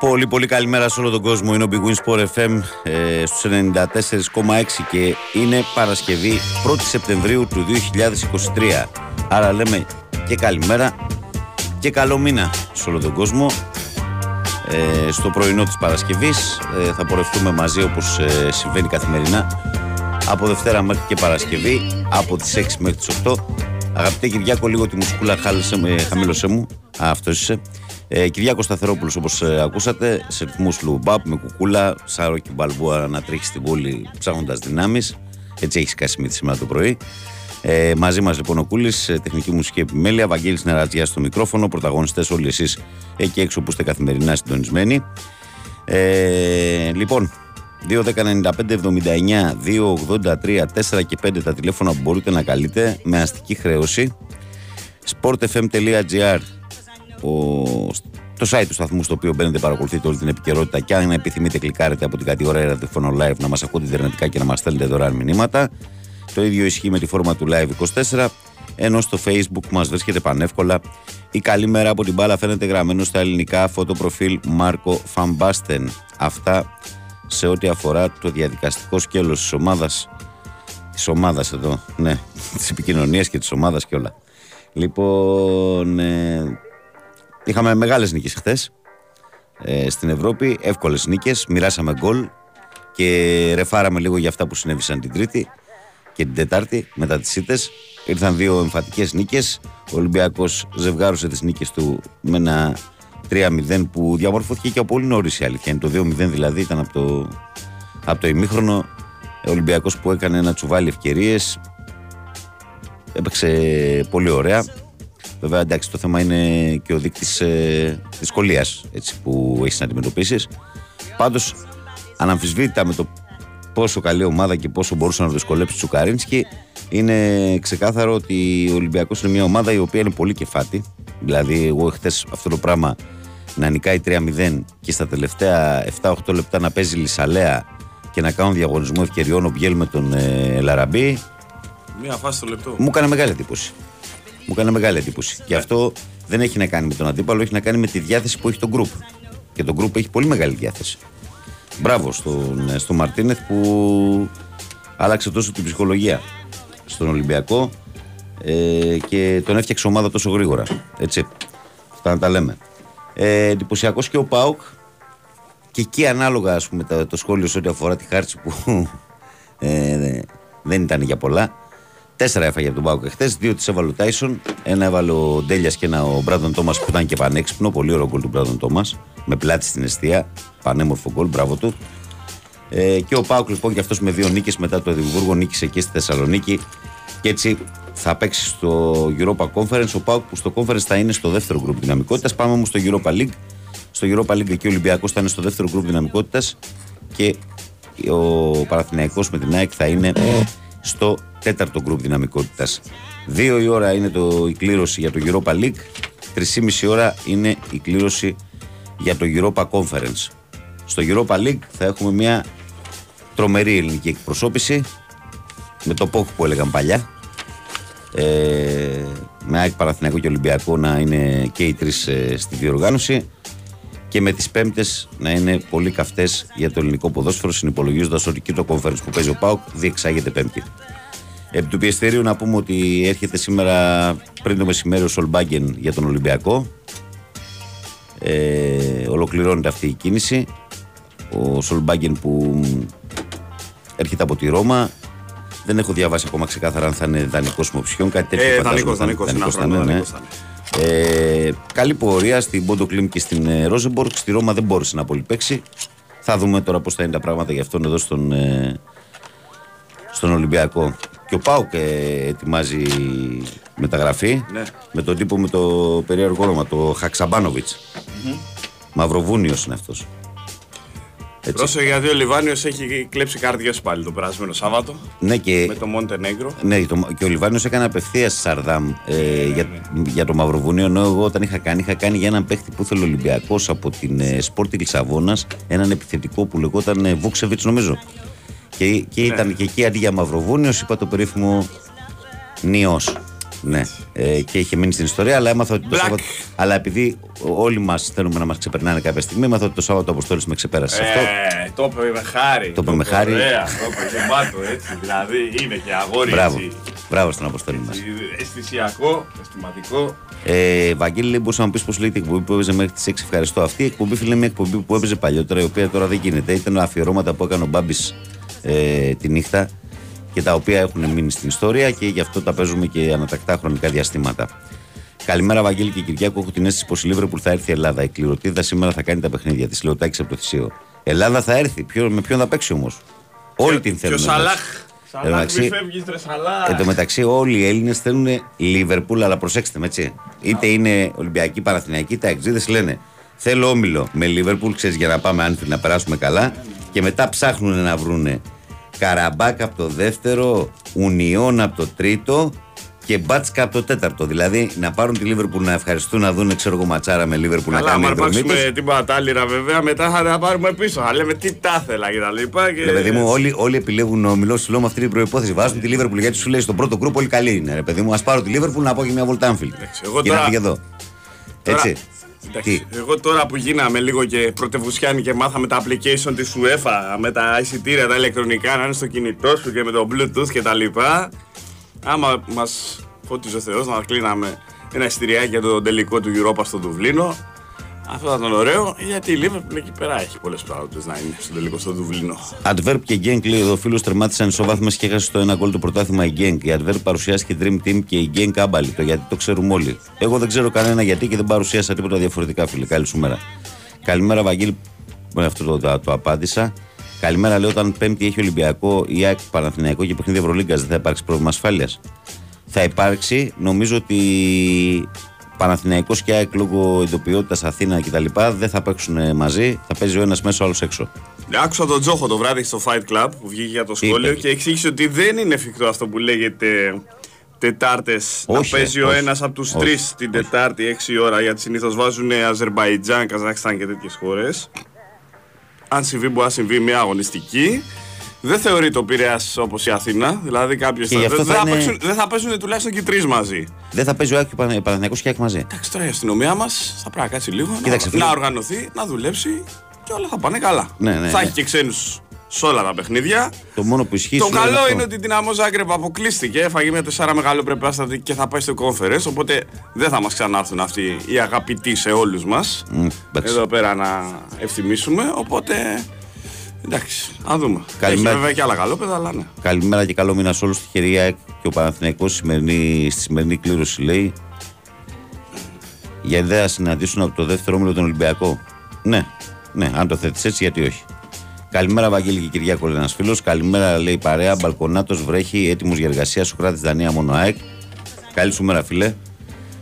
Πολύ πολύ καλημέρα σε όλο τον κόσμο. Είναι ο Big Win Sport FM ε, στους 94,6 και είναι Παρασκευή 1η Σεπτεμβρίου του 2023. Άρα λέμε και καλημέρα και καλό μήνα σε όλο τον κόσμο. Ε, στο πρωινό της Παρασκευής ε, θα πορευτούμε μαζί όπως ε, συμβαίνει καθημερινά από Δευτέρα μέχρι και Παρασκευή από τις 6 μέχρι τις 8. Αγαπητέ Κυριάκο, λίγο τη μουσκούλα χάλασε, χαμήλωσέ μου. Α, αυτός είσαι. Ε, Κυριάκος Σταθερόπουλος, όπως ε, ακούσατε, σε ρυθμούς Λουμπάπ με κουκούλα, Σάροκι Μπαλμπούα να τρέχει στην πόλη ψάχνοντας δυνάμεις. Έτσι έχει σκάσει μύθι σήμερα το πρωί. Ε, μαζί μας λοιπόν ο Κούλης, ε, τεχνική μουσική επιμέλεια, Βαγγέλης Νερατζιά στο μικρόφωνο, πρωταγωνιστές όλοι εσείς εκεί έξω που είστε καθημερινά συντονισμένοι. Ε, λοιπόν, 2, 10, 95, 79, 2, 83, 4 και 5 τα τηλέφωνα που μπορείτε να καλείτε με αστική χρέωση. sportfm.gr το site του σταθμού στο οποίο μπαίνετε, παρακολουθείτε όλη την επικαιρότητα και αν επιθυμείτε κλικάρετε από την κατηγορία ραδιοφωνο live να μας ακούτε ιντερνετικά και να μας στέλνετε δωρεάν μηνύματα. Το ίδιο ισχύει με τη φόρμα του Live 24 ενώ στο facebook μας βρίσκεται πανεύκολα η καλή μέρα από την μπάλα φαίνεται γραμμένο στα ελληνικά φωτοπροφίλ Μάρκο Φαμπάστεν. Αυτά σε ό,τι αφορά το διαδικαστικό σκέλος της ομάδας της ομάδας εδώ, ναι, της επικοινωνίας και της ομάδας και όλα. Λοιπόν, ε, Είχαμε μεγάλες νίκες χθες ε, στην Ευρώπη. Εύκολες νίκες. Μοιράσαμε γκολ και ρεφάραμε λίγο για αυτά που συνέβησαν την Τρίτη και την Τετάρτη μετά τις ήττε. Ήρθαν δύο εμφαντικέ νίκες. Ο Ολυμπιακός ζευγάρωσε τις νίκες του με ένα 3-0 που διαμορφώθηκε και από πολύ νωρίς η αλήθεια. Το 2-0 δηλαδή ήταν από το, από το ημίχρονο. Ο Ολυμπιακός που έκανε ένα τσουβάλι ευκαιρίες. Έπαιξε πολύ ωραία. Βέβαια, εντάξει, το θέμα είναι και ο δείκτη ε, δυσκολίας που έχεις να αντιμετωπίσεις. Πάντως, αναμφισβήτητα με το πόσο καλή ομάδα και πόσο μπορούσε να δυσκολέψει του Τσουκαρίνσκι, είναι ξεκάθαρο ότι ο Ολυμπιακός είναι μια ομάδα η οποία είναι πολύ κεφάτη. Δηλαδή, εγώ χθες αυτό το πράγμα να νικάει 3-0 και στα τελευταία 7-8 λεπτά να παίζει λισαλέα και να κάνουν διαγωνισμό ευκαιριών ο Μπιέλ με τον ε, Λαραμπή. Μια φάση στο λεπτό. Μου έκανε μεγάλη εντύπωση. Μου έκανε μεγάλη εντύπωση. Και αυτό δεν έχει να κάνει με τον αντίπαλο, έχει να κάνει με τη διάθεση που έχει το γκρουπ. Και το γκρουπ έχει πολύ μεγάλη διάθεση. Μπράβο στον, ε, στο Μαρτίνεθ που άλλαξε τόσο την ψυχολογία στον Ολυμπιακό ε, και τον έφτιαξε ομάδα τόσο γρήγορα. Έτσι. Αυτά να τα λέμε. Ε, Εντυπωσιακός και ο Πάουκ και εκεί ανάλογα ας πούμε, το σχόλιο σε ό,τι αφορά τη χάρτη που ε, δεν ήταν για πολλά. Τέσσερα έφαγε από τον Πάουκ χθε. Δύο της έβαλε ο Τάισον. Ένα έβαλε ο Ντέλιας και ένα ο Μπράντον Τόμας που ήταν και πανέξυπνο. Πολύ ωραίο γκολ του Μπράντον Τόμας. Με πλάτη στην αιστεία. Πανέμορφο γκολ. Μπράβο του. Ε, και ο Πάουκ λοιπόν και αυτός με δύο νίκες μετά το Εδιμβούργο νίκησε και στη Θεσσαλονίκη. Και έτσι θα παίξει στο Europa Conference. Ο Πάουκ που στο Conference θα είναι στο δεύτερο γκρουπ δυναμικότητας. Πάμε όμως στο Europa League. Στο Europa League εκεί ο Ολυμπιακός θα είναι στο δεύτερο γκρουπ δυναμικότητας. Και ο Παραθυναϊκός με την ΑΕΚ θα είναι στο τέταρτο γκρουπ δυναμικότητας. Δύο η ώρα είναι το, η κλήρωση για το Europa League, μισή ώρα είναι η κλήρωση για το Europa Conference. Στο Europa League θα έχουμε μια τρομερή ελληνική εκπροσώπηση με το πόχ που έλεγαν παλιά. Ε, με ΑΕΚ Παραθυνακό και Ολυμπιακό να είναι και οι τρεις ε, στη διοργάνωση και με τις πέμπτες να είναι πολύ καυτές για το ελληνικό ποδόσφαιρο συνυπολογίζοντας ότι και το conference που παίζει ο ΠΑΟΚ διεξάγεται πέμπτη. Επί του πιεστηρίου να πούμε ότι έρχεται σήμερα πριν το μεσημέρι ο Σολμπάγκεν για τον Ολυμπιακό. Ε, ολοκληρώνεται αυτή η κίνηση. Ο Σολμπάγκεν που έρχεται από τη Ρώμα. Δεν έχω διαβάσει ακόμα ξεκάθαρα αν θα είναι δανεικός με οψιόν. Κάτι τέτοιο ε, δανεικός, δανεικός, ναι. Ε, καλή πορεία στην Πόντο Κλίμ και στην ε, Ρόζεμπορκ. Στη Ρώμα δεν μπόρεσε να πολύ παίξει. Θα δούμε τώρα πώς θα είναι τα πράγματα για αυτόν εδώ στον, ε, στον Ολυμπιακό. Και ο Πάουκ ε, ετοιμάζει μεταγραφή ναι. με τον τύπο με το περίεργο όνομα, το Χαξαμπάνοβιτς. Mm-hmm. Μαυροβούνιος είναι αυτός. Πρόσεχε γιατί ο Λιβάνιος έχει κλέψει κάρδιε πάλι το περασμένο Σάββατο. Ναι, και... Με το Μοντενέγκρο. Ναι, το... και ο Λιβάνιος έκανε απευθεία Σαρδάμ ε, ναι, για, ναι. για το Μαυροβούνιο. Ενώ εγώ όταν είχα κάνει, είχα κάνει για έναν παίχτη που ήθελε ο Ολυμπιακός από την ε, Σπόρτη Λισαβόνας, έναν επιθετικό που λεγόταν ε, Βούξεβιτ, νομίζω. Και, και ναι. ήταν και εκεί αντί για Μαυροβούνιος, είπα το περίφημο Νιός. Ναι. Ε, και είχε μείνει στην ιστορία, αλλά έμαθα ότι το Σάββατο. Αλλά επειδή όλοι μας θέλουμε να μας ξεπερνάνε κάποια στιγμή, έμαθα ότι το Σάββατο Αποστόλης με ξεπέρασε. Ε, Αυτό. το είπε με χάρη. Το είπε με χάρη. Ωραία, το είπε γεμάτο έτσι. Δηλαδή είναι και αγόρι. Μπράβο. έτσι. Μπράβο στον Αποστόλη μας. Αισθησιακό, αισθηματικό. Ε, Βαγγέλη, λέει, μπορούσα να μου πεις πώ λέει την εκπομπή που έπαιζε μέχρι τις 6. Ευχαριστώ. Αυτή η εκπομπή, φίλε, είναι μια εκπομπή που έπαιζε παλιότερα, η οποία τώρα δεν γίνεται. Ήταν αφιερώματα που έκανε ο Μπάμπης ε, τη νύχτα και τα οποία έχουν μείνει στην ιστορία και γι' αυτό τα παίζουμε και ανατακτά χρονικά διαστήματα. Καλημέρα, Βαγγέλη και Κυριακό. Έχω την αίσθηση πως η Λίβερπουλ θα έρθει η Ελλάδα. Η κληροτίδα σήμερα θα κάνει τα παιχνίδια της. Λεωτάκη από το Θησίο. Ελλάδα θα έρθει. Ποιο, με ποιον θα παίξει όμως; Όλοι την Και ο θέλουν. Σαλάχ; Εν τω Σαλάχ, μεταξύ- μη φεύγεις ρε Σαλάχ. Εν τω μεταξύ, όλοι οι Έλληνες θέλουν Λίβερπουλ, αλλά προσέξτε με έτσι. Είτε είναι Ολυμπιακοί, Παναθηναϊκοί, τα εξήδες λένε Θέλω όμιλο με Λίβερπουλ, ξέρεις για να πάμε άνφιλ να περάσουμε καλά. Και μετά ψάχνουν να βρούνε Καραμπάκ από το δεύτερο, Ουνιόν από το τρίτο και Μπάτσκα από το τέταρτο. Δηλαδή να πάρουν τη Λίβερπουλ να ευχαριστούν να δουν ξέρω εγώ ματσάρα με Λίβερπουλ να Καλά, κάνει άμα εκδρομή αρπάξουμε τους. την πατάλιρα βέβαια, μετά θα τα πάρουμε πίσω. Θα λέμε τι τα ήθελα και τα λοιπά. Και... Ρε παιδί μου, όλοι, όλοι επιλέγουν όμιλο, σου λέω με αυτή την προπόθεση. Βάζουν τη Λίβερπουλ γιατί σου λέει στον πρώτο γκρουπ όλοι καλοί είναι. Ρε παιδί μου, ας πάρω τη Λίβερπουλ να πω και μια βολτά Άνφιλ. εγώ Και να τώρα- φύγει εδώ. Τώρα- Έτσι. Εντάξει, Τι; Εγώ τώρα που γίναμε λίγο και πρωτευουσιάνοι και μάθαμε τα application της UEFA με τα εισιτήρια τα ηλεκτρονικά να είναι στο κινητό σου και με το bluetooth και τα λοιπά άμα μας φώτιζε ο Θεός να κλείναμε ένα εισιτηριάκι για το τελικό του Europa στο Δουβλίνο αυτό θα ήταν ωραίο γιατί η Liverpool εκεί πέρα έχει πολλές πράγματα να είναι στο τελικό στο Δουβλίνο Adverb και Genk λέει εδώ φίλος τερμάτισαν ισοβάθμες και έχασε το ένα γκολ το πρωτάθλημα η Genk. Η Adverb παρουσιάστηκε Dream Team και η Genk άμπαλη. Το γιατί το ξέρουμε όλοι. Εγώ δεν ξέρω κανένα γιατί και δεν παρουσίασα τίποτα διαφορετικά, φίλε. Καλή σου μέρα. Καλημέρα, Βαγγίλη. Με αυτό το, το, το απάντησα. Καλημέρα, λέω όταν Πέμπτη έχει Ολυμπιακό ή ΑΕΚ Παναθηναϊκό και παιχνίδι Ευρωλίγκας, δεν θα υπάρξει πρόβλημα ασφάλειας. Θα υπάρξει, νομίζω ότι Παναθηναϊκός και ΑΕΚ λόγω εντοπιότητα Αθήνα κτλ. δεν θα παίξουν ε, μαζί. Θα παίζει ο ένας μέσα, ο άλλος έξω. Άκουσα τον Τζόχο το βράδυ στο Fight Club που βγήκε για το Τι σχόλιο είπε; και εξήγησε ότι δεν είναι εφικτό αυτό που λέγεται Τετάρτες να Όχι, παίζει ο όχι. ένας από τους Όχι, τρεις την Τετάρτη 6 ώρα γιατί συνήθως βάζουν Αζερβαϊτζάν, Καζακστάν και τέτοιες χώρες. Αν συμβεί, μπορεί να συμβεί μια αγωνιστική. Δεν θεωρεί το Πειραιάς όπως η Αθήνα. Δηλαδή κάποιος Και θα, γι' αυτό δεν, θα θα είναι- παίξουν, δεν θα παίζουν τουλάχιστον και τρεις μαζί. Δεν θα παίζει ο ΑΕΚ και ο Πανα- Παναθηναϊκός και η ΑΕΚ μαζί. Εντάξει, τώρα η αστυνομία μας θα πρέπει να κάτσει λίγο, Κοίταξε, να, φίλε. να οργανωθεί, να δουλέψει και όλα θα πάνε καλά. Ναι, ναι, θα ναι. έχει και ξένους σε όλα τα παιχνίδια. Το μόνο που ισχύει Το σου λέει καλό αυτό. είναι ότι η Δυναμό Ζάγκρεπ αποκλείστηκε. Έφαγε μια τεσσάρα μεγάλο πρεπάστατη και θα πάει στο conference. Οπότε δεν θα μας ξανάρθουν αυτοί οι αγαπητοί σε όλους μας. Μμ, εντάξει. Εδώ πέρα να ευθυμίσουμε. Οπότε εντάξει, να δούμε. Καλημέρα. Έχει βέβαια και άλλα καλόπεδα, αλλά ναι. Καλημέρα και καλό μήνα σε όλους. Τυχερή ΑΕΚ και ο Παναθηναϊκός σημερινή, στη σημερινή κλήρωση λέει για ιδέα να συναντήσουν από το δεύτερο όμιλο τον Ολυμπιακό. Ναι, ναι, αν το θέτεις έτσι, γιατί όχι. Καλημέρα, Βαγγέλη και Κυριάκο, λέει ένας φίλος. Καλημέρα, λέει η παρέα. Μπαλκονάτος βρέχει, έτοιμος για εργασία. Σου κράτη Δανία μόνο ΑΕΚ. Καλή σου μέρα, φίλε.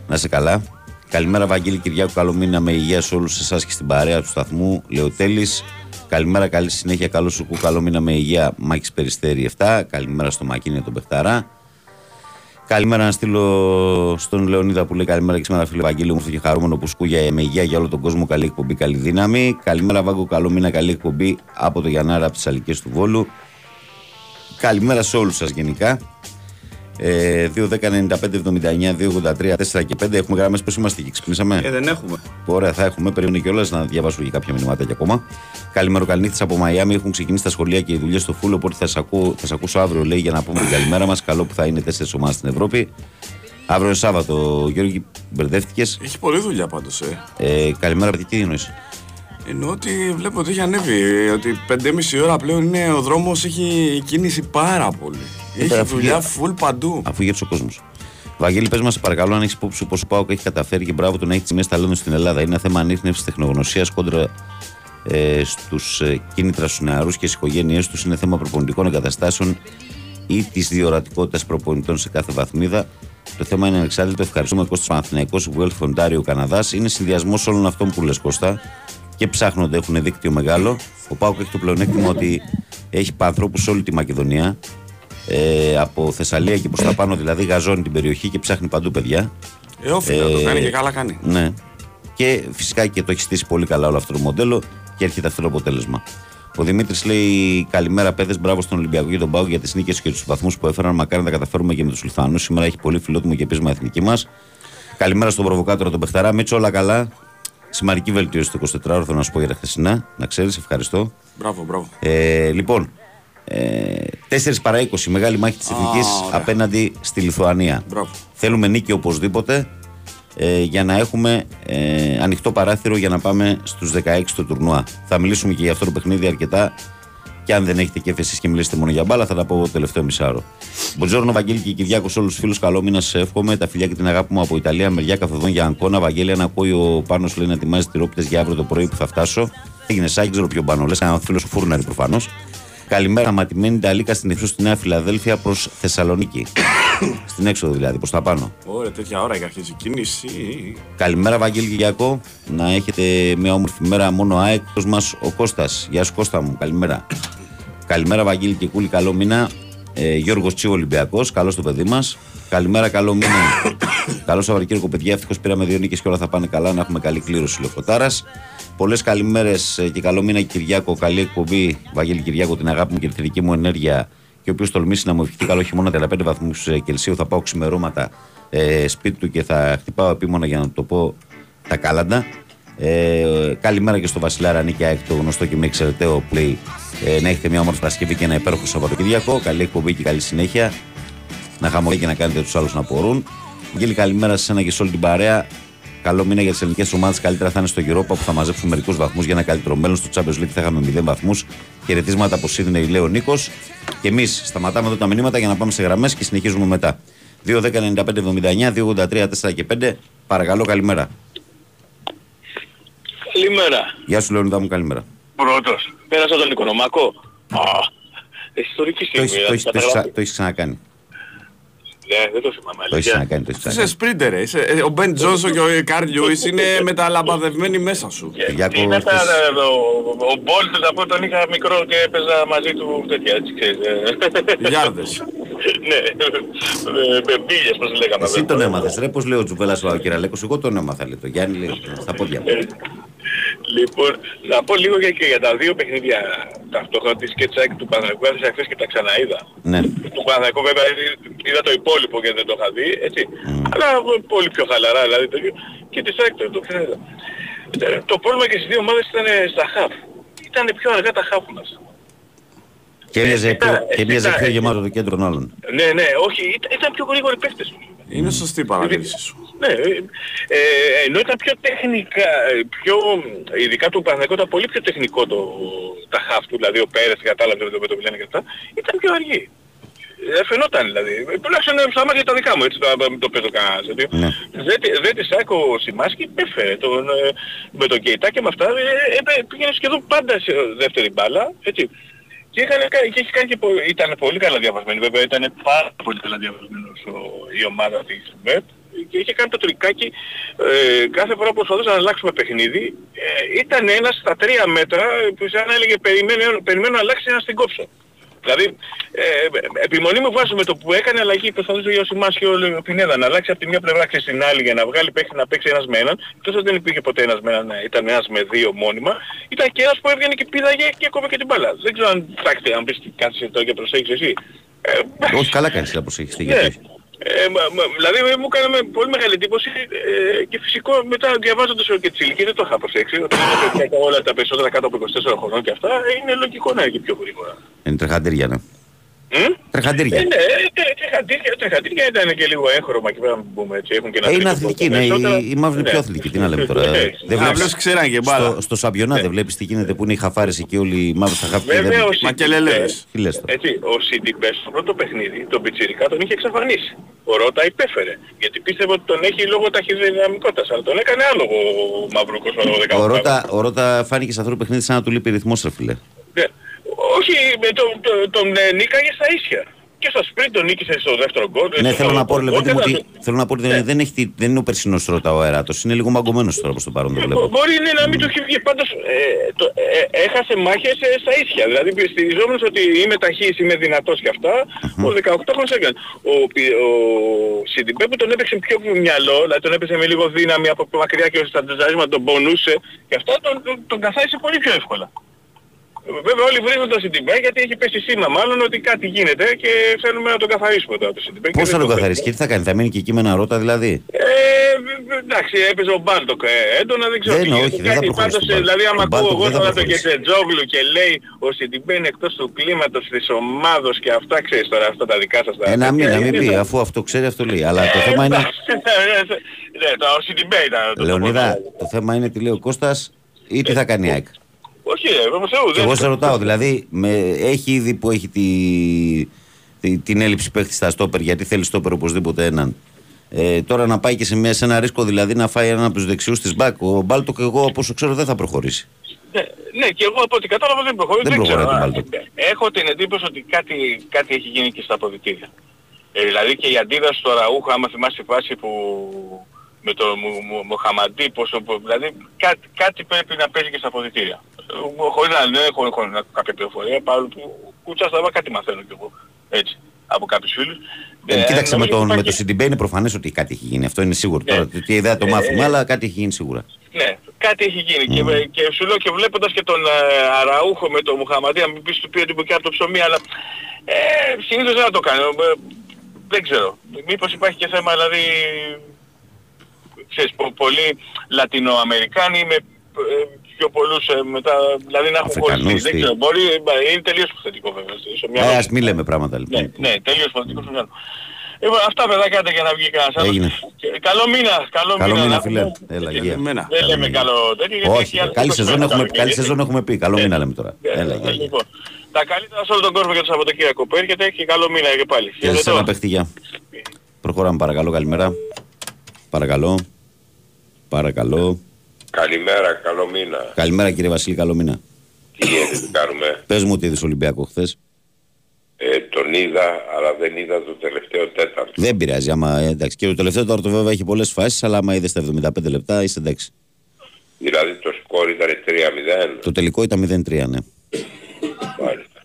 Να είσαι καλά. Καλημέρα, Βαγγέλη Κυριάκο. Καλό μήνα με υγεία σε όλους εσάς και στην παρέα του σταθμού. Λεωτέλης. Καλημέρα, καλή συνέχεια. Καλό σου κου. Καλό μήνα με υγεία. Μάκης Περιστέρη 7. Καλημέρα στο Μακίνη τον Πεχταρά. Καλημέρα να στείλω στον Λεωνίδα που λέει καλημέρα και σήμερα φίλε Βαγγέλη μου και χαρούμενο που σκούγια με υγεία για όλο τον κόσμο. Καλή εκπομπή, καλή δύναμη. Καλημέρα Βάγκο, καλό μήνα, καλή εκπομπή από το Γιαννάρα από τις Αλικές του Βόλου. Καλημέρα σε όλους σας γενικά. Ε, 2, 10, 95, 79, 2, 83, 4 και 5 έχουμε γραμμές. Πώς είμαστε εκεί, ξυπνήσαμε; Ε, δεν έχουμε. Ωραία, θα έχουμε. Περίμενε κιόλας να διαβάσω και κάποια μηνύματα ακόμα. Καλημέρα, καληνύχτε από Μαϊάμι. Έχουν ξεκινήσει τα σχολεία και οι δουλειές στο φούλο. Οπότε θα σας ακού, θα σας ακούσω αύριο, λέει, για να πούμε την καλημέρα μας. Καλό που θα είναι τέσσερις ομάδες στην Ευρώπη. Αύριο είναι Σάββατο, Γιώργη, μπερδεύτηκες; Έχει πολλή δουλειά πάντως. Ε. Ε, καλημέρα, παιδί, τι εννοείς; Εννοώ ότι βλέπω ότι έχει ανέβει. Ότι 5,5 ώρα πλέον είναι, ο δρόμος έχει κίνηση πάρα πολύ. Έχει πέρα, δουλειά φύγε. full παντού. Αφού γεύσει ο κόσμος. Βαγγέλη, πες μας, παρακαλώ, αν έχεις υπόψη πως ο Πάοκ έχει καταφέρει και μπράβο τον έχει τιμέ ταλέντων στην Ελλάδα. Είναι ένα θέμα ανείχνευσης τεχνογνωσίας κόντρα ε, στους ε, κίνητρα στους νεαρούς και στις οικογένειές τους. Είναι θέμα προπονητικών εγκαταστάσεων ή της διορατικότητας προπονητών σε κάθε βαθμίδα. Το θέμα είναι ανεξάρτητο. Ευχαριστούμε Κώστας Παναθηναϊκός, Guelph, Ontario, Καναδάς. Είναι συνδυασμός όλων αυτών που λες Κώστα και ψάχνονται, έχουν δίκτυο μεγάλο. Ο Πάοκ έχει το πλεονέκτημα ότι έχει ανθρώπου σε όλη τη Μακεδονία. Ε, από Θεσσαλία και προς τα πάνω, δηλαδή γαζώνει την περιοχή και ψάχνει παντού παιδιά. Ε, όφιλα, το Ε, κάνει και καλά κάνει. Ναι. Και φυσικά και το έχει στήσει πολύ καλά όλο αυτό το μοντέλο και έρχεται αυτό το αποτέλεσμα. Ο Δημήτρης λέει: Καλημέρα, παιδες. Μπράβο στον Ολυμπιακό και τον Πάο για τις νίκες και τους βαθμούς που έφεραν. Μακάρι να τα καταφέρουμε και με τους Λουθάνου. Σήμερα έχει πολύ φιλότιμο και επίσημα εθνική μας. Καλημέρα στον προβοκάτορα τον Πεχταρά. Μίτσο, όλα καλά. Σημαντική βελτίωση το 24 ώρο, θέλω να σου πω για τα χθεσινά. Να ξέρεις, ευχαριστώ. Μπράβο, μπράβο. Ε, λοιπόν, ε, 4 παρά 20, μεγάλη μάχη της Εθνικής απέναντι στη Λιθουανία. Μπράβο. Θέλουμε νίκη οπωσδήποτε ε, για να έχουμε ε, ανοιχτό παράθυρο για να πάμε στους 16 του τουρνουά. Θα μιλήσουμε και για αυτό το παιχνίδι αρκετά. Και αν δεν έχετε και εσείς και μιλήσετε μόνο για μπάλα, θα τα πω το τελευταίο μισάρο. Μποτζόρνο, Βαγγέλη και Κυριάκος, όλους τους φίλους, καλό μήνα σε εύχομαι. Τα φιλιά και την αγάπη μου από Ιταλία, μεριά καθοδόν για Αγκώνα. Βαγγέλη, αν ακούει ο Πάνος λέει να ετοιμάζει τυρόπιτες για αύριο το πρωί που θα φτάσω. Έγινε σάκι, ξέρω ποιο Πάνο, λες, ένα φίλος φούρναρη προφανώς. Καλημέρα, ματιμένη Ιταλίκα στην ευθύνη στη Νέα Φιλαδέλφια προς Θεσσαλονίκη. στην έξοδο δηλαδή, προς τα πάνω. Ωραία, τέτοια ώρα και αρχίζει η κίνηση. Καλημέρα, Βαγγέλη Κυριακό. Να έχετε μια όμορφη μέρα μόνο ΑΕΚ. μας ο Κώστας. Γεια σου, Κώστα μου. Καλημέρα. Καλημέρα, Βαγγέλη και Κούλη. Καλό μήνα. Ε, Γιώργος Τσίου Ολυμπιακός. Καλό το παιδί μας. Καλημέρα, καλό μήνα. καλό Σαββατοκύριακο, παιδιά. Ευτυχώς πήραμε δύο νίκες και όλα θα πάνε καλά. Να έχουμε καλή κλήρωση Λεωφωτάρα. Πολλές καλημέρες και καλό μήνα, Κυριάκο. Καλή εκπομπή, Βαγγέλη Κυριάκο, την αγάπη μου και τη δική μου ενέργεια. Και ο οποίος τολμήσει να μου ευχηθεί καλό χειμώνα 35 βαθμούς Κελσίου. Θα πάω ξημερώματα ε, σπίτι του και θα χτυπάω επίμονα για να το πω τα κάλαντα. Ε, καλημέρα και στο Βασιλάρα Νίκη ΑΕΚ, το γνωστό και με εξαιρεταίο που λέει ε, να έχετε μια όμορφη Παρασκευή και ένα υπέροχο Σαββατοκύριακο. Καλή εκπομπή και καλή συνέχεια. Να χαμογεί και να κάνετε τους άλλους να απορούν. Γέλη, καλημέρα σε ένα και σε όλη την παρέα. Καλό μήνα για τις ελληνικές ομάδες. Καλύτερα θα είναι στο Europa που θα μαζέψουν μερικούς βαθμούς για ένα καλύτερο μέλλον. Στο Champions League θα είχαμε 0 βαθμούς. Χαιρετίσματα από Σίδνεϊ, λέει ο Νίκος. Και εμείς σταματάμε εδώ τα μηνύματα για να πάμε σε γραμμές και συνεχίζουμε μετά. 2-10-95-79, 2-83, 4 και 5. Παρακαλώ, καλημέρα. Καλημέρα. Γεια σου, Λεωνίδα μου, καλημέρα. Πρώτος. Πέρασα τον Οικονομάκο. Α, ιστορική Το στιγμή. έχεις- το δηλαδή, έχεις- το έχεις καταγράφει. ξα- το έχεις ξανακάνει. Ναι, δεν το θυμάμαι. Το έχεις αλήθεια. ξανακάνει. Το έχεις Είσαι ξανακάνει. σπρίντερ, ε. Είσαι- ε, Ο Μπεν Τζόνσον και ο Καρλ Λιούις είναι μεταλαμπαδευμένοι μέσα σου. Και Κυριάκο, Τι είναι αυτά, χθες- ε, ο- ο Μπόλτ, να πω, τον είχα μικρό και έπαιζα μαζί του τέτοια, έτσι ξέρεις. ε. Γιάρδες. Ναι, ε, με μπίλιες, πώς λέγαμε. Εσύ τον έμαθες, ρε. Πώς λέει ο Τζουβέλα ο Κυραλέκος, εγώ τον έμαθα, λέει. Το Γιάννη λέει στα πόδια μου. Ε, Λοιπόν, να πω λίγο για, και για τα δύο παιχνίδια ταυτόχρονα της Σκετσάκη του Παναγικού. Έδωσα χθες και τα ξαναείδα. Ναι. Του Παναγικού βέβαια είδα το υπόλοιπο και δεν το είχα δει, έτσι. Αλλά πολύ πιο χαλαρά δηλαδή το ίδιο. Και της ΑΕΚ το, το ξαναείδα. Ε, Το πρόβλημα και στις δύο ομάδες ήταν στα χαφ. Ήταν πιο αργά τα χαφ μας. Και έμοιαζε πιο, Ήταν- και έμοιαζε ήταν- πιο γεμάτο το κέντρο των άλλων. Ναι, ναι, όχι, ήταν, ήταν πιο γρήγοροι παίχτες. Είναι σωστή η παρατήρηση σου. Ναι, ε, ε, ενώ ήταν πιο τεχνικά, ε, πιο, ειδικά του Παναγικού ήταν πολύ πιο τεχνικό το, τα χαφ του, δηλαδή ο Πέρες κατάλαβε με το, με το Βιλένα και αυτά, ήταν πιο αργή. Ε, φαινόταν δηλαδή. Ε, Τουλάχιστον ε, στα μάτια τα δικά μου, έτσι το, το παίζω κανένας. Γιατί Ναι. δεν, τη- δεν τη Σάκο ο Σιμάσκι έφερε τον, ε, με τον Κεϊτά και με αυτά, ε, ε, πήγαινε σχεδόν πάντα σε δεύτερη μπάλα, έτσι. Και, είχαν, κα- και είχε κάνει και πο- ήταν πολύ καλά διαβασμένη, βέβαια ήταν πάρα πολύ καλά διαβασμένος ο- η ομάδα της ΜΕΠ και είχε κάνει το τρικάκι ε, κάθε φορά που προσπαθούσαν να αλλάξουμε παιχνίδι ε, ήταν ένας στα τρία μέτρα που σαν να έλεγε περιμένω, περιμένω να αλλάξει ένα στην κόψω. Δηλαδή, ε, επιμονή μου βάζει με το που έκανε αλλαγή προσπαθούσε ο Σιμάς και ο Πινέδα να αλλάξει από τη μια πλευρά και στην άλλη για να βγάλει παίχτη να παίξει ένας με έναν. Εκτός ότι δεν υπήρχε ποτέ ένας με έναν, ήταν ένας με δύο μόνιμα. Ήταν και ένας που έβγαινε και πήδαγε και έκοβε και την μπάλα. Δεν ξέρω αν ψάξετε, αν πεις τι κάτσε εδώ και προσέχεις εσύ. Ε, Όχι, καλά κάνεις να προσέχεις. ναι. Γιατί όχι. Ε, μα, μα, δηλαδή μου έκανε με πολύ μεγάλη εντύπωση ε, και φυσικό μετά διαβάζοντας και τις ηλικίες δεν το είχα προσέξει. Όταν είναι παιδιά και όλα τα περισσότερα κάτω από 24 χρονών και αυτά είναι λογικό να είναι και πιο γρήγορα. Είναι τρεχαντήρια, ναι. Μμ; Τρεχαντήρια. Ε, ναι, ε, τε- τρεχαντήρια, τρεχαντήρια ήταν και λίγο έγχρωμα και πρέπει να πούμε έτσι. Έχουν και ένα Ε, είναι τρίτο αθλητική, πόδι ναι. περισσότερα. Οι, οι μαύροι είναι Ναι. πιο αθλητικοί. Τι να λέμε τώρα. Ναι. ε, Δεν Α, Απλώς βλέπεις ξέραν και μπάλα. στο, στο Σαμπιονά δεν βλέπεις τι γίνεται που είναι οι χαφάρες εκεί όλοι οι μαύροι στα χαφ και δεν... Βέβαια ο Μα και λελέδες. Σιντιμπέ, Τι λες τώρα. έτσι, ο Σιντιμπέ στο πρώτο παιχνίδι, τον Πιτσιρικά τον είχε εξαφανίσει. Ο Ρώτα υπέφερε. Γιατί πίστευε ότι τον έχει λόγω ταχυδυναμικότητας. Αλλά τον έκανε άλογο ο Μαυρούκος ο 18. Ο Ρώτα, ο Ρώτα φάνηκε σε αυτό το παιχνίδι σαν να του λείπει ρυθμός, ρε φίλε. Ναι. Όχι, με τον, τον, τον ε, νίκαγε στα ίσια. Και στο σπριν τον νίκησε στο δεύτερο γκολ. Ναι, στο θέλω να πω, ρε γκολ, Λεβέντη μου, και ότι, θέλω να πω ότι δεν, δεν, έχει, τη- δεν είναι ο περσινός Ρώτα ο αεράτος. Είναι λίγο μαγκωμένος τώρα προς το παρόν το Μπο- βλέπω. Μπορεί ναι, να μην του έχει βγει. Πάντως ε, το, ε, έχασε μάχες ε, στα ίσια. Δηλαδή στηριζόμενος ότι είμαι ταχύς, είμαι δυνατός και αυτά, ο 18χρονος έκανε. Ο, Πι- ο Σιντιμπέ που τον έπαιξε πιο μυαλό, δηλαδή τον έπαιξε με λίγο δύναμη από μακριά και στα τεζαρίσματα τον πονούσε και αυτά τον, τον, τον καθάρισε πολύ πιο εύκολα. Βέβαια όλοι βρίζουν το Σιντιμπέ γιατί έχει πέσει σήμα μάλλον ότι κάτι γίνεται και θέλουμε να τον καθαρίσουμε τώρα το Σιντιμπέ. Πώς θα τον καθαρίσει και τι θα κάνει, θα μείνει και εκεί με ένα Ρότα δηλαδή; Ε, εντάξει, έπαιζε ο Μπάλτοκ ε, έντονα, δεν ξέρω Δεν, τι όχι, γίνεται. δεν θα Κάτι προχωρήσει πάντως, τον Μπάλτοκ. Δηλαδή άμα Ο ακούω Μπάλτοκ εγώ δεν θα τώρα το προχωρήσει. Κεσετζόγλου και λέει ο Σιντιμπέ είναι εκτός του κλίματος της ομάδος και αυτά ξέρεις τώρα αυτά τα δικά σας τα Ένα τέτοια, μήνα, μην είναι πει, τα- αφού αυτό ξέρει, αυτό λέει. Αλλά το Ε, θέμα είναι. εντάξει, Ναι, το ο Σιντιμπέ ήταν το Λεωνίδα, πρώτο. το θέμα είναι τι λέει ο Κώστας ή τι θα κάνει η ΑΕΚ. Όχι, ρε, με Θεού, Και δεν εγώ σε ρωτάω, δηλαδή, με, έχει ήδη που έχει τη, τη- την έλλειψη παίχτης στα στόπερ, γιατί θέλει στόπερ οπωσδήποτε έναν. Ε, τώρα να πάει και σε, μια, σε ένα ρίσκο δηλαδή να φάει έναν από τους δεξιούς της μπακ. Ο Μπάλτοκ, εγώ όπως ξέρω, δεν θα προχωρήσει. Ναι, ναι, και εγώ από ό,τι κατάλαβα δεν προχωρεί. Δεν Δεν, προχωράει ξέρω. το Α, Μπάλτοκ. Έχω την εντύπωση ότι κάτι, κάτι έχει γίνει και στα αποδυτήρια. Ε, δηλαδή και η αντίδραση του Αραούχο, άμα θυμάσαι τη φάση που με το Μου- Μου- Μοχαμαντή, πόσο, που- δηλαδή κάτι, κάτι πρέπει να παίζει και στα αποδητήρια. Ε, Χωρίς να ναι, έχω, έχω κάποια πληροφορία, παρόλο που κουτσά στα κάτι μαθαίνω κι εγώ. Έτσι, από κάποιους φίλους. Ε, κοίταξε, με, νομίζω τον, με υπάρχει- το Σιντιμπέ είναι προφανές ότι κάτι έχει γίνει. Αυτό είναι σίγουρο. Ναι. Τώρα τι ιδέα το Ε, μάθουμε, ε, αλλά κάτι έχει γίνει σίγουρα. Ναι, κάτι έχει γίνει. Και, με- και σου λέω και βλέποντας και τον ε, Αραούχο με τον Μουχαμαντή, αν μην πεις του πει ότι μπουκιά από το ψωμί, αλλά ε, συνήθως δεν θα το κάνω. Ε, δεν ξέρω. Μήπως υπάρχει και θέμα, δηλαδή, ξέρεις, πο- πολλοί Λατινοαμερικάνοι με ε, πιο πολλούς ε, μετά, δηλαδή να έχουν Αφρικανούς, χωριστεί. Δεν τι; ξέρω, μπορεί, ε, είναι τελείως υποθετικό βέβαια. στο μυαλό Ε, μου. ας μην λέμε πράγματα Ναι, λοιπόν. ναι, τελείως υποθετικό στο μυαλό. Λοιπόν, αυτά παιδάκια άντε για να βγει κανένας άλλος. Έγινε. Και Καλό μήνα, καλό, Καλό μήνα. μήνα, να φίλε. πούμε. Έλα, Και- γεια. Εμένα. δεν Καλό λέμε μήνα. καλό τέτοιο. γιατί Όχι, έχει άλλο καλή 20 σεζόν, χρόνια έχουμε, καλοκαίρι, καλή έτσι. σεζόν έχουμε πει. Καλό Ναι. μήνα λέμε τώρα. Ναι, Έλα, ναι, γεια, γεια. λοιπόν, τα καλύτερα σε όλο τον κόσμο για το Σαββατοκύριακο που έρχεται και καλό μήνα και πάλι. Και σε Χαιρετώ. ένα παίχτη, γεια. Προχωράμε παρακαλώ, καλημέρα. Παρακαλώ. Παρακαλώ. Καλημέρα, καλό μήνα. Καλημέρα κύριε Βασίλη, καλό μήνα. Τι γίνεται, τι κάνουμε; Πες μου ότι είδες Ολυμπιακό χθες. Ε, τον είδα, αλλά δεν είδα το τελευταίο τέταρτο. Δεν πειράζει, άμα ε, εντάξει. Και το τελευταίο τώρα το βέβαια έχει πολλές φάσεις, αλλά άμα είδες τα 75 λεπτά είσαι εντάξει. Δηλαδή το σκόρ ήταν 3-0. Το τελικό ήταν 0-3, ναι. Μάλιστα.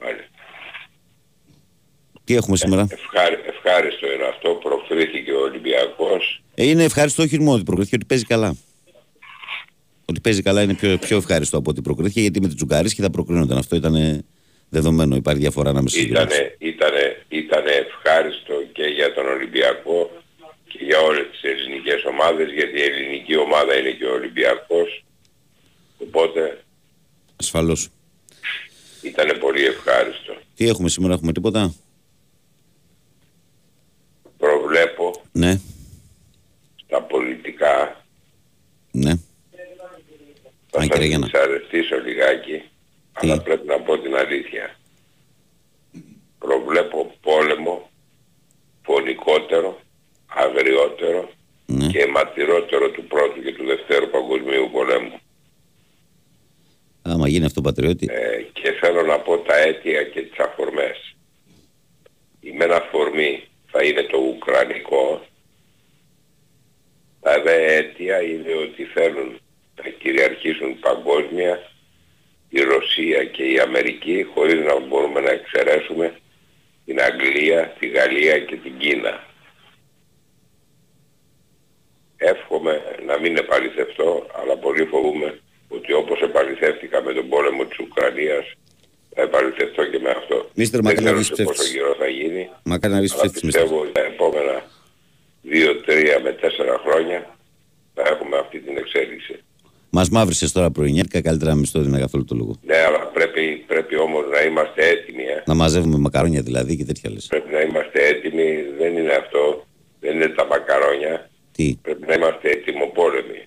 Μάλιστα. Τι έχουμε σήμερα; Ευχάρι, ευχάριστο είναι αυτό. Προκρίθηκε ο Ολυμπιακός. Ε, είναι ευχάριστο όχι μόνο ότι προκρίθηκε, ότι παίζει καλά. Ότι παίζει καλά είναι πιο, πιο ευχάριστο από ότι προκρίθηκε, γιατί με την Τζουγκαρίσκη θα προκρίνονταν. Αυτό ήταν δεδομένο. Υπάρχει διαφορά ανάμεσα στις δύο. Ήτανε, ήτανε, ήτανε ευχάριστο και για τον Ολυμπιακό και για όλες τις ελληνικές ομάδες γιατί η ελληνική ομάδα είναι και ο Ολυμπιακός οπότε Ασφαλώς. ήταν πολύ ευχάριστο. Τι έχουμε σήμερα, έχουμε τίποτα; Προβλέπω Ναι, στα πολιτικά ναι. Θα Αν σας κύριε Γιάννα. δυσαρεστήσω λιγάκι, αλλά πρέπει να πω την αλήθεια. Προβλέπω πόλεμο φωνικότερο, αγριότερο ναι. και αιματηρότερο του πρώτου και του δευτέρου παγκοσμίου πολέμου. Άμα γίνει αυτό πατριώτη. Ε, και θέλω να πω τα αίτια και τις αφορμές. Η μένα αφορμή θα είναι το ουκρανικό. Τα δε αίτια είναι ότι θέλουν να κυριαρχήσουν παγκόσμια η Ρωσία και η Αμερική χωρίς να μπορούμε να εξαιρέσουμε την Αγγλία, τη Γαλλία και την Κίνα. Εύχομαι να μην επαληθευτώ, αλλά πολύ φοβούμαι ότι όπως επαληθεύτηκα με τον πόλεμο της Ουκρανίας, θα επαληθευτώ και με αυτό. Μίστερ, Δεν μακάρι να ξέρω βρεις σε πόσο ψεύτης. καιρό θα γίνει, Μακάρι να βρει αλλά ψεύτης μίστερ. πιστεύω ότι τα επόμενα 2, 3 με 4 χρόνια θα έχουμε αυτή την εξέλιξη. Μας μαύρισε τώρα πρωινιάτικα, καλύτερα να μην στο έδινα καθόλου το λόγο. Ναι, αλλά πρέπει, πρέπει όμως να είμαστε έτοιμοι. Ε. Να μαζεύουμε μακαρόνια δηλαδή και τέτοια λες. Πρέπει να είμαστε έτοιμοι, δεν είναι αυτό, δεν είναι τα μακαρόνια. Τι, Πρέπει να είμαστε έτοιμοπόλεμοι.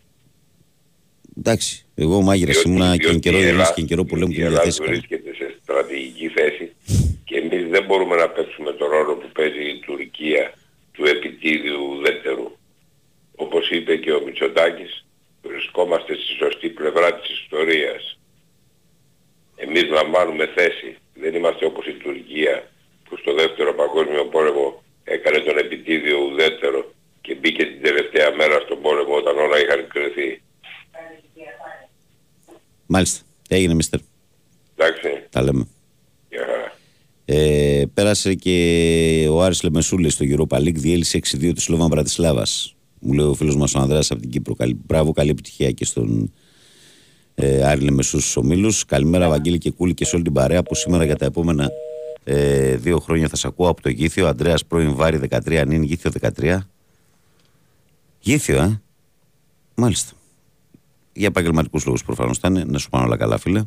Εντάξει. Εγώ μάγειρας Διότι- ήμουνα και εν διότι καιρό η ειρήνης Ελλάδα- και εν καιρό πολέμου και Η μια Ελλάδα διαθέση. έκανα. βρίσκεται σε στρατηγική θέση και εμείς δεν μπορούμε να παίξουμε το ρόλο που παίζει η Τουρκία του επιτίδιου ουδέτερου. Όπως είπε και ο Μητσοτάκης, βρισκόμαστε στη σωστή πλευρά της ιστορίας. Εμείς λαμβάνουμε θέση. Δεν είμαστε όπως η Τουρκία που στο δεύτερο παγκόσμιο πόλεμο έκανε τον επιτίδιο ουδέτερο και μπήκε την τελευταία μέρα στον πόλεμο όταν όλα είχαν κρυθεί. Μάλιστα. Έγινε μίστερ. Εντάξει, Τα λέμε. για χαρά. Ε, πέρασε και ο Άρης Λεμεσούλης στο Europa League, διέλυσε 6-2 του Σλόβαν Μπρατισλάβα. Μου λέει ο φίλος μας ο Ανδρέας από την Κύπρο. Καλή, μπράβο, καλή επιτυχία και στον ε, Άρη Λεμεσού στους ομίλους. Καλημέρα Βαγγέλη και Κούλη και σε όλη την παρέα που σήμερα για τα επόμενα ε, δύο χρόνια θα σε ακούω από το Γήθιο. Αντρέας πρώην Βάρη 13, νυν Γήθιο 13. Γήθιο, ε. Μάλιστα. Για επαγγελματικούς λόγους προφανώς θα είναι. Να σου πάνε όλα καλά, φίλε.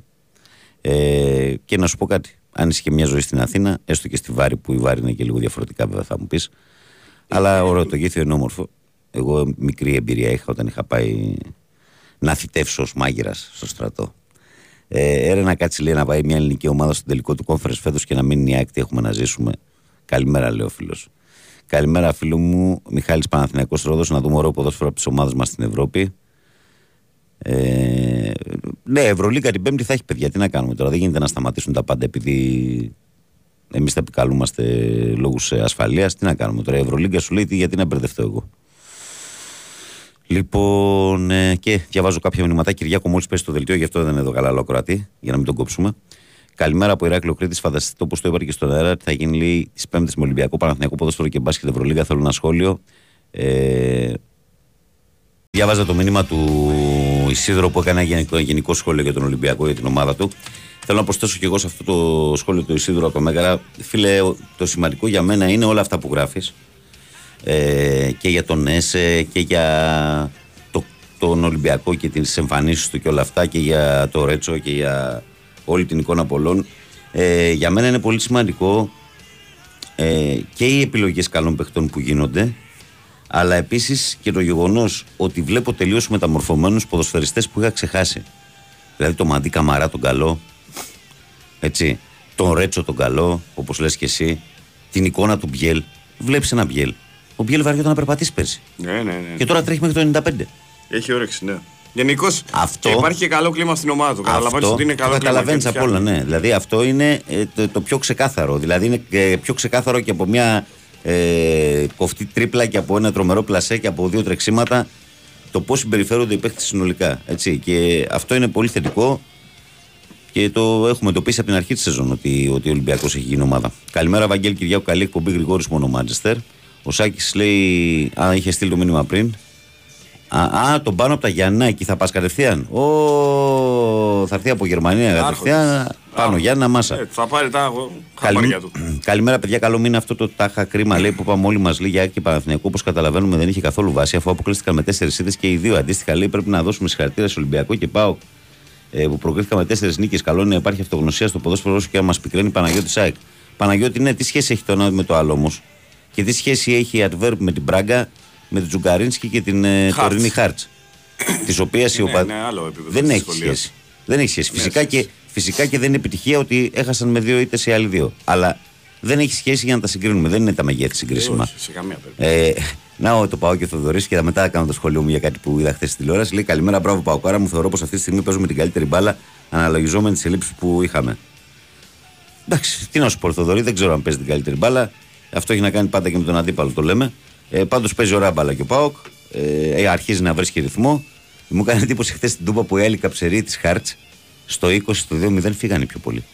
Ε, και να σου πω κάτι. Αν είσαι και μια ζωή στην Αθήνα, έστω και στη Βάρη, που η Βάρη είναι και λίγο διαφορετικά, βέβαια θα μου πεις. Αλλά ωραίο, το γήθιο είναι όμορφο. Εγώ μικρή εμπειρία είχα όταν είχα πάει να θητεύσω ως μάγειρας στο στρατό. Ε, να κάτσει λέει να πάει μια ελληνική ομάδα στο τελικό του conference φέτος και να μείνει η άκτη. Έχουμε να ζήσουμε. Καλημέρα, λέει ο φίλος. Καλημέρα, φίλο μου. Μιχάλης Παναθηναϊκός Ρόδος, να δούμε ωραίο ποδόσφαιρο από τις ομάδες μας στην Ευρώπη. Ε, ναι, Ευρωλίγκα την Πέμπτη θα έχει παιδιά. Τι να κάνουμε τώρα. Δεν γίνεται να σταματήσουν τα πάντα επειδή εμείς θα επικαλούμαστε λόγους ασφαλείας. Τι να κάνουμε τώρα. Η Ευρωλίγκα σου λέει γιατί να μπερδευτώ εγώ. Λοιπόν, ε, και διαβάζω κάποια μηνυματά. Κυριάκο, μόλις πέσει το δελτίο, γι' αυτό δεν είναι εδώ καλά λοκρατή, για να μην τον κόψουμε. Καλημέρα από Ηράκλειο Κρήτης. Φανταστείτε όπω το είπα και στον αέρα, θα γίνει λέει τη Πέμπτη με Ολυμπιακό Παναθηναϊκό Ποδόσφαιρο και Μπάσκετ Ευρωλίγα. Θέλω ένα σχόλιο. Ε, διάβαζα το μήνυμα του Ισίδρο που έκανε ένα γενικό, γενικό σχόλιο για τον Ολυμπιακό, για την ομάδα του. Θέλω να προσθέσω και εγώ σε αυτό το σχόλιο του Ισίδρου από το Μέγαρα. Φίλε, το σημαντικό για μένα είναι όλα αυτά που γράφεις. Ε, και για τον ΕΣΕ και για το, τον Ολυμπιακό και τις εμφανίσεις του και όλα αυτά και για το Ρέτσο και για όλη την εικόνα πολλών. Ε, για μένα είναι πολύ σημαντικό ε, και οι επιλογές καλών παιχτών που γίνονται αλλά επίσης και το γεγονός ότι βλέπω τελείως μεταμορφωμένους ποδοσφαιριστές που είχα ξεχάσει. Δηλαδή το Μαντί Καμαρά τον καλό, έτσι, τον Ρέτσο τον καλό, όπως λες και εσύ, την εικόνα του Μπιέλ. Βλέπεις ένα Μπιέλ. Ο Μπιέλ βαριόταν να περπατήσει πέρσι. Ναι, ναι, ναι. Και τώρα τρέχει μέχρι το 95. Έχει όρεξη, ναι. Γενικώς Αυτό- υπάρχει και καλό κλίμα στην ομάδα του. Καταλαβαίνεις Αυτό ότι είναι το καλό κλίμα. καταλαβαίνεις και από όλα, φτιάχνει. ναι. Δηλαδή αυτό είναι ε, το, το πιο ξεκάθαρο. Δηλαδή είναι ε, πιο ξεκάθαρο και από μια ε, κοφτή τρίπλα και από ένα τρομερό πλασέ και από δύο τρεξίματα το πώς συμπεριφέρονται οι παίχτε συνολικά. Έτσι. Και αυτό είναι πολύ θετικό και το έχουμε το πει από την αρχή της σεζόν ότι, ότι ο Ολυμπιακός έχει γίνει ομάδα. Καλημέρα, Βαγγέλη Κυριάκου. Καλή εκπομπή Γρηγόρης μόνο Μάντσεστερ. Ο Σάκης λέει, Α, είχε στείλει το μήνυμα πριν. Α, α, τον πάνω από τα Γιαννάκη θα πας κατευθείαν. Ω, θα έρθει από Γερμανία κατευθείαν. Πάνω Γιάννα Μάσα. Ε, θα πάρει τα Καλη- χαμπάρια του. Καλημέρα, παιδιά. Καλό μήνα αυτό το τάχα κρίμα λέει που είπαμε όλοι μας λέει για Άκη και Παναθηναϊκό. Όπως καταλαβαίνουμε δεν είχε καθόλου βάση αφού αποκλείστηκαν με τέσσερις ήττε και οι δύο. Αντίστοιχα λέει πρέπει να δώσουμε συγχαρητήρια στο Ολυμπιακό και πάω ε, που προκρίθηκαν με τέσσερις νίκες. Καλό είναι να υπάρχει αυτογνωσία στο ποδόσφαιρο όσο και αν μας πικραίνει η Παναγιώτης Σάικ. Παναγιώτη, ναι, τι σχέση έχει το ένα με το άλλο όμως; Και τι σχέση έχει η Adverb με την Μπράγκα, με την Τζουγκαρίνσκι και την ε, Χάρτς. τωρινή Χάρτς. τη οποία η Ναι, οπα- ναι, άλλο επίπεδο δεν της έχει σχολείας. σχέση. Δεν έχει σχέση. Φυσικά, σχέση. και, φυσικά και δεν είναι επιτυχία ότι έχασαν με δύο ήττες οι άλλοι δύο. Αλλά δεν έχει σχέση για να τα συγκρίνουμε. Δεν είναι τα μεγέθη συγκρίσιμα. Όχι, σε καμία περίπτωση. Ε, να, ο, το πάω και ο Θοδωρής και μετά κάνω το σχολείο μου για κάτι που είδα χθες στη τηλεόραση. Λέει Καλημέρα, μπράβο Παοκάρα μου. Θεωρώ πως αυτή τη στιγμή παίζουμε την καλύτερη μπάλα αναλογιζόμενη τι ελλείψει που είχαμε. Εντάξει, τι να σου πω, Θοδωρή, δεν ξέρω αν παίζει την καλύτερη μπάλα. Αυτό έχει να κάνει πάντα και με τον αντίπαλο, το λέμε. Ε, Πάντως παίζει ωραία μπάλα και ο Πάοκ. Ε, ε, αρχίζει να βρίσκει ρυθμό. Μου κάνει εντύπωση χθες την τούπα που η Έλλη Καψερή της Χάρτς στο 20, στο 2-0 φύγανε πιο πολύ.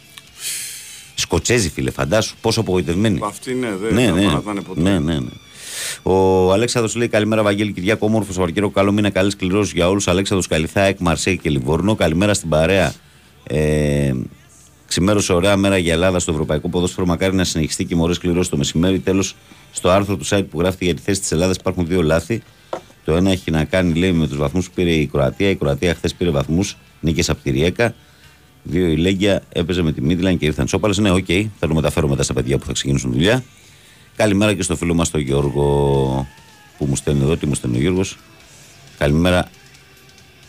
Σκοτσέζι, φίλε, φαντάσου πόσο απογοητευμένοι. Αυτή ναι, δεν Ναι, θα ναι. παρατάνε ποτέ. ναι, ναι, ναι. Ο Αλέξανδρος λέει καλημέρα Βαγγέλη Κυριάκο, όμορφος Σαββαρκέρο, καλό μήνα, καλή σκληρό για όλους. Αλέξανδρος Καλιθά, Εκ Μαρσέη και Λιβόρνο. Καλημέρα στην παρέα. Ε, ξημέρωσε ωραία μέρα για Ελλάδα στο Ευρωπαϊκό Ποδόσφαιρο. Μακάρι να συνεχιστεί και μωρέ σκληρό το μεσημέρι. Τέλος, στο άρθρο του site που γράφεται για τη θέση της Ελλάδας υπάρχουν δύο λάθη. Το ένα έχει να κάνει λέει, με τους βαθμούς που πήρε η Κροατία. Η Κροατία χθες πήρε βαθμούς, νίκες από τη Ριέκα. Δύο η Λέγκια έπαιζε με τη Μίντιλαντ και ήρθαν ισόπαλες. Ναι, οκ, θα το μεταφέρω μετά στα παιδιά που θα ξεκινήσουν δουλειά. Καλημέρα και στο φίλο μας τον Γιώργο που μου στέλνει εδώ. Τι μου στέλνει ο Γιώργος. Καλημέρα.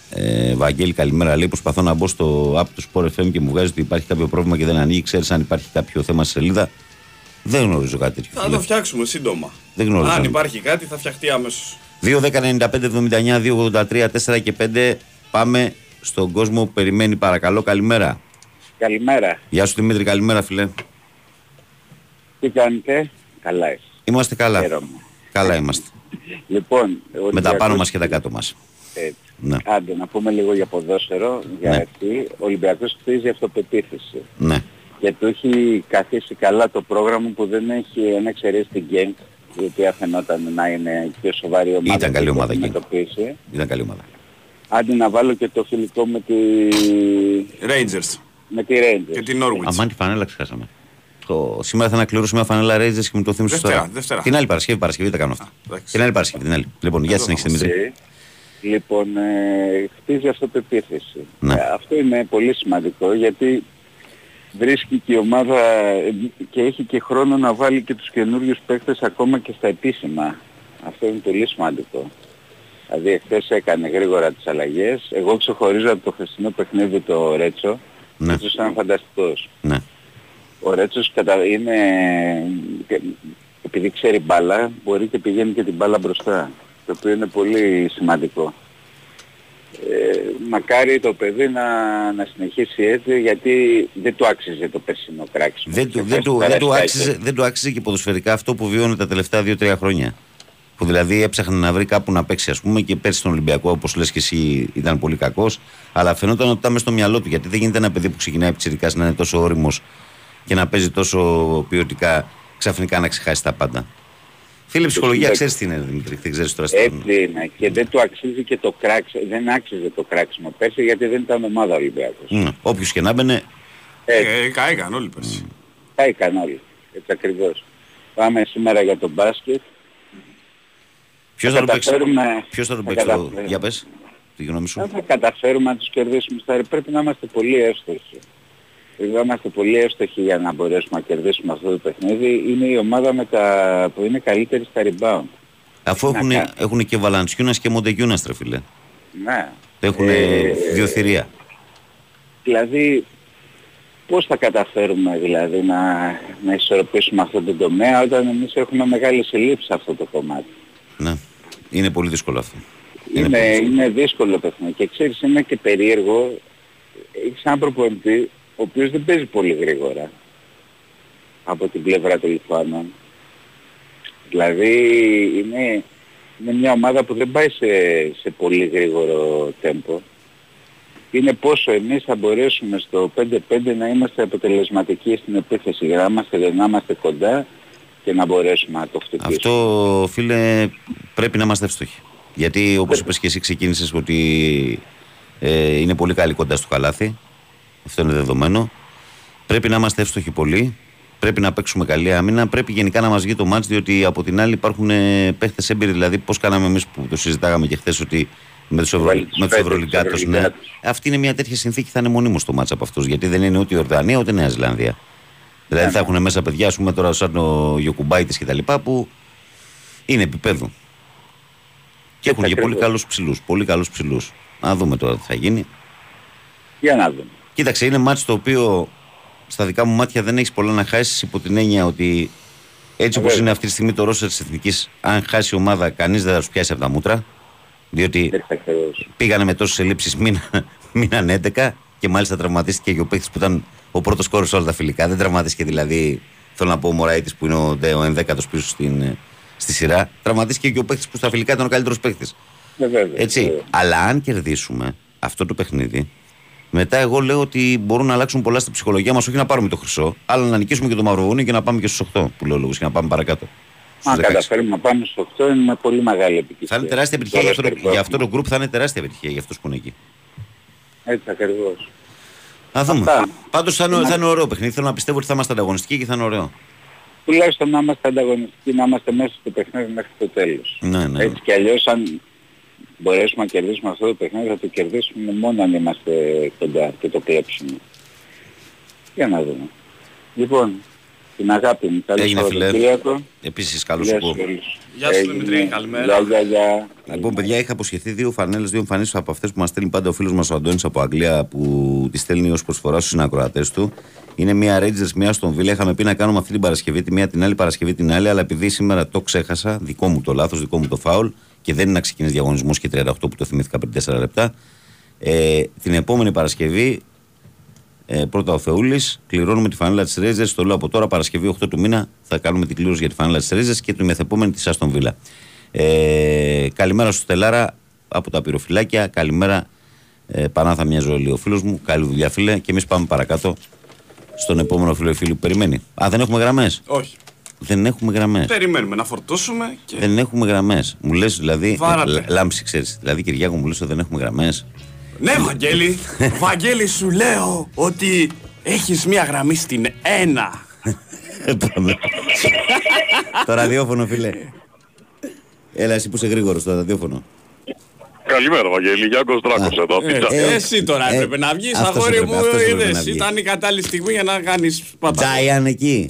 Ε, Βαγγέλη, καλημέρα. Λέει: Προσπαθώ να μπω στο app του Sport FM και μου βγάζει ότι υπάρχει κάποιο πρόβλημα και δεν ανοίγει. Ξέρεις αν υπάρχει κάποιο θέμα στη σελίδα; Δεν γνωρίζω κάτι τέτοιο. Θα φίλε. το φτιάξουμε σύντομα. Δεν γνωρίζω. Αν υπάρχει κάτι θα φτιαχτεί αμέσως. 2, 10, 95, 79, 2, 83, 4 και 5. Πάμε στον κόσμο που περιμένει, παρακαλώ. Καλημέρα. Καλημέρα. Γεια σου Δημήτρη, καλημέρα φίλε. Τι κάνετε; Καλά είσαι. Είμαστε καλά. Χαίρομαι. Καλά είμαστε. Λοιπόν, ο Με τα Ολυμπιακός- πάνω μας και τα κάτω μας. Έτσι. Ναι. Άντε να πούμε λίγο για ποδόσφαιρο, για Ναι. αρχή. Ο Ολυμπιακός χτίζει αυτοπεποίθηση. Ναι. Και του έχει καθίσει καλά το πρόγραμμα που δεν έχει ένα εξαιρέσει την Γκένκ, η οποία φαινόταν να είναι πιο σοβαρή ομάδα. Ήταν καλή που ομάδα έχει Genk. αντιμετωπίσει. Ήταν καλή ομάδα. Άντε να βάλω και το φιλικό με τη, Rangers με τη Rangers. και την Norwich. Αμάν τη φανέλα ξεχάσαμε. Το... Σήμερα θα ανακληρώσουμε μια φανέλα Rangers και μου το θύμισε Δευτέρα, τώρα. Δευτέρα. Την άλλη Παρασκευή, Παρασκευή τα κάνω αυτά. εντάξει. Την άλλη Παρασκευή, την άλλη. Λοιπόν, για Εδώ συνέχιστε Δημήτρη. Ε, Λοιπόν, ε, χτίζει αυτοπεποίθηση. Ναι. Ε, αυτό είναι πολύ σημαντικό γιατί βρίσκει και η ομάδα ε, και έχει και χρόνο να βάλει και τους καινούριους παίκτες ακόμα και στα επίσημα. Αυτό είναι πολύ σημαντικό. Δηλαδή εχθές έκανε γρήγορα τις αλλαγές. Εγώ ξεχωρίζω από το χθεσινό παιχνίδι το Ρέτσο. Ναι. Ο Ρέτσος ήταν φανταστικός. Ναι. Ο Ρέτσος κατα... είναι... επειδή ξέρει μπάλα, μπορεί και πηγαίνει και την μπάλα μπροστά. Το οποίο είναι πολύ σημαντικό. Ε, μακάρι το παιδί να, να συνεχίσει έτσι γιατί δεν του άξιζε το περσινό κράξιμο. Δεν, του, Και δεν, του, χθες δεν, του περαστάκι. άξιζε, δεν του άξιζε και ποδοσφαιρικά αυτό που βιώνει τα τελευταία 2-3 χρόνια. Που δηλαδή έψαχνε να βρει κάπου να παίξει, ας πούμε, και πέρσι στον Ολυμπιακό, όπως λες και εσύ, ήταν πολύ κακός. Αλλά φαινόταν ότι ήταν μες στο μυαλό του. Γιατί δεν γίνεται ένα παιδί που ξεκινάει πιτσιρικά να είναι τόσο όριμος και να παίζει τόσο ποιοτικά ξαφνικά να ξεχάσει τα πάντα. Φίλε, ψυχολογία ξέρεις τι είναι, Δημήτρη. Δεν ξέρεις τώρα. στην- Έτσι είναι και δεν του αξίζει και το κράξιμο. Δεν άξιζε το κράξιμο πέρσι γιατί δεν ήταν ομάδα ο Ολυμπιακός. Mm. Όποιος και να μπαινε, Έτσι, Ε, καήκαν όλοι πέρσι. τα έκανε όλοι. Έτσι ακριβώς. Πάμε σήμερα για τον μπάσκετ. Ποιος θα Θα τον παίξει. καταφέρουμε- Ποιος θα τον θα παίξει. το- καταφέρουμε. Για πες, τη γνώμη Αν σου. θα καταφέρουμε να τους κερδίσουμε στα πρέπει να είμαστε πολύ εύστοχοι. Πρέπει να είμαστε πολύ εύστοχοι για να μπορέσουμε να κερδίσουμε αυτό το παιχνίδι. Είναι η ομάδα με τα... που είναι καλύτερη στα rebound. Αφού να έχουν, κάνει. έχουν και Βαλαντσιούνας και Μοντεγιούνας, τρε φίλε. Ναι. Έχουν Ε, δύο θηρία. Δηλαδή, πώς θα καταφέρουμε δηλαδή να, να ισορροπήσουμε αυτό το τομέα όταν εμείς έχουμε μεγάλες ελλείψεις σε αυτό το κομμάτι. Ναι. Είναι πολύ δύσκολο αυτό. Είναι Είναι, πολύ είναι, δύσκολο παιχνίδι και ξέρεις είναι και περίεργο. Έχεις έναν προπονητή ο οποίος δεν παίζει πολύ γρήγορα από την πλευρά των Λιθουάνων. Δηλαδή είναι, είναι μια ομάδα που δεν πάει σε, σε πολύ γρήγορο τέμπο. Είναι πόσο εμείς θα μπορέσουμε στο 5-5 να είμαστε αποτελεσματικοί στην επίθεση για να είμαστε, να είμαστε κοντά και να μπορέσουμε να το χτυπήσουμε. Αυτό, φίλε, πρέπει να είμαστε εύστοχοι. Γιατί όπως είπες και εσύ, ξεκίνησες ότι ε, είναι πολύ καλή κοντά στο καλάθι. Αυτό είναι δεδομένο. Πρέπει να είμαστε εύστοχοι πολύ. Πρέπει να παίξουμε καλή άμυνα. Πρέπει γενικά να μας βγει το μάτς διότι από την άλλη υπάρχουν ε, παίχτες έμπειροι. Δηλαδή, πώς κάναμε εμείς που το συζητάγαμε και χθες ότι με τους Βάλει τους παίκτες, Ευρωλυγκάτες, τους ναι. Ευρωλυγκάτες. Αυτή είναι μια τέτοια συνθήκη, θα είναι μονίμως το μάτς από αυτούς. Γιατί δεν είναι ούτε η Ορδανία ούτε η Νέα Ζηλανδία. Δηλαδή θα έχουν μέσα παιδιά, ας πούμε τώρα σαν ο Γιοκουμπάητη και τα λοιπά που είναι επίπεδου. Και έχουν και πολύ ακριβώς. καλούς ψηλούς. Πολύ καλούς ψηλούς. Να δούμε τώρα τι θα γίνει. Για να δούμε. Κοίταξε, είναι μάτς το οποίο στα δικά μου μάτια δεν έχεις πολλά να χάσεις υπό την έννοια ότι έτσι όπως Βέβαια. είναι αυτή τη στιγμή το ρόστερ της Εθνικής, αν χάσει η ομάδα, κανείς δεν θα του πιάσει από τα μούτρα. Διότι Έτσι ακριβώς. πήγανε με τόσες ελλείψεις, μείναν 11 και μάλιστα τραυματίστηκε και ο παίκτης που ήταν ο πρώτος κόρος σε όλα τα φιλικά. Δεν τραυματίστηκε δηλαδή, θέλω να πω, ο Μωράητη που είναι ο, ντε- ο 11ο πίσω στην, ε, στη σειρά. Τραυματίστηκε και ο παίκτης που στα φιλικά ήταν ο καλύτερος παίκτης. Ε, βέβαια, Έτσι. βέβαια. Αλλά αν κερδίσουμε αυτό το παιχνίδι, μετά εγώ λέω ότι μπορούν να αλλάξουν πολλά στην ψυχολογία μας, όχι να πάρουμε το χρυσό, αλλά να νικήσουμε και το Μαυροβούνιο και να πάμε και στους 8 που λέω λόγους και να πάμε παρακάτω. Στους Αν 16. καταφέρουμε να πάμε στο 8 είναι με πολύ μεγάλη επιτυχία. Θα είναι τεράστια επιτυχία Το για αυτό, το, roster που για αυτό το έχουμε. group, θα είναι τεράστια επιτυχία για αυτούς που είναι εκεί. Έτσι ακριβώς. Θα δούμε. Αυτά. Πάντως θα, είναι- θα είναι ωραίο παιχνίδι. Θέλω να πιστεύω ότι θα είμαστε ανταγωνιστικοί και θα είναι ωραίο. Τουλάχιστον να είμαστε ανταγωνιστικοί, να είμαστε μέσα στο παιχνίδι μέχρι το τέλος. Ναι, ναι. Έτσι κι αλλιώς αν μπορέσουμε να κερδίσουμε αυτό το παιχνίδι θα το κερδίσουμε μόνο αν είμαστε κοντά και το κλέψουμε. Για να δούμε. Λοιπόν, την αγάπη μου. Καλό Έγινε, φίλε. Σαββατοκύριακο. Επίσης, καλώ Γεια σου σου πω. όλους. Γεια σου, Έγινε. Δημητρή. Καλημέρα. Γεια, γεια, γεια. Λοιπόν, παιδιά, είχα αποσχεθεί δύο φανέλες, δύο εμφανίσεις από αυτές που μας στέλνει πάντα ο φίλος μας ο Αντώνης από Αγγλία, που τη στέλνει ως προσφορά στους συνακροατές του. Είναι μία Rangers, μία στον Βίλα. Είχαμε πει να κάνουμε αυτή την Παρασκευή τη μία, την άλλη Παρασκευή την άλλη, αλλά επειδή σήμερα το ξέχασα, δικό μου το λάθος, δικό μου το φάουλ, και δεν είναι να ξεκινήσει διαγωνισμός και 38 που το θυμήθηκα πριν 4 λεπτά. Ε, την επόμενη Παρασκευή, ε, πρώτα ο Θεούλης, κληρώνουμε τη φανέλα της Rangers. Το λέω από τώρα, Παρασκευή 8 του μήνα, θα κάνουμε την κλήρωση για τη φανέλα της Rangers και την μεθεπόμενη της Αστον Βίλα. Ε, καλημέρα στο Στελάρα από τα πυροφυλάκια. Καλημέρα ε, Πανάθα μια ζωή, ο φίλος μου. Καλή δουλειά, φίλε. Και εμείς πάμε παρακάτω στον επόμενο φίλο ή φίλη που περιμένει. Α, δεν έχουμε γραμμές; Όχι. Δεν έχουμε γραμμές. Περιμένουμε να φορτώσουμε και... Δεν έχουμε γραμμές. Μου λες δηλαδή. Βάρατε. ε, λ- λάμψη, ξέρεις. Δηλαδή, Κυριάκο μου λες ότι δεν έχουμε γραμμές. Ναι, Βαγγέλη. Βαγγέλη, σου λέω ότι έχεις μία γραμμή στην ένα. το ραδιόφωνο, φίλε. Έλα, εσύ που είσαι γρήγορος στο ραδιόφωνο. Καλημέρα, Βαγγέλη. Γιάνκος Δράκος εδώ. Ε, Πιτσα. ε, Εσύ τώρα ε, έπρεπε να βγεις, αυτός αγόρι έπρεπε, μου, αυτός έπρεπε να είδες. βγεις. Ήταν η κατάλληλη στιγμή για να κάνεις πατά. Τζάιαν εκεί.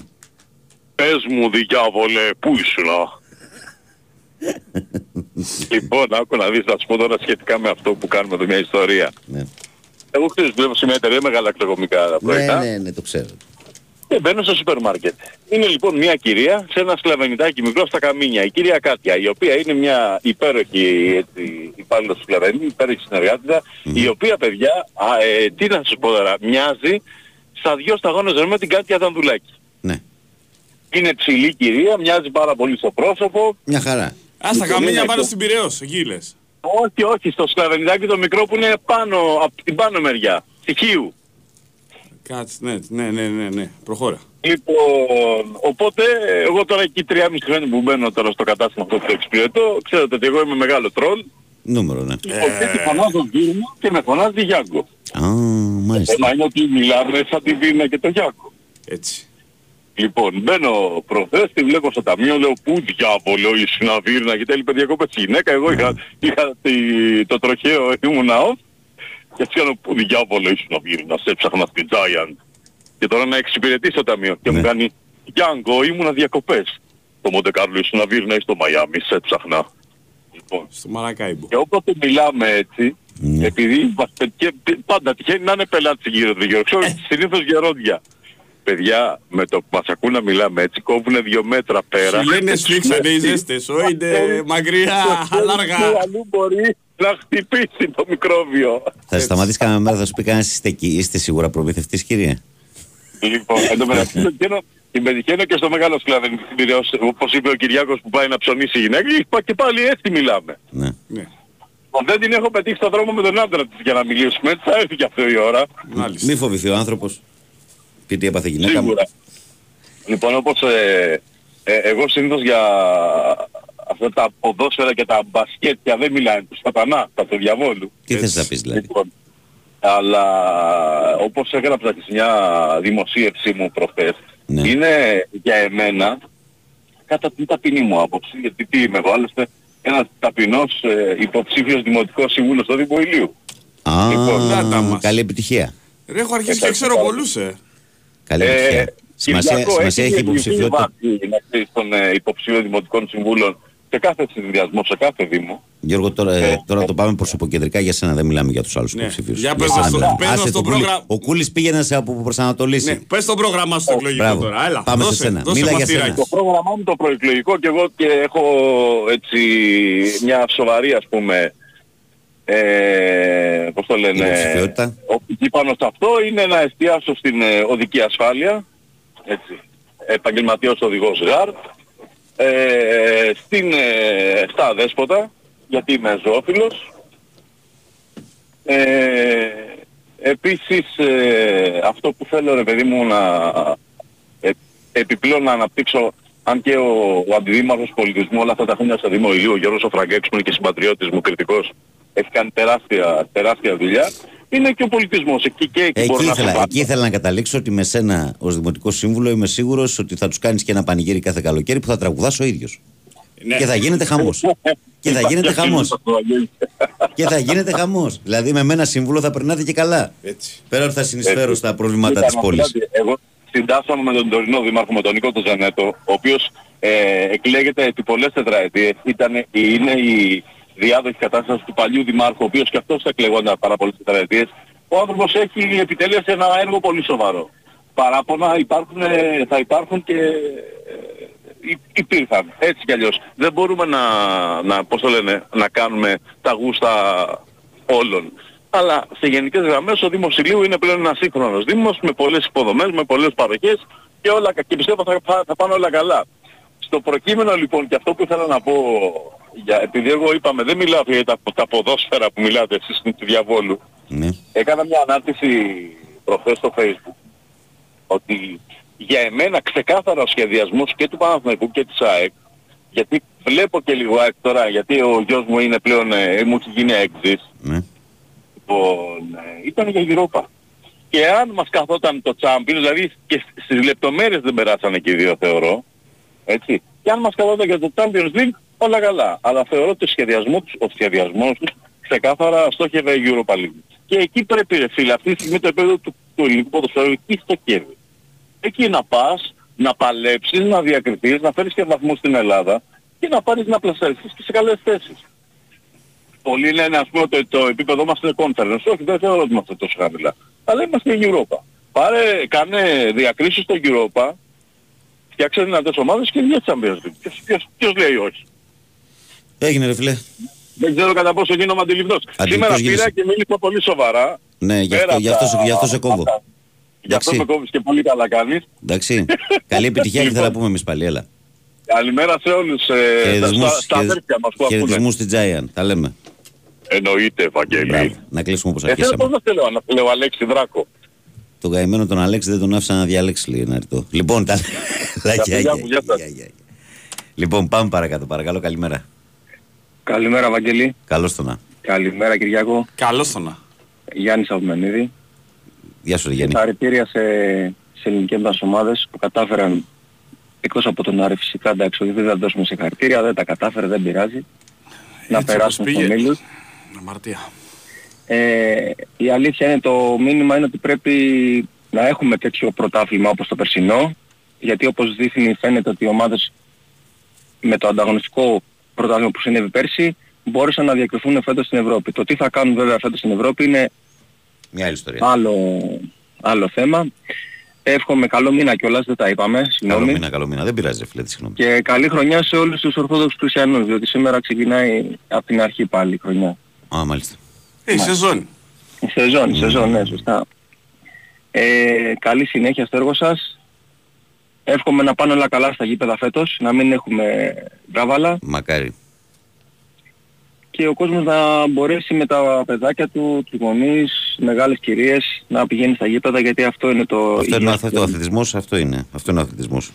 Πες μου, διάβολε, πού ήσουν. λοιπόν, άκου να δεις, να σου πω τώρα σχετικά με αυτό που κάνουμε εδώ μια ιστορία. Ναι. Εγώ χθες βλέπω σε μια εταιρεία μεγάλα κλεγομικά ναι, προϊόντα ναι, ναι, το ξέρω. και μπαίνω στο σούπερ μάρκετ. Είναι λοιπόν μια κυρία σε ένα σκλαβενιτάκι μικρό στα καμίνια, η κυρία Κάτια, η οποία είναι μια υπέροχη έτσι, υπάλληλος σκλαβενή, υπέροχη συνεργάτηδα, η οποία παιδιά, α, ε, τι να σου πω τώρα, μοιάζει στα δυο σταγόνες με την Κάτια Δανδουλάκη. Ναι. Είναι ψηλή κυρία, μοιάζει πάρα πολύ στο πρόσωπο. Μια χαρά. Α, στα Λοιπόν, καμίνια είναι πάνω αυτό. στην Πειραιώς, εκεί λες. Όχι, όχι, στο σκλαβενιδάκι το μικρό που είναι πάνω, από την πάνω μεριά, στοιχείου. Κάτσε, ναι, ναι, ναι, ναι, ναι. Προχώρα. Λοιπόν, οπότε εγώ τώρα εκεί τρία μισή χρόνια που μπαίνω τώρα στο κατάστημα αυτό που το εξυπηρετώ, ξέρετε ότι εγώ είμαι μεγάλο τρόλ. Νούμερο, ναι. Λοιπόν, και τη φωνάζω Βίρμα και με φωνάζει Γιάνγκο. Α, μάλιστα. Θέμα είναι ότι μιλάμε σαν τη Βίρμα και το Γιάνγκο. Έτσι. Λοιπόν, μπαίνω προχθές, τη βλέπω στο ταμείο, λέω πού διάβολο ήσουν Βίρνα και τέλει παιδιά εγώ πες γυναίκα, εγώ είχα, είχα τη- το τροχαίο, ήμουν off και έτσι κάνω πού διάβολο ήσουν Βίρνα, σε έψαχνα στην Giant. Και τώρα να εξυπηρετήσω το ταμείο και Ναι. μου κάνει Γιάνγκο, ήμουνα διακοπές. Το Μοντεκάρλο ήσουν Βίρνα ή στο Μαϊάμι, σε έψαχνα. Λοιπόν, Στο Μαρακάιμπο. και όποτε μιλάμε έτσι, Ναι. επειδή είμαστε και πάντα τυχαίνει να είναι πελάτες γύρω του γύρω, ξέρω συνήθως γερόντια. Παιδιά, με το που μας ακούν να μιλάμε έτσι, κόβουνε δύο μέτρα πέρα. Σου λένε σφίξανε οι ζέστες, όιντε μακριά, αλάργα. Αλλού μπορεί να χτυπήσει το μικρόβιο. Θα σταματήσει κανένα μέρα, θα σου πει κανένας είστε εκεί. Είστε σίγουρα προμηθευτής, κύριε. Λοιπόν, εν τω μεταξύ το καίνο- και με τυχαίνω και στο μεγάλο σκλαβενικό πυραιός, όπως είπε ο Κυριάκος που πάει να ψωνίσει η γυναίκα, είπα και πάλι έτσι μιλάμε. Ναι. Ναι, Δεν την έχω πετύχει στον δρόμο με τον άντρα της για να μιλήσουμε, έτσι θα έρθει και αυτό η ώρα. μάλιστα. Μη φοβηθεί ο άνθρωπος. Πει τι έπαθε η γυναίκα μου. Σίγουρα. Λοιπόν, όπως ε, ε, εγώ συνήθως για αυτά τα ποδόσφαιρα και τα μπασκέτια δεν μιλάνε τους σατανά, τα του διαβόλου. Τι θες να πεις δηλαδή; Λοιπόν, αλλά όπως έγραψα και σε μια δημοσίευση μου προχθές, Ναι. είναι για εμένα κατά την ταπεινή μου άποψη, γιατί τι είμαι εγώ, άλλωστε ένας ταπεινός ε, υποψήφιος δημοτικός σύμβουλος στο Δήμο Ηλίου. Α, Λοιπόν, να τα μας. καλή επιτυχία. Ρε, έχω αρχίσει και Εντάξει, ξέρω πάρα πολλούς, ε. Καλή Ε, επιτυχία. Σημασία, Κυριακό, σημασία έχει διευρυνθεί η υποψηφιότητα. βάση, να ξέρεις, των ε, υποψηφίων δημοτικών συμβούλων σε κάθε συνδυασμό, σε κάθε δήμο; Γιώργο, τώρα, ε, τώρα το πάμε προσωποκεντρικά για σένα, δεν μιλάμε για τους άλλους Ναι. υποψηφίους. Για πες σένα μας το- μιλάμε. πες μας Άσε το Κούλη. πρόγραμμα. Ο Κούλης πήγε να σε αποπροσανατολίσει. Ναι, πες το πρόγραμμά σου το εκλογικό Μπράβο. τώρα. Έλα, Πάμε σε δώσε, σένα. δώσε Μίλα για μαθηράκι. σένα. Το πρόγραμμά μου το προεκλογικό και εγώ και έχω έτσι μια σοβαρή ας πούμε ε, πώς το λένε Υποψηφιότητα. οπτική πάνω σε αυτό είναι να εστιάσω στην ε, οδική ασφάλεια έτσι, επαγγελματίας οδηγός ΓΑΡ ε, στην, ε, στα αδέσποτα γιατί είμαι ζωόφιλος. Ε, επίσης ε, αυτό που θέλω ρε παιδί μου να ε, επιπλέον να αναπτύξω αν και ο, ο αντιδήμαρχος πολιτισμού όλα αυτά τα χρόνια στο Δήμο Ηλίου, ο Γιώργος Οφραγκέξ που είναι και συμπατριώτης μου κριτικός, έχει κάνει τεράστια, τεράστια δουλειά, είναι και ο πολιτισμός. Εκεί και εκεί, Εκεί μπορώ να ήθελα, συμβάλλω. εκεί ήθελα να καταλήξω ότι με σένα ως Δημοτικό Σύμβουλο είμαι σίγουρος ότι θα τους κάνεις και ένα πανηγύρι κάθε καλοκαίρι που θα τραγουδάς ο ίδιος. Ναι. Και θα γίνεται χαμός. και θα γίνεται χαμός. και θα γίνεται χαμός. Δηλαδή με μένα σύμβουλο θα περνάτε και καλά. Έτσι. Πέρα ότι θα συνεισφέρω Έτσι. στα προβλήματα Κοίτα, της να πόλης. σου πω κάτι, Εγώ συντάσσαμε με τον τωρινό δήμαρχο, με τον Νίκο τον Ζανέτο, ο οποίος ε, εκλέγεται επί πολλές τετραετίες. Ήταν, είναι η διάδοχη κατάστασης του παλιού δημάρχου, ο οποίος και αυτός εκλεγόταν πάρα πολλές τετραετίες. Ο άνθρωπος έχει επιτελέσει ένα έργο πολύ σοβαρό. Παράπονα υπάρχουν, ε, θα υπάρχουν και ε, υ- υπήρχαν. Έτσι κι αλλιώς. Δεν μπορούμε να, να, πώς το λένε, να κάνουμε τα γούστα όλων. Αλλά σε γενικές γραμμές ο Δήμος Ηλίου είναι πλέον ένας σύγχρονος Δήμος με πολλές υποδομές, με πολλές παροχές και, όλα, κα- και πιστεύω θα, θα, θα πάνε όλα καλά. Στο προκείμενο λοιπόν και αυτό που ήθελα να πω, για, επειδή εγώ είπαμε δεν μιλάω για τα, τα ποδόσφαιρα που μιλάτε εσείς του διαβόλου, Ναι. έκανα μια ανάρτηση προχθές στο facebook ότι για εμένα ξεκάθαρα ο σχεδιασμός και του Παναθηναϊκού και της ΑΕΚ γιατί βλέπω και λίγο ΑΕΚ τώρα γιατί ο γιος μου είναι πλέον, ε, μου έχει γίνει έξις Ναι. λοιπόν, ε, ήταν για Europa. Και αν μας καθόταν το Champions, δηλαδή και σ- στις λεπτομέρειες δεν περάσανε και οι δύο θεωρώ, έτσι, και αν μας καθόταν για το Champions League, όλα καλά. Αλλά θεωρώ ότι ο σχεδιασμός τους, ο σχεδιασμός τους ξεκάθαρα στόχευε η Europa League. Και εκεί πρέπει ρε φίλε, αυτή τη στιγμή το επίπεδο του, του ελληνικού ποδοσφαίρου εκεί στοχεύει. Εκεί να πας, να παλέψεις, να διακριθείς, να φέρεις και βαθμούς στην Ελλάδα και να πάρεις να πλασαριστείς και σε καλές θέσεις. Πολλοί λένε ας πούμε ότι το επίπεδο μας είναι conference. Όχι, δεν θεωρώ ότι είμαστε τόσο χαμηλά. Αλλά είμαστε η Europa. Πάρε, κάνε διακρίσεις στο Europa, φτιάξε δυνατές ομάδες και βγες Champions League. Ποιος, ποιος, ποιος λέει όχι; Έγινε ρε φίλε. Δεν ξέρω κατά πόσο γίνομαι αντιληπτός. Αντιληπτός Σήμερα γίνεσαι. πήρα και μίλησα πολύ σοβαρά. Ναι, γι' Πέρα αυτό, από γι αυτό, τα- σε- γι' αυτό σε κόβω. Γι' αυτό Εντάξει. με κόβεις και πολύ καλά κάνεις. Εντάξει. Καλή επιτυχία και θα τα Λοιπόν. πούμε εμείς πάλι. Έλα. Καλημέρα σε όλους ε, στα, Χαιρετισμούς, στα αδέρφια μας που ακούνε. χαιρετισμούς στην Giant. Τα λέμε. Εννοείται, Ευαγγέλη. Μπράβο. Να κλείσουμε όπως Εσένα αρχίσαμε. πώς να σε λέω, να σε λέω Αλέξη Δράκο; Τον καημένο τον Αλέξη δεν τον άφησα να διαλέξει λέει ένα ερτό. Λοιπόν, τα... παιδιά μου, γεια σας. Γεια, γεια. Λοιπόν, πάμε παρακάτω. Παρακαλώ, καλημέρα. Καλημέρα Βαγγελή. Καλώς το να. Καλημέρα Κυριακό. Καλώς το να. Γιάννης Αυμενίδη. Γεια σου, ρε Γιάννη. Συγχαρητήρια σε, σε ελληνικές μας ομάδες που κατάφεραν εκτός από τον Άρη φυσικά εντάξει όχι, δεν θα δώσουμε συγχαρητήρια, δεν τα κατάφερε, δεν πειράζει. να όπως περάσουν στο πήγε. μίλους. Αμαρτία. Ε, η αλήθεια είναι το μήνυμα είναι ότι πρέπει να έχουμε τέτοιο πρωτάθλημα όπως το περσινό γιατί όπως δείχνει φαίνεται ότι οι ομάδες με το ανταγωνιστικό πρωτάθλημα που συνέβη πέρσι μπόρεσαν να διακριθούν φέτος στην Ευρώπη. Το τι θα κάνουν βέβαια φέτος στην Ευρώπη είναι Μια άλλη ιστορία. άλλο, άλλο θέμα. Εύχομαι καλό μήνα κιόλας, δεν τα είπαμε, Καλό συγγνώμη. μήνα, καλό μήνα. Δεν πειράζει, ρε φίλε, τη συγγνώμη. Και καλή χρονιά σε όλους τους Ορθόδοξους Χριστιανούς, διότι σήμερα ξεκινάει από την αρχή πάλι η χρονιά. Α, μάλιστα. Ε, η σεζόν. Η σεζόν, η σεζόν, ναι, σωστά. Ε, καλή συνέχεια στο έργο σας. Εύχομαι να πάνε όλα καλά στα γήπεδα φέτος, να μην έχουμε βράβαλα Μακάρι. και ο κόσμος να μπορέσει με τα παιδάκια του, τους γονείς, μεγάλες κυρίες να πηγαίνει στα γήπεδα γιατί αυτό είναι το... Αυτό είναι ο υγιές αθ- το αθλητισμός, αυτό είναι. Αυτό είναι ο αθλητισμός.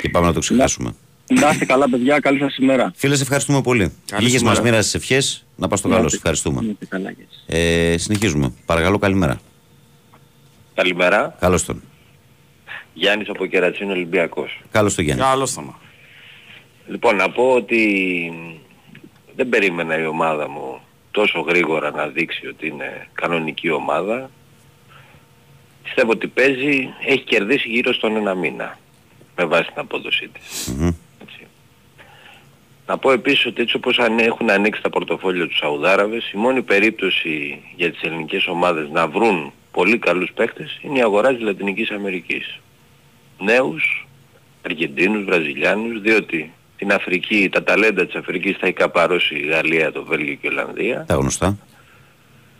Και πάμε να το ξεχάσουμε. Να είστε καλά παιδιά, καλή σας ημέρα. Φίλες, σε ευχαριστούμε πολύ. Καλή Λίγες μας σήμερα. μοίρας τις ευχές. Να πας στο καλό, σε ευχαριστούμε. Να είστε καλά, γεια σας. Ε, συνεχίζουμε. Παρακαλώ, καλημέρα. Καλημέρα. Καλώς τον. Γιάννης από Κερατσίνο Ολυμπιακός. Καλώς τον Γιάννη. Καλώς το να. Λοιπόν, να πω ότι δεν περίμενα η ομάδα μου τόσο γρήγορα να δείξει ότι είναι κανονική ομάδα. Πιστεύω ότι παίζει, έχει κερδίσει γύρω στον ένα μήνα με βάση την απόδοσή της. Μμμ. Έτσι. Να πω επίσης ότι έτσι όπως αν έχουν ανοίξει τα πορτοφόλια τους Σαουδάραβες, η μόνη περίπτωση για τις ελληνικές ομάδες να βρουν πολύ καλούς παίκτες είναι η αγορά της Λατινικής Αμερικής. Νέους, Αργεντίνους, Βραζιλιάνους, διότι την Αφρική, τα ταλέντα της Αφρικής θα έχει καπαρώσει η Γαλλία, το Βέλγιο και η Ολλανδία. Τα γνωστά.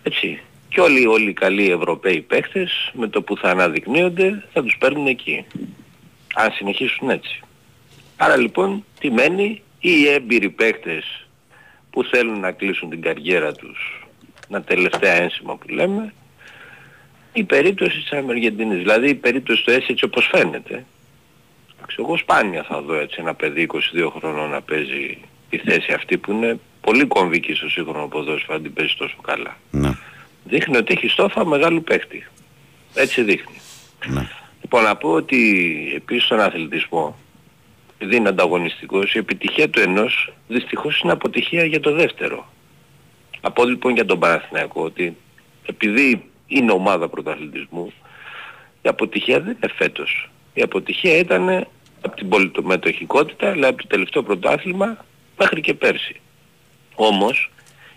Έτσι. Και όλοι, όλοι οι καλοί Ευρωπαίοι παίχτες με το που θα αναδεικνύονται θα τους παίρνουν εκεί. Αν συνεχίσουν έτσι. Άρα λοιπόν τι μένει; Οι έμπειροι παίχτες που θέλουν να κλείσουν την καριέρα τους ένα τελευταία ένσημα που λέμε η περίπτωση της Αργεντινής. Δηλαδή η περίπτωση του ΕΣ έτσι όπως φαίνεται. Εντάξει, Εγώ σπάνια θα δω έτσι ένα παιδί 22 χρονών να παίζει τη θέση αυτή που είναι πολύ κομβική στο σύγχρονο ποδόσφαιρο αν την παίζει τόσο καλά Ναι. δείχνει ότι έχει στόφα μεγάλου παίκτη. Έτσι δείχνει. ναι. Λοιπόν, να πω ότι επίσης στον αθλητισμό, επειδή είναι ανταγωνιστικός, η επιτυχία του ενός δυστυχώς είναι αποτυχία για το δεύτερο. Από λοιπόν για τον Παναθηναϊκό ότι επειδή είναι ομάδα πρωταθλητισμού, η αποτυχία δεν είναι φέτος. Η αποτυχία ήταν από την πολιτομετοχικότητα, δηλαδή από το τελευταίο πρωτάθλημα μέχρι και πέρσι. Όμως,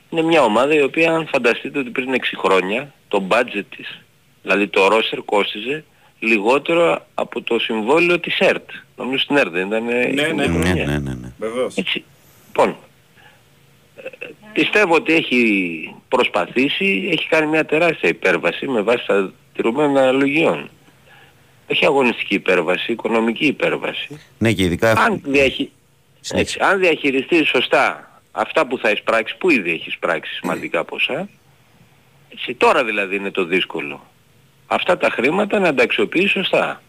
είναι μια ομάδα η οποία αν φανταστείτε ότι πριν 6 χρόνια το budget της, δηλαδή το roster κόστιζε λιγότερο από το συμβόλαιο της ΕΡΤ. Νομίζω στην ΕΡΤ δεν ήταν Ναι, ναι. Ναι, ναι, ναι, ναι. Βεβαίως. έτσι. Λοιπόν, ε, πιστεύω ότι έχει προσπαθήσει, έχει κάνει μια τεράστια υπέρβαση με βάση τα τηρούμενα λογιών. Έχει αγωνιστική υπέρβαση, οικονομική υπέρβαση. Ναι, και ειδικά. Αν, διαχει... Συνέχισε. Έτσι, αν διαχειριστείς σωστά αυτά που θα εισπράξει, που ήδη έχει εισπράξει σημαντικά ποσά, έτσι, τώρα δηλαδή είναι το δύσκολο. Αυτά τα χρήματα να τα αξιοποιείς σωστά.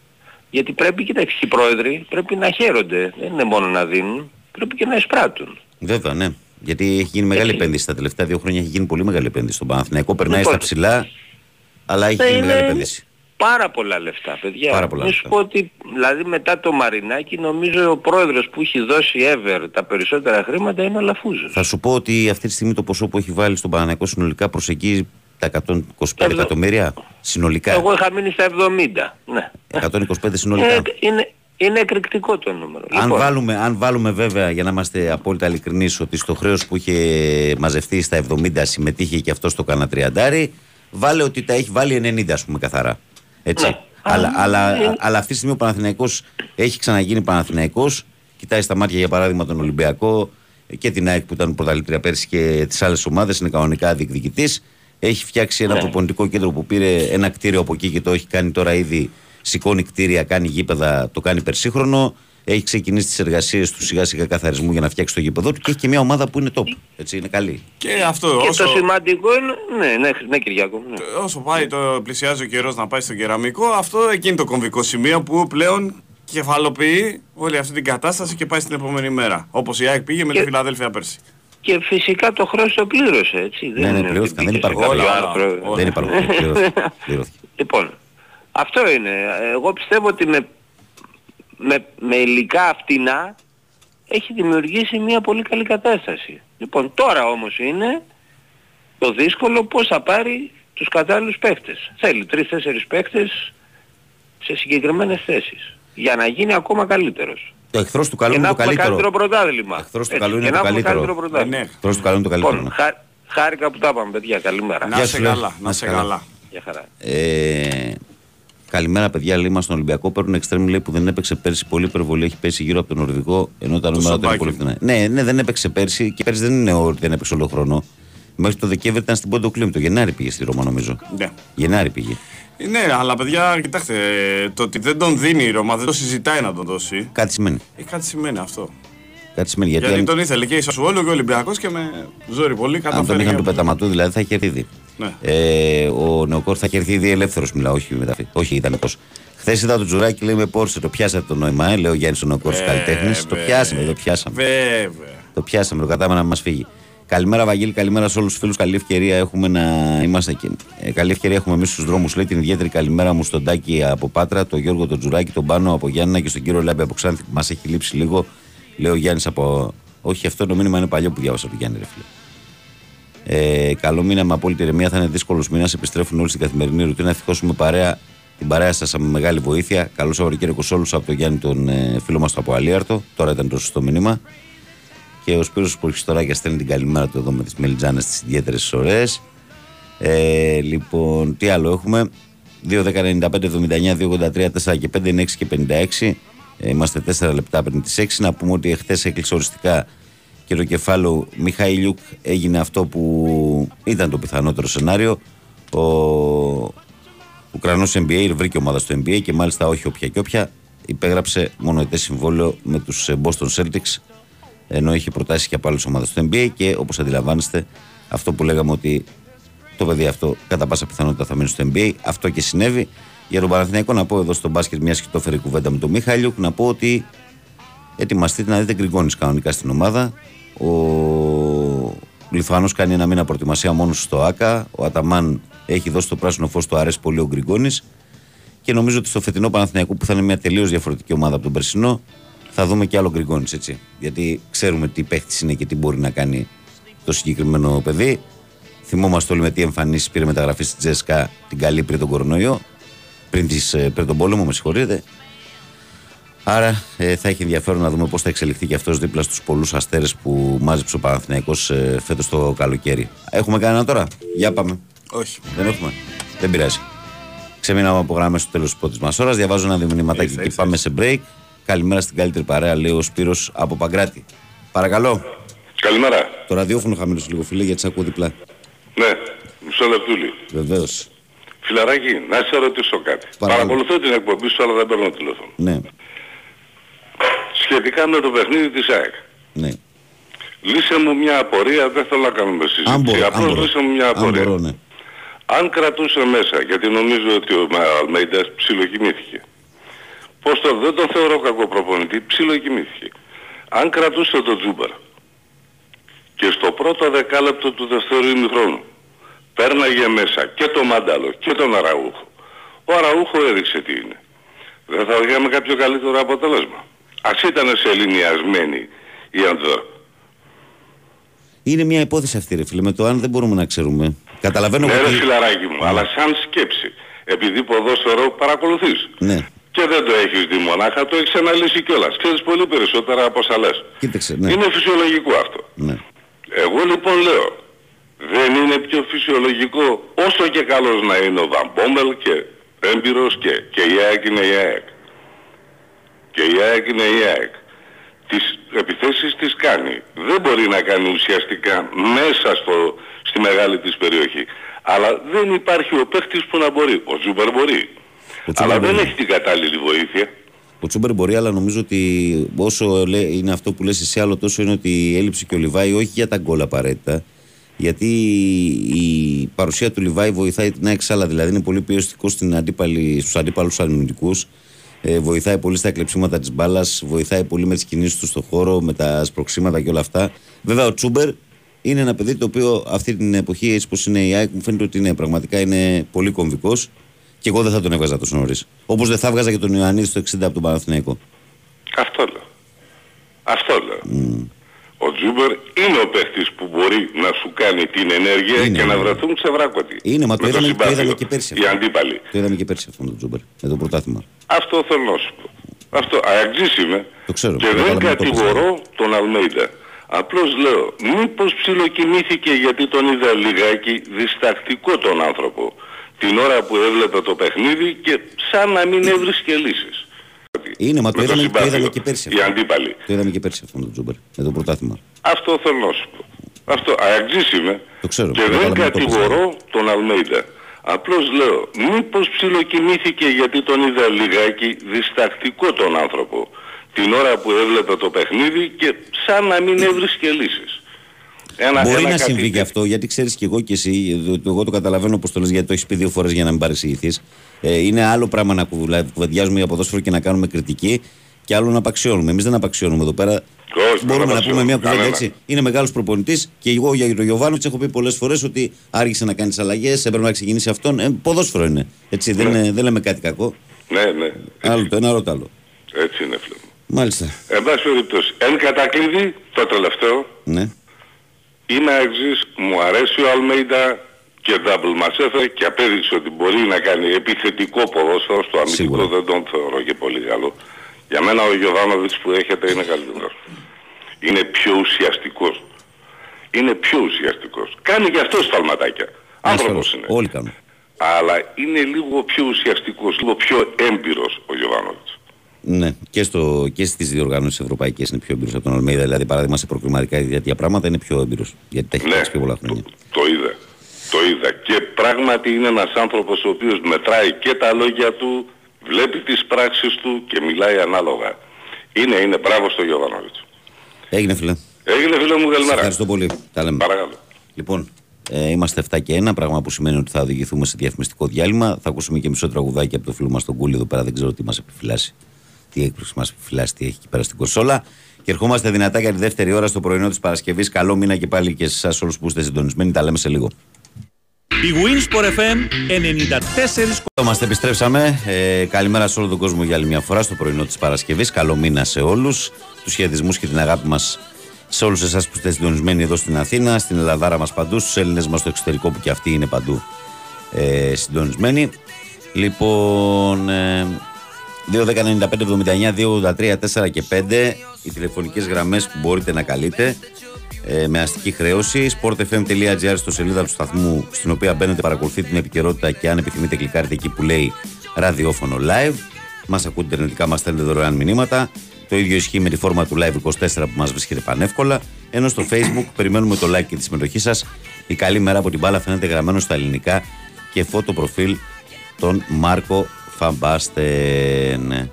Γιατί πρέπει, κοιτάξτε, οι πρόεδροι πρέπει να χαίρονται. Δεν είναι μόνο να δίνουν, πρέπει και να εισπράττουν. Βέβαια, ναι. Γιατί έχει γίνει μεγάλη Έτσι. επένδυση τα τελευταία δύο χρόνια. Έχει γίνει πολύ μεγάλη επένδυση στον Παναθηναϊκό. Περνάει Λοιπόν, στα ψηλά, αλλά έχει θα γίνει είναι- μεγάλη επένδυση. Πάρα πολλά λεφτά, παιδιά. Πάρα πολλά Μην σου λεφτά. πω ότι, δηλαδή μετά το Μαρινάκι, νομίζω ο πρόεδρος που έχει δώσει ever τα περισσότερα χρήματα είναι ο Λαφούζος. Θα σου πω ότι αυτή τη στιγμή το ποσό που έχει βάλει στον Παναθηναϊκό συνολικά προσεγγίζει τα 125 Εδώ. εκατομμύρια συνολικά. Εγώ είχα μείνει στα 70. Ναι. 125 συνολικά. Είναι, είναι, είναι εκρηκτικό το νούμερο. Αν, Λοιπόν, βάλουμε, αν βάλουμε βέβαια, για να είμαστε απόλυτα ειλικρινείς, ότι στο χρέος που είχε μαζευτεί στα 70 συμμετείχε και αυτός στο κανένα τριαντάρι, βάλε ότι τα έχει βάλει 90 ας πούμε καθαρά. Έτσι. Ναι. Αλλά, Α, αλλά, είναι- αλλά αυτή τη στιγμή ο Παναθηναϊκός έχει ξαναγίνει Παναθηναϊκός, κοιτάει στα μάτια για παράδειγμα τον Ολυμπιακό και την ΑΕΚ που ήταν πρωταλήτρια πέρσι και τις άλλες ομάδες, είναι κανονικά διεκδικητής. Έχει φτιάξει ένα Ναι. προπονητικό κέντρο που πήρε ένα κτίριο από εκεί και το έχει κάνει τώρα ήδη. Σηκώνει κτίρια, κάνει γήπεδα, το κάνει περσίχρονο. Έχει ξεκινήσει τις εργασίες του σιγά σιγά καθαρισμού για να φτιάξει το γήπεδο του και έχει και μια ομάδα που είναι top. Έτσι, είναι καλή. Και αυτό και όσο, το σημαντικό είναι... Ναι, ναι, ναι Κυριάκο. Ναι. όσο πάει το πλησιάζει ο καιρός να πάει στο κεραμικό, αυτό εκεί είναι το κομβικό σημείο που πλέον κεφαλοποιεί όλη αυτή την κατάσταση και πάει στην επόμενη μέρα. Όπως η ΑΕΚ πήγε με τη Και- Φιλαδέλφια πέρσι. Και φυσικά το χρέος το πλήρωσε, έτσι. Ναι, ναι, είναι ότι πληρώθηκαν, δεν μπήκε σε υπάρχουν. κάποιο Όλα, άρθρο. όλα, όλα. Δεν υπάρχουν. Πληρώθηκε. Πληρώθηκε. Λοιπόν, αυτό είναι. Εγώ πιστεύω ότι με, με, με υλικά φτηνά έχει δημιουργήσει μια πολύ καλή κατάσταση. Λοιπόν, τώρα όμως είναι το δύσκολο πώς θα πάρει τους κατάλληλους παίχτες. Θέλει τρεις-τέσσερις παίχτες σε συγκεκριμένες θέσεις. Για να γίνει ακόμα καλύτερος. Το εχθρός του καλού Και είναι να το έχουμε καλύτερο καλύτερο. πρωτάθλημα. Εχθρός του Έτσι, καλού είναι και το να έχουμε καλύτερο. καλύτερο πρωτάθλημα. Ναι. Εχθρός του καλού είναι το καλύτερο. Λοιπόν, ναι. χά, χάρηκα που τα είπαμε παιδιά. Καλημέρα. Να Γεια είσαι σου, λέει. καλά, να είσαι καλά. Γεια χαρά. Ε, καλημέρα, παιδιά. Λέει μας στον Ολυμπιακό. Παίρνουν εξτρέμ λέει, που δεν έπαιξε πέρσι. Πολύ υπερβολή έχει πέσει γύρω από τον Νορβηγό. Ενώ τα νούμερα του είναι Σομπάκι. πολύ φθηνά. Ναι, ναι, δεν έπαιξε πέρσι και πέρσι δεν είναι ότι δεν έπαιξε όλο χρόνο. Μέχρι το Δεκέμβρη ήταν στην Πόντο Κλίμ. Το Γενάρη πήγε στη Ρώμα, νομίζω. Ναι. Γενάρη πήγε. Ναι, αλλά παιδιά, κοιτάξτε, το ότι δεν τον δίνει η Ρώμα, δεν το συζητάει να τον δώσει. Κάτι σημαίνει. Ε, κάτι σημαίνει αυτό. Κάτι σημαίνει. Γιατί, Γιατί, αν, τον ήθελε και η Σασουόλου και ο Ολυμπιακός και με ζόρι πολύ αν τον καταφέρει. είχαν του και- πεταματού, δηλαδή θα είχε έρθει ήδη. Ναι. Ε, ο Νεοκόρ θα είχε έρθει ήδη ελεύθερο, μιλάω, όχι μεταφύ. Όχι, ιδανικό. Χθες είδα το τζουράκι, λέει με Πόρσε, το πιάσατε το νόημα, ε, λέει ο Γιάννης ο Νεοκόρ Ε, καλλιτέχνης. Το βέβαια. πιάσαμε, το πιάσαμε. Βέβαια. Το πιάσαμε, το κατάμε να μας φύγει. Καλημέρα, Βαγγέλη, καλημέρα σε όλους τους φίλους. Καλή ευκαιρία έχουμε να είμαστε εκεί. Ε, καλή ευκαιρία έχουμε εμείς στους δρόμους. Λέει την ιδιαίτερη καλημέρα μου στον Τάκη από Πάτρα, τον Γιώργο τον Τζουράκη, τον Πάνο από Γιάννα και στον κύριο Λάμπη από Ξάνθη που μας έχει λείψει λίγο. Λέει ο Γιάννης από. Όχι, αυτό το μήνυμα είναι παλιό που διάβασα από τον Γιάννη, ρε φίλε. Ε, καλό μήνα με απόλυτη ηρεμία. Θα είναι δύσκολος μήνας. Επιστρέφουν όλοι στην καθημερινή ρουτίνα. Ευτυχώ με παρέα, την παρέα σας με μεγάλη βοήθεια. Καλό Σαββατοκύριακο σε όλους από τον Γιάννη, τον ε, φίλο μας το από Αλίαρτο. Τώρα ήταν το σωστό μήνυμα. Και ο Σπύρος Πολυχιστοράκια στέλνει την καλημέρα του εδώ με τις μελιτζάνες τι ιδιαίτερες ώρε. Ε, λοιπόν, τι άλλο έχουμε; 2, 10, 95, 79, 283, 4 και 5 είναι 6 και 56. Ε, είμαστε 4 λεπτά πριν τις 6. Να πούμε ότι εχθές έκλεισε οριστικά και το κεφάλαιο Μιχαηλιούκ έγινε αυτό που ήταν το πιθανότερο σενάριο. Ο Ουκρανός NBA βρήκε ομάδα στο NBA και μάλιστα όχι όποια και όποια. Υπέγραψε μονοετές συμβόλαιο με τους Boston Celtics ενώ είχε προτάσεις και από άλλε ομάδες στο NBA και όπως αντιλαμβάνεστε, αυτό που λέγαμε ότι το παιδί αυτό κατά πάσα πιθανότητα θα μείνει στο NBA, αυτό και συνέβη. Για τον Παναθηναϊκό να πω εδώ στο μπάσκετ, μια και το έφερε η κουβέντα με τον Μιχάλιουκ, να πω ότι ετοιμαστείτε να δείτε γκριγκόνης κανονικά στην ομάδα. Ο Λιθουανός κάνει ένα μήνα προετοιμασία μόνος στο ΑΚΑ. Ο Αταμάν έχει δώσει το πράσινο φως, του αρέσει πολύ ο Γκριγκόνης. Και νομίζω ότι στο φετινό Παναθηναϊκό που θα είναι μια τελείως διαφορετική ομάδα από τον περσινό, θα δούμε και άλλο Γκριγκόνης έτσι. Γιατί ξέρουμε τι παίχτης είναι και τι μπορεί να κάνει το συγκεκριμένο παιδί. Θυμόμαστε όλοι με τι εμφανίσεις πήρε μεταγραφή στη Τζέσκα την καλή πριν τον κορονοϊό. Πριν, τις, ε, πριν τον πόλεμο, με συγχωρείτε. Άρα ε, θα έχει ενδιαφέρον να δούμε πώς θα εξελιχθεί και αυτός δίπλα στους πολλούς αστέρες που μάζεψε ο Παναθηναϊκός ε, φέτος το καλοκαίρι. Έχουμε κανένα τώρα; Για πάμε. Όχι. Δεν έχουμε. Δεν πειράζει. Ξεμείναμε από γράμμες στο τέλος της πρώτης μας ώρας. Διαβάζω ένα μηνυματάκι Ήρθε, και ήρθε, πάμε σε break. Καλημέρα στην καλύτερη παρέα, λέει ο Σπύρος από Παγκράτη. Παρακαλώ. Καλημέρα. Το ραδιόφωνο χαμηλός λίγο, φίλε, γιατί σε ακούω διπλά. Ναι, μισό λεπτούλι. Βεβαίως. Φιλαράκι, να σε ρωτήσω κάτι. Παρακαλώ. Παρακολουθώ την εκπομπή σου αλλά δεν παίρνω τηλέφωνο. Ναι, Σχετικά με το παιχνίδι της ΑΕΚ. ναι. Λύσε μου μια απορία, δεν θέλω να κάνουμε Αν συζήτηση. μπορώ, αν Απλώς μπορώ. λύσε μου μια Αν απορία. μπορώ, ναι. Αν κρατούσε μέσα, γιατί νομίζω ότι ο Αλμέιντας ψιλοκοιμήθηκε. Πώς το, δεν τον θεωρώ κακό προπονητή, ψιλοκοιμήθηκε. Αν κρατούσε τον Τζούμπερ και στο πρώτο δεκάλεπτο του δευτερού ημιχρόνου πέρναγε μέσα και τον Μάνταλο και τον Αραούχο. Ο Αραούχο έδειξε τι είναι. Δεν θα είχαμε κάποιο καλύτερο αποτέλεσμα. Ας ήταν σε ελληνιασμένη η Αντζόρ. Είναι μια υπόθεση αυτή, ρε φίλε, με το αν δεν μπορούμε να ξέρουμε. Καταλαβαίνω Ναι, ρε ότι. φιλαράκι μου, αλλά σαν σκέψη. Επειδή ποδόσφαιρο παρακολουθείς. Ναι, Και δεν το έχεις δει μονάχα, το έχεις αναλύσει κιόλας. Ξέρεις πολύ περισσότερα από όσα λες. κοίταξε. Ναι. Είναι φυσιολογικό αυτό. ναι. Εγώ λοιπόν λέω, δεν είναι πιο φυσιολογικό όσο και καλός να είναι ο Βαμπόμπελ και έμπειρος και, και η ΑΕΚ είναι η ΑΕΚ. Και η ΑΕΚ είναι η ΑΕΚ. Τις επιθέσεις τις κάνει. Δεν μπορεί να κάνει ουσιαστικά μέσα στο, στη μεγάλη της περιοχή. Αλλά δεν υπάρχει ο παίχτης που να μπορεί. Ο Τζούμπερ μπορεί. Ο Τσούμπερ Αλλά δεν μπορεί. έχει την κατάλληλη βοήθεια. Ο Τσούμπερ μπορεί, αλλά νομίζω ότι όσο λέ- είναι αυτό που λες εσύ, άλλο τόσο είναι ότι η έλλειψη και ο Λιβάη όχι για τα γκολ απαραίτητα. Γιατί η παρουσία του Λιβάη βοηθάει την εξάλα, δηλαδή είναι πολύ ποιοτικό στην αντίπαλη, στους αντίπαλους αμυντικούς. Ε, βοηθάει πολύ στα εκλεψίματα της μπάλας, βοηθάει πολύ με τις κινήσεις του στον χώρο, με τα σπροξήματα και όλα αυτά. Βέβαια ο Τσούμπερ είναι ένα παιδί το οποίο αυτή την εποχή, έτσι πως είναι η ΑΕΚ, μου φαίνεται ότι είναι, πραγματικά είναι πολύ κομβικός και εγώ δεν θα τον έβγαζα τόσο νωρίς. Όπως δεν θα έβγαζα και τον Ιωαννίδη στο 60 από τον Παναθηναϊκό. Αυτό λέω. Αυτό λέω. Ο Τσούμπερ είναι ο παίχτης που μπορεί να σου κάνει την ενέργεια Είναι, και να είναι. βρεθούν ξεβράκωτοι. Είναι, μα το Με είδαμε, το συμπάθειο. είδαμε και πέρσι. Οι αυτό. αντίπαλοι. Το είδαμε και πέρσι αυτό με τον Τσούμπερ, με το πρωτάθλημα. Αυτό θέλω να σου πω. Αυτό, αεκτζής είμαι. Το ξέρω, Και το δεν βάλαμε το κατηγορώ τον Αλμέιντα. Απλώς λέω, μήπως ψιλοκοιμήθηκε γιατί τον είδα λιγάκι διστακτικό τον άνθρωπο την ώρα που έβλεπε το παιχνίδι και σαν να μην έβρισκε λύσεις. Είναι, μα το Με είδαμε, το συμπάθειο. είδαμε και πέρσι. Οι Αυτό. αντίπαλοι. Το είδαμε και πέρσι αυτό με τον Τζούμπερ, με το πρωτάθλημα. Αυτό θέλω να σου πω. Αυτό, αεξής είμαι. Το ξέρω, Και το δεν βάλαμε το κατηγορώ τον Αλμέιντα. Απλώς λέω, μήπως ψιλοκοιμήθηκε γιατί τον είδα λιγάκι διστακτικό τον άνθρωπο την ώρα που έβλεπε το παιχνίδι και σαν να μην έβρισκε λύσεις. Ένα, Μπορεί ένα να κάτι συμβεί και αυτό, γιατί ξέρεις και εγώ και εσύ, ε, το- εγώ το καταλαβαίνω πώ το λες, γιατί το έχεις πει δύο φορές για να μην παρεξηγηθεί. Ε, είναι άλλο πράγμα να κουβουλα- κουβεντιάζουμε για ποδόσφαιρο και να κάνουμε κριτική, και άλλο να απαξιώνουμε. Εμείς δεν απαξιώνουμε εδώ πέρα. Όχι, Μπορούμε δεν να πούμε μια κουβέντα κανένα. έτσι. Είναι μεγάλος προπονητής και εγώ για τον Γιωβάνο έχω πει πολλές φορές ότι άργησε να κάνει αλλαγές, έπρεπε να ξεκινήσει αυτόν. Ε, ποδόσφαιρο είναι. Έτσι, δεν, είναι- δεν λέμε κάτι κακό. Ναι, ναι. Άλλο το ένα, άλλο το άλλο. Έτσι είναι φίλε μου. Μάλιστα. Εν πάση περιπτώσει, εν κατακλείδη, το τελευταίο, Ναι. Είμαι εξής, μου αρέσει ο Αλμέιντα και double μας έφερε και απέδειξε ότι μπορεί να κάνει επιθετικό ποδόσφαιρο στο αμυντικό Σίγουρα. δεν τον θεωρώ και πολύ καλό. Για μένα ο Γιωβάνοβιτς που έχετε είναι καλύτερος. Είναι πιο ουσιαστικός. Είναι πιο ουσιαστικός. Κάνει και αυτός σφαλματάκια. Άνθρωπος Ασφαλώς. είναι. Όλοι κάνουν. Αλλά είναι λίγο πιο ουσιαστικός, λίγο πιο έμπειρος ο Γιωβάνοβιτς. Ναι, και, στο, και στις διοργανώσεις ευρωπαϊκές είναι πιο έμπειρος από τον Αλμέιδα. Δηλαδή, παράδειγμα, σε προκριματικά ή τέτοια πράγματα είναι πιο έμπειρος. Γιατί τα έχει Ναι, παίξει πιο πολλά χρόνια. το, το είδα. Το είδα. Και πράγματι είναι ένας άνθρωπος ο οποίος μετράει και τα λόγια του, βλέπει τις πράξεις του και μιλάει ανάλογα. Είναι, είναι μπράβο στο Γιωβάνοβιτς. Έγινε, φίλε. Έγινε φίλε μου, Σε καλημέρα. ευχαριστώ πολύ. Τα λέμε. Παρακαλώ. Λοιπόν, ε, είμαστε 7 και 1, πράγμα που σημαίνει ότι θα οδηγηθούμε σε διαφημιστικό διάλειμμα. Θα ακούσουμε και μισό τραγουδάκι από το φίλο μας τον Κούλι εδώ πέρα. Δεν ξέρω τι μας επιφυλάσσει. Τι έκπληξη μας επιφυλάσσει, τι έχει εκεί πέρα στην κονσόλα. Και ερχόμαστε δυνατά για τη δεύτερη ώρα στο πρωινό της Παρασκευής. Καλό μήνα και πάλι και σε εσάς όλους που είστε συντονισμένοι. Τα λέμε σε λίγο. Η Winsport FM 94,6 Είμαστε, επιστρέψαμε. Ε, καλημέρα σε όλο τον κόσμο για άλλη μια φορά στο πρωινό της Παρασκευής. Καλό μήνα σε όλους. Τους χαιρετισμούς και την αγάπη μας σε όλους εσάς που είστε συντονισμένοι εδώ στην Αθήνα, στην Ελλαδάρα μας παντού, στους Έλληνες μας στο εξωτερικό που και αυτοί είναι παντού ε, συντονισμένοι. Λοιπόν, ε, 2.195.79, 2.83, 4 και 5 οι τηλεφωνικές γραμμές που μπορείτε να καλείτε ε, με αστική χρέωση. sportfm.gr στο σελίδα του σταθμού στην οποία μπαίνετε, παρακολουθείτε την επικαιρότητα και αν επιθυμείτε κλικάρετε εκεί που λέει ραδιόφωνο live. Μας ακούτε ιντερνετικά, μας στέλνετε δωρεάν μηνύματα. Το ίδιο ισχύει με τη φόρμα του Live 24 που μας βρίσκεται πανεύκολα. Ενώ στο Facebook περιμένουμε το like και τη συμμετοχή σας. Η καλή μέρα από την μπάλα φαίνεται γραμμένο στα ελληνικά και φώτο προφίλ τον Μάρκο Φαμπάστεν.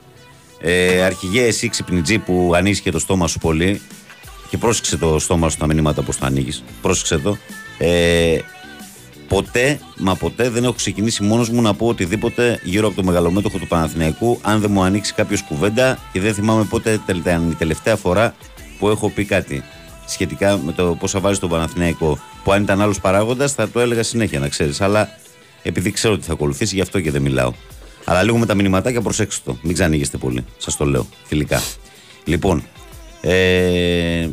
Ε, αρχηγέ, εσύ ξυπνητζή που ανοίγεις και το στόμα σου πολύ και πρόσεξε το στόμα σου στα μηνύματα που το ανοίγεις. Πρόσεξε το. Ε, Ποτέ, μα ποτέ δεν έχω ξεκινήσει μόνος μου να πω οτιδήποτε γύρω από το μεγαλομέτωχο του Παναθηναϊκού, αν δεν μου ανοίξει κάποιος κουβέντα και δεν θυμάμαι πότε ήταν η τελευταία φορά που έχω πει κάτι σχετικά με το πώς θα βάζει τον Παναθηναϊκό. Που αν ήταν άλλος παράγοντας θα το έλεγα συνέχεια να ξέρεις. Αλλά επειδή ξέρω ότι θα ακολουθήσει, γι' αυτό και δεν μιλάω. Αλλά λίγο με τα μηνυματάκια προσέξτε το. Μην ξανοίγεστε πολύ. Σας το λέω φιλικά. Λοιπόν, ε,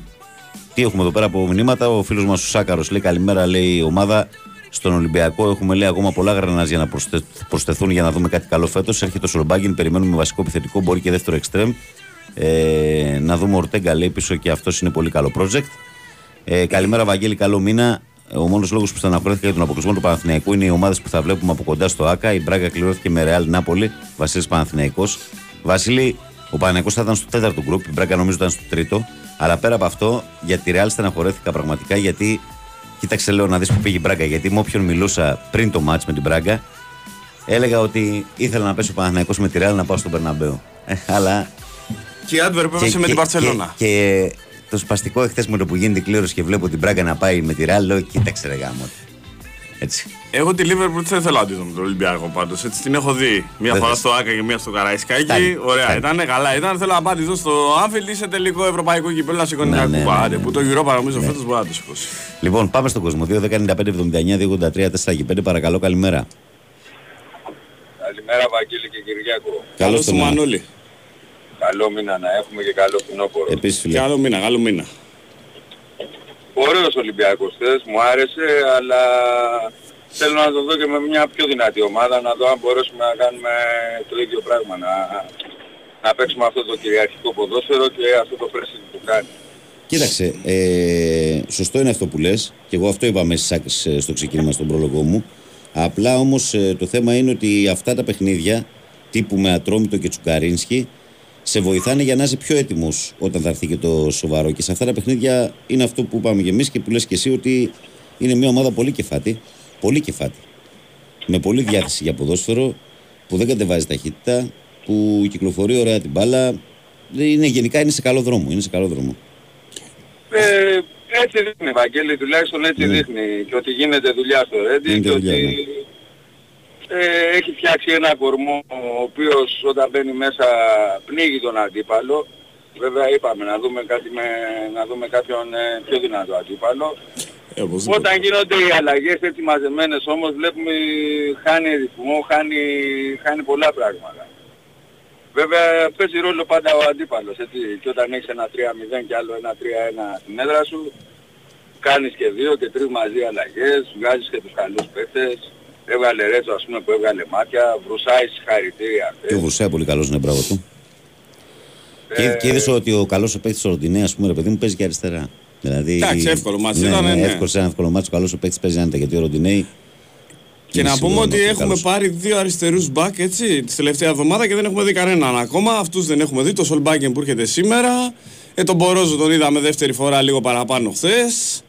τι έχουμε εδώ πέρα από μηνύματα; Ο φίλος μας ο Σάκαρος λέει καλημέρα, λέει η ομάδα. Στον Ολυμπιακό έχουμε λέει ακόμα πολλά γρανάζ για να προσθε... προσθεθούν για να δούμε κάτι καλό φέτος. Έρχεται ο Σολομπάγκιν, περιμένουμε βασικό επιθετικό, μπορεί και δεύτερο εξτρέμ. Ε, να δούμε Ορτέγκα λέει πίσω και αυτός είναι πολύ καλό project. Ε, καλημέρα, Βαγγέλη, καλό μήνα. Ο μόνος λόγος που στεναχωρέθηκα για τον αποκλεισμό του Παναθηναϊκού είναι οι ομάδες που θα βλέπουμε από κοντά στο ΑΚΑ. Η Μπράγκα κληρώθηκε με Ρεάλ Νάπολη, Βασίλης Παναθηναϊκός. Βασίλη, ο Παναθηναϊκός θα ήταν στο τέταρτο γκρουπ, η Μπράγκα νομίζω ήταν στο τρίτο. Αλλά πέρα από αυτό, για τη Ρεάλ στεναχωρέθηκα πραγματικά γιατί. Κοίταξε, λέω να δεις που πήγε η Μπράγκα. Γιατί με όποιον μιλούσα πριν το match με την Μπράγκα, έλεγα ότι ήθελα να πέσει ο Παναθηναϊκός με τη Ρεάλ να πάω στον Περναμπέο. Ε, αλλά. Και η Adverb έπεσε με την Παρσελώνα. Και, και το σπαστικό εχθές με το που γίνεται η κλήρωση και βλέπω την Μπράγκα να πάει με τη Ρεάλ, λέω κοίταξε ρε γάμο. Έτσι. Εγώ τη Liverpool δεν θέλω να τη δω με τον Ολυμπιακό πάντως. Έτσι την έχω δει. Μία φορά στο Άκα και μία στο Καραϊσκάκι. Φτάνει, Ωραία, φτάνει. ήταν καλά. Ήταν θέλω να πάω να τη δω στο Anfield ή σε τελικό ευρωπαϊκό κυπέλο να σηκώνει Ναι, μια ναι, κουβά. ναι, Άντε, ναι. Που το Europa νομίζω φέτος μπορεί να το σηκώσει. Λοιπόν, πάμε στον κόσμο. 2, 10, 95, 79, 283, 4 και 5. Παρακαλώ, καλημέρα. Καλημέρα Βαγγέλη και Κυριάκο. Καλό τον του μήνα. Μανούλη. Καλό μήνα να έχουμε και καλό φθινόπωρο. Επίσης, φίλε. Καλό μήνα, καλό μήνα. Ωραίος Ολυμπιακός θες, μου άρεσε, αλλά θέλω να το δω και με μια πιο δυνατή ομάδα, να δω αν μπορέσουμε να κάνουμε το ίδιο πράγμα, να, να παίξουμε αυτό το κυριαρχικό ποδόσφαιρο και αυτό το pressing που κάνει. Κοίταξε, ε, σωστό είναι αυτό που λες. Και εγώ αυτό είπα μέσα σ- στο ξεκίνημα στον πρόλογο μου. Απλά όμως το θέμα είναι ότι αυτά τα παιχνίδια τύπου με Ατρόμητο και Τσουκαρίνσκι σε βοηθάνε για να είσαι πιο έτοιμος όταν θα έρθει και το σοβαρό. Και σε αυτά τα παιχνίδια είναι αυτό που είπαμε και εμείς και που λες και εσύ ότι είναι μια ομάδα πολύ κεφάτη. Πολύ κεφάτη. Με πολύ διάθεση για ποδόσφαιρο, που δεν κατεβάζει ταχύτητα, που κυκλοφορεί ωραία την μπάλα. Είναι, γενικά είναι σε καλό δρόμο. Είναι σε καλό δρόμο. Ε, έτσι δείχνει Βαγγέλη, τουλάχιστον έτσι Ναι. δείχνει και ότι γίνεται δουλειά στο Ρέντι Γίνεται και δουλειά, ότι ναι. Ε, έχει φτιάξει ένα κορμό ο οποίος όταν μπαίνει μέσα πνίγει τον αντίπαλο. Βέβαια είπαμε να δούμε, κάτι με, να δούμε κάποιον ε, πιο δυνατό αντίπαλο. Ε, οπωσδήποτε. Όταν γίνονται οι αλλαγές έτσι μαζεμένες όμως βλέπουμε χάνει ρυθμό, χάνει, χάνει πολλά πράγματα. Βέβαια παίζει ρόλο πάντα ο αντίπαλος έτσι και όταν έχεις ένα 3-0 και άλλο ένα 3-1 στην έδρα σου κάνεις και δύο και τρεις μαζί αλλαγές, βγάζεις και τους καλούς παίκτες. Έβγαλε Ρέτσο ας πούμε που έβγαλε μάτια, βρουσάει συγχαρητήρια. Και ο Βρουσέα πολύ καλός είναι, μπράβο του. Και, και είδε ότι ο καλός ο παίκτης του Ροντινέ, ας πούμε, ρε παιδί μου, παίζει και αριστερά. Δηλαδή, Εντάξει, εύκολο μάτς ναι, ήταν, ναι, ναι. εύκολο σε ένα εύκολο μάτσο. Ο καλός ο παίκτης παίζει άνετα γιατί ο Ροντινέη. Και είναι να πούμε σίγουρο ότι είναι έχουμε καλός. πάρει δύο αριστερούς μπακ έτσι τη τελευταία εβδομάδα και δεν έχουμε δει κανέναν ακόμα. Αυτούς δεν έχουμε δει. Το Σολμπάκεν που έρχεται σήμερα. Ε, τον Μπορόζο τον είδαμε δεύτερη φορά λίγο παραπάνω χθες.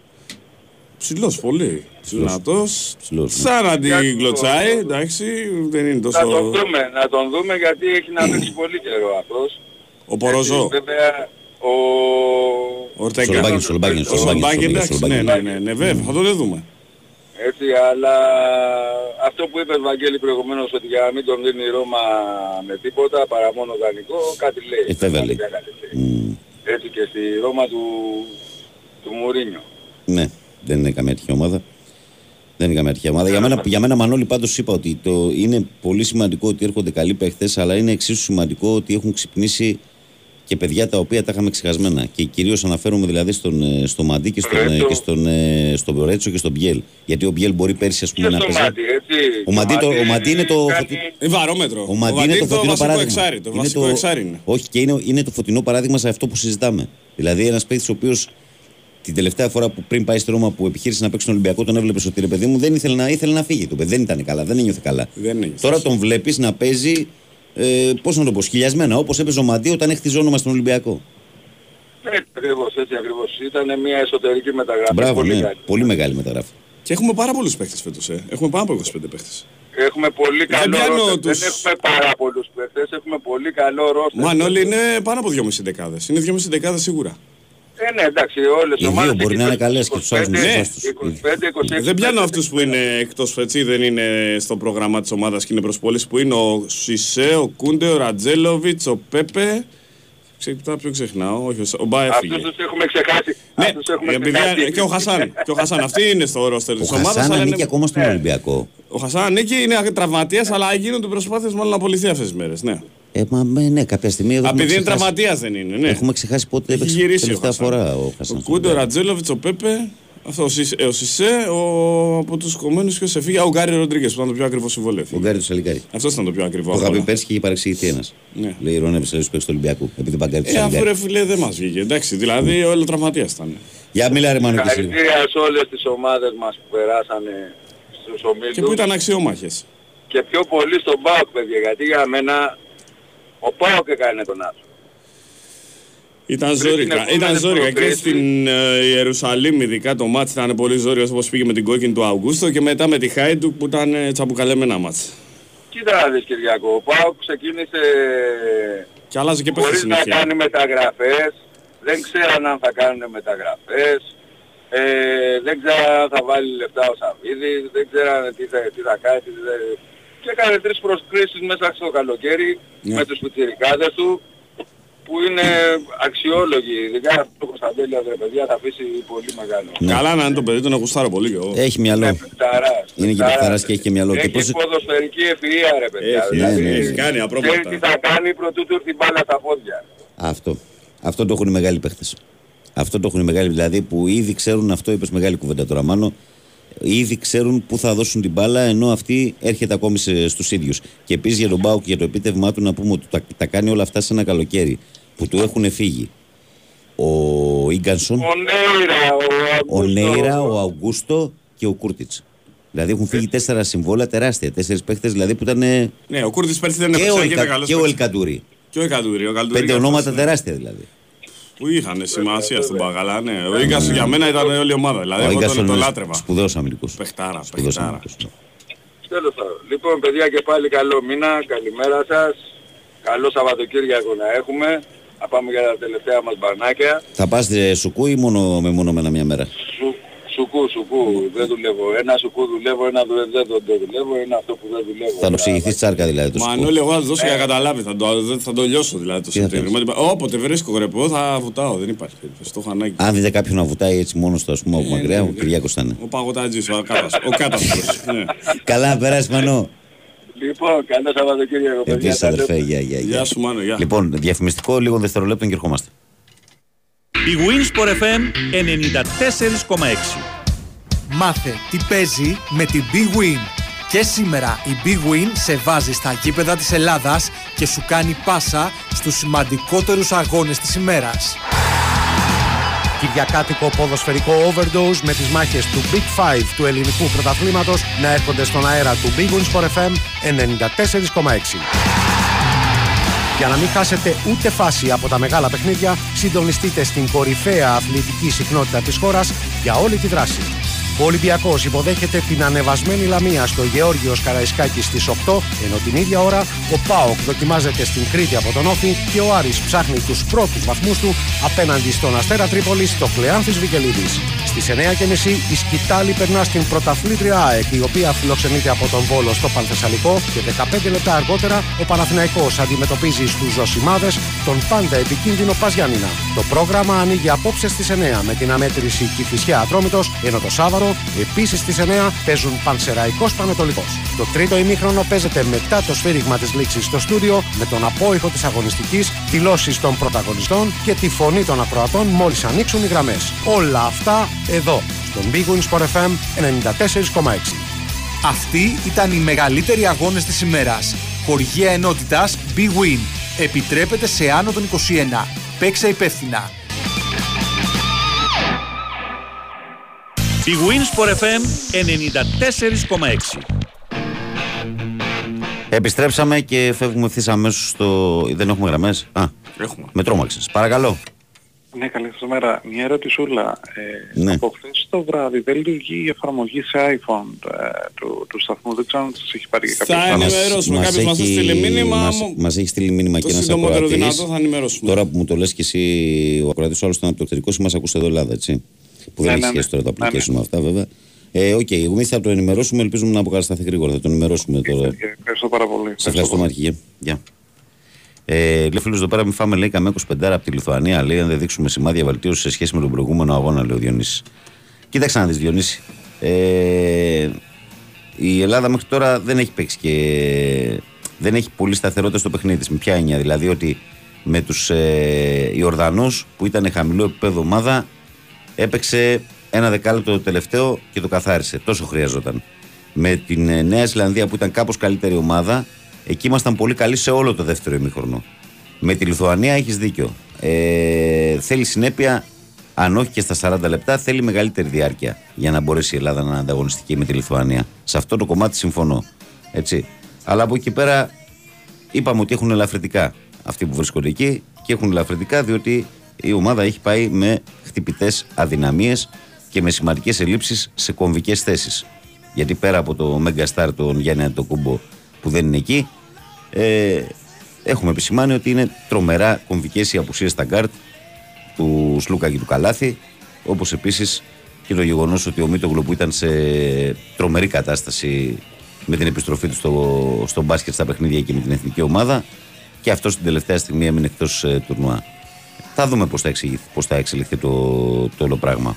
Ψηλός πολύ. Δυνατός. Ψηλός, ναι. Σαν να Για την το- κλωτσάει. Εντάξει, δεν είναι Να τον τόσο... δούμε, να τον δούμε γιατί έχει να παίξει πολύ καιρό αυτός. Ο Μπορόζο. Έτσι, Βέβαια ο... Ο Ορτέγκα. Σολμπάκεν, Σολμπάκεν, Ο Σολμπάκεν, Σολμπάκεν, Σολμπάκεν, εντάξει, ναι, Σολμπάκεν. ναι, ναι, ναι, βέβαια, θα τον δούμε. Έτσι, αλλά αυτό που είπες Βαγγέλη προηγουμένως ότι για να μην τον δίνει η Ρώμα με τίποτα παρά μόνο δανεικό, κάτι λέει. Ε, βέβαια Κάτι λέει. κάτι λέει. Μμ, Έτσι και στη Ρώμα του, του Μουρίνιο. ναι, δεν είναι καμία τυχαία ομάδα. Δεν είναι καμία τυχαία ομάδα. Για μένα, για μένα Μανώλη, πάντως είπα ότι το, είναι πολύ σημαντικό ότι έρχονται καλοί παίχτες, αλλά είναι εξίσου σημαντικό ότι έχουν ξυπνήσει και παιδιά τα οποία τα είχαμε ξεχασμένα. Και κυρίως αναφέρομαι δηλαδή στον, ε, στο Μαντί και στον, ε, Ρέτσο. και στον, ε, στον Ρέτσο και στον Μπιέλ. Γιατί ο Μπιέλ μπορεί πέρσι ας Και πούμε, να στο παίζει. Μάτι, έτσι. Ο Μαντί το- ο Μαντί είναι το- κάνει- Ε, βαρόμετρο. Ο Μαντί είναι το φωτεινό βασικό παράδειγμα. εξάρι. Το Είναι βασικό εξάρι είναι. Όχι, και είναι, είναι το φωτεινό παράδειγμα σε αυτό που συζητάμε. Δηλαδή, ένας παίκτης ο οποίος την τελευταία φορά που πριν πάει στη Ρώμα που επιχείρησε να παίξει τον Ολυμπιακό, τον έβλεπες ότι ρε παιδί μου δεν ήθελε να, ήθελε να φύγει. Το παιδί δεν ήταν καλά, δεν ένιωθε καλά. Δεν ένιωθες, Τώρα όχι. τον βλέπεις να παίζει. Ε, Πώς να το πω, σκυλιασμένα, όπως έπαιζε ο Μαντί όταν έχτιζε όνομα στον Ολυμπιακό. Έτσι ακριβώς, έτσι ακριβώς. Ήταν μια εσωτερική μεταγραφή. Μπράβο, πολύ ναι. καλή. Πολύ μεγάλη μεταγραφή. Και έχουμε πάρα πολλούς παίχτες φέτος, ε. Έχουμε πάνω από 25 παίχτες. Έχουμε πολύ καλό πιάνω ρόστερ. τους- Δεν έχουμε πάρα πολλούς παίχτες, έχουμε πολύ καλό ρόστερ. Μαν όλοι είναι πάνω από 2,5 δεκάδες. Είναι 2,5 δεκάδες σίγουρα. Ε, ναι, εντάξει, όλες Οι οι ομάδες... δύο μπορεί να είναι καλές και τους άλλους 25, μισθούς τους. 25, 26, Δεν πιάνω αυτούς που είναι εκτός έτσι, δεν είναι στο πρόγραμμα της ομάδας και είναι προσπόληση που είναι ο Σισε, ο Κούντε, ο Ρατζέλοβιτς, ο Πέπε. Ξέρετε, ποιο ξεχνάω, όχι, ο Σα- ο Μπά έφυγε. Αυτούς τους έχουμε ξεχάσει. Ναι, Αυτούς έχουμε επειδή ξεχάσει. και ο Χασάν. Και ο Χασάν. Αυτή είναι στο ρόστερ Ο της ομάδας. Χασάν αλλά ανήκει είναι- ακόμα στον Ναι. Ολυμπιακό. Ο Χασάν ανήκει, είναι τραυματίας, αλλά γίνονται προσπάθειες μάλλον να απολυθεί αυτές τις μέρες. Ναι. Ε, μα με- ναι, κάποια στιγμή εδώ Α, έχουμε επειδή είναι ξεχάσει- τραυματίας δεν είναι. Ναι. Έχουμε ξεχάσει πότε Έχει έπαιξε γυρίσει ο τελευταία Χασάν. φορά ο Ο Χασάν. Κούντο, ο Ρατζέλοβιτς, ο Πέπε, αυτό, ο Σισε, ε, ο, Σισε, ο, από τους κομμένους ποιος έφυγε, Α, ο Γκάρι Ροντρίγκες που ήταν το πιο ακριβό συμβόλαιο. Ο έφυγε. Γκάρι του Σαλικάρη. Αυτός ήταν το πιο ακριβό. Το απ' είχα πει όλα. πέρσι και είχε παρεξηγηθεί ένας. Ναι. Λέει ρώνευε σε παίξει του Ολυμπιακού. Επειδή παγκάρι του Ε, αφού Σαλικάρη. ρε φίλε δεν μας βγήκε. Εντάξει, δηλαδή όλο τραυματίας ήταν. Για μιλά ρε Μανώκη. εσύ. Συγχαρητήρια σε όλες τις ομάδες μας που περάσανε στους ομίλους. Και που ήταν αξιόμαχες. Και πιο πολύ στον ΠΑΟΚ, παιδιά, γιατί για μένα ο ΠΑΟΚ έκανε τον άσο. Ήταν Πριν την ζόρικα. επόμενη Ήταν ζόρικα και προκρίση. στην ε, Ιερουσαλήμ ειδικά το μάτς ήταν πολύ ζόριος όπως πήγε με την κόκκινη του Αυγούστο και μετά με τη Χάιντου που ήταν ε, τσαμπουκαλεμένα μάτς. Κοίτα να δεις Κυριακό, ο ΠΑΟΚ ξεκίνησε Και άλλαζε και παίχτη χωρίς να συνέχεια. κάνει μεταγραφές, δεν ξέραν αν θα κάνουν μεταγραφές, ε, δεν ξέραν αν θα βάλει λεφτά ο Σαββίδης, δεν ξέραν τι θα, τι θα κάνει. Τι θα... Και έκανε τρεις προσκρίσεις μέσα στο καλοκαίρι Ναι. με τους πιτσιρικάδες του που είναι αξιόλογοι. Ειδικά αυτό ο Κωνσταντέλια, ρε παιδιά, θα αφήσει πολύ μεγάλο. Καλά να είναι το παιδί, τον γουστάρω πολύ και εγώ. Έχει μυαλό. Είναι παιχταράς, Είναι και παιχταράς. παιχταράς και έχει και μυαλό. Και Έχει πώς- ποδοσφαιρική ευφυΐα ρε παιδιά. Έχει, δηλαδή, ναι, ναι. έχει κάνει απρόπτα. Ξέρεις τι θα κάνει προτού του έρθει η μπάλα στα πόδια. Αυτό. Αυτό το έχουν οι μεγάλοι παίχτε. Αυτό το έχουν οι μεγάλοι. Δηλαδή που ήδη ξέρουν αυτό, είπες μεγάλη κουβέντα τώρα, Μάνο. Ήδη ξέρουν πού θα δώσουν την μπάλα, ενώ αυτή έρχεται ακόμη στους ίδιους. Και επίσης για τον Μπάουκ και για το επίτευγμά του να πούμε ότι τα, τα κάνει όλα αυτά σε ένα καλοκαίρι που του έχουν φύγει ο Ίγκανσον, Ο Νέιρα, ο ο Αγκούστο, Νέιρα, ο Αουγκούστο και ο Κούρτιτς. Δηλαδή έχουν φύγει τέσσερα συμβόλαια τεράστια. Τέσσερις παίχτες δηλαδή που ήταν. και Ναι, ο Κούρτης πέρσι δεν έπαιξε ο, και ήταν Ελκα, καλός και ο παίκτης. Ελκαντούρη. Και ο Εκαντούρη. Ο Εκαντούρη Πέντε και ονόματα αυτός, ναι. τεράστια δηλαδή. Που είχαν σημασία στον Παγαλά, ναι. Ο Ίγκας για μένα ήταν όλη η ομάδα. Δηλαδή Ο εγώ τον, Ίγκασον τον είναι λάτρευα. σπουδαίος αμυντικός. Πεχτάρα, Σπουδαίος πεχτάρα. αμυντικός. Τέλος πάντων. Λοιπόν, παιδιά και πάλι καλό μήνα, καλημέρα σας. Καλό Σαββατοκύριακο να έχουμε. Θα πάμε για τα τελευταία μας μπανάκια. Θα πας σουκού ή μόνο με μόνο με ένα μια μέρα. Σου, σουκού, σουκού, δεν δουλεύω. Ένα σουκού δουλεύω, ένα δου- δεν το, το δουλεύω, ένα αυτό που δεν δουλεύω. Θα το ψηγηθεί τσάρκα δηλαδή το σουκού. Μανώλη, εγώ θα του δώσω για να καταλάβει. Θα το, δεν- θα το λιώσω δηλαδή το Τι θα Σεπτέμβριο. Μα, Όποτε βρίσκω γρεπό θα βουτάω. Δεν υπάρχει περίπτωση. Το έχω ανάγκη. Αν δείτε κάποιον να βουτάει έτσι μόνος του, ας πούμε, από μακριά, ο ναι, ναι. Κυριάκος θα είναι. Ο παγωτάτζης, ο κάτας- ο κάταστρος. ναι. Καλά, να περάσεις μανώ. Λοιπόν, καλό Σαββατοκύριακο, παιδιά. Επίσης, τα αδερφέ, λέμε. γεια, γεια, γεια. Γεια σου Μάνο, γεια. Λοιπόν, διαφημιστικό λίγο δευτερολέπτων και ερχόμαστε. Η Winsport FM 94,6. Μάθε τι παίζει με την Big Win. Και σήμερα η Big Win σε βάζει στα γήπεδα της Ελλάδας και σου κάνει πάσα στους σημαντικότερους αγώνες της ημέρας. Κυριακάτικο ποδοσφαιρικό overdose με τις μάχες του Big Five του ελληνικού πρωταθλήματος να έρχονται στον αέρα του Big Win Sport FM 94,6. Για να μην χάσετε ούτε φάση από τα μεγάλα παιχνίδια, συντονιστείτε στην κορυφαία αθλητική συχνότητα της χώρας για όλη τη δράση. Ο Ολυμπιακός υποδέχεται την ανεβασμένη Λαμία στο Γεώργιος Καραϊσκάκης στις 8, ενώ την ίδια ώρα ο ΠΑΟΚ δοκιμάζεται στην Κρήτη από τον Όφη και ο Άρης ψάχνει τους πρώτους βαθμούς του απέναντι στον Αστέρα Τρίπολης στο Κλεάνθης Βικελίδης. Στις 9.30 η Σκητάλη περνά στην πρωταθλήτρια ΑΕΚ, η οποία φιλοξενείται από τον Βόλο στο Πανθεσσαλικό και 15 λεπτά αργότερα ο Παναθηναϊκός αντιμετωπίζει στους Ζωσιμάδες τον πάντα επικίνδυνο Παζιάννηνα. Το πρόγραμμα ανοίγει απόψε στις 9 με την αμέτρηση Κηφισιά Ατρόμητος, ενώ το Σάββαρο επίσης στις 9 παίζουν Πανσεραϊκός Πανετολικός. Το τρίτο ημίχρονο παίζεται μετά το σφύριγμα της λήξης στο στούντιο με τον απόϊχο της αγωνιστικής, δηλώσεις των πρωταγωνιστών και τη φωνή των ακροατών μόλις ανοίξουν οι γραμμές. Όλα αυτά εδώ, στον Big Win Sport FM 94,6. Αυτοί ήταν οι μεγαλύτεροι αγώνες της ημέρας. Χοργία ενότητας Big Win. Επιτρέπεται σε άνω των 21. Παίξε υπεύθυνα. Η Winsport FM 94,6. Επιστρέψαμε και φεύγουμε ευθύς αμέσως στο. Δεν έχουμε γραμμές; Α, Έχουμε. με τρόμαξες. Παρακαλώ. Ναι, καλή σας μέρα. Μια ερωτησούλα. Ε, Ναι. Από χθες το βράδυ δεν λειτουργεί η εφαρμογή σε iPhone ε, του, του σταθμού; Δεν ξέρω αν σας έχει πάρει κάποιος Θα άλλος. ενημερώσουμε. Κάποιος μας έχει- έστειλε μήνυμα. μας- μου- μας έχει στείλει μήνυμα Το και ένας συντομότερο ακροατής. δυνατό θα ενημερώσουμε. Τώρα που μου το λες και εσύ, ο ακροατής ο άλλος ήταν από το εξωτερικό, εσύ μας ακούσε εδώ Ελλάδα, έτσι. Που δεν Ναι, έχει ναι, σχέση ναι. τώρα το Ναι, ναι. application με αυτά, βέβαια. Ε, οκ, εμείς θα το ενημερώσουμε, ελπίζουμε να αποκατασταθεί γρήγορα. Θα το ενημερώσουμε τώρα. Ε, Ευχαριστώ πάρα πολύ. Σε ευχαριστούμε αρχηγέ. Γεια. Ε, λέει φίλος εδώ πέρα, μην φάμε λέει καμία 25 από τη Λιθουανία. Λέει αν δεν δείξουμε σημάδια βελτίωσης σε σχέση με τον προηγούμενο αγώνα, λέει ο Διονύσης. Κοίταξε να δεις, Διονύση. Ε, η Ελλάδα μέχρι τώρα δεν έχει παίξει και δεν έχει πολύ σταθερότητα στο παιχνίδι της. Με ποια έννοια, δηλαδή ότι με τους ε, Ιορδανούς που ήταν χαμηλό επίπεδο ομάδα έπαιξε ένα δεκάλεπτο το τελευταίο και το καθάρισε. Τόσο χρειαζόταν. Με την ε, Νέα Ζηλανδία που ήταν κάπως καλύτερη ομάδα, εκεί ήμασταν πολύ καλοί σε όλο το δεύτερο ημίχρονο. Με τη Λιθουανία έχεις δίκιο. Ε, θέλει συνέπεια, αν όχι και στα 40 λεπτά, θέλει μεγαλύτερη διάρκεια για να μπορέσει η Ελλάδα να είναι ανταγωνιστική με τη Λιθουανία. Σε αυτό το κομμάτι συμφωνώ. Έτσι. Αλλά από εκεί πέρα είπαμε ότι έχουν ελαφρυντικά αυτοί που βρίσκονται εκεί και έχουν ελαφρυντικά διότι η ομάδα έχει πάει με χτυπητές αδυναμίες και με σημαντικές ελλείψεις σε κομβικές θέσεις. Γιατί πέρα από το Megastar τον Γιάννη Αντετοκούνμπο που δεν είναι εκεί, ε, έχουμε επισημάνει ότι είναι τρομερά κομβικές οι απουσίες στα γκαρντ του Σλούκα και του Καλάθη, όπως επίσης και το γεγονός ότι ο Μίτογλου που ήταν σε τρομερή κατάσταση με την επιστροφή του στο, στο μπάσκετ στα παιχνίδια και με την εθνική ομάδα και αυτός στην τελευταία στιγμή έμεινε εκτός ε, τουρνουά. Θα δούμε πώς θα, εξηγηθεί- πώς θα εξελιχθεί το, το όλο πράγμα.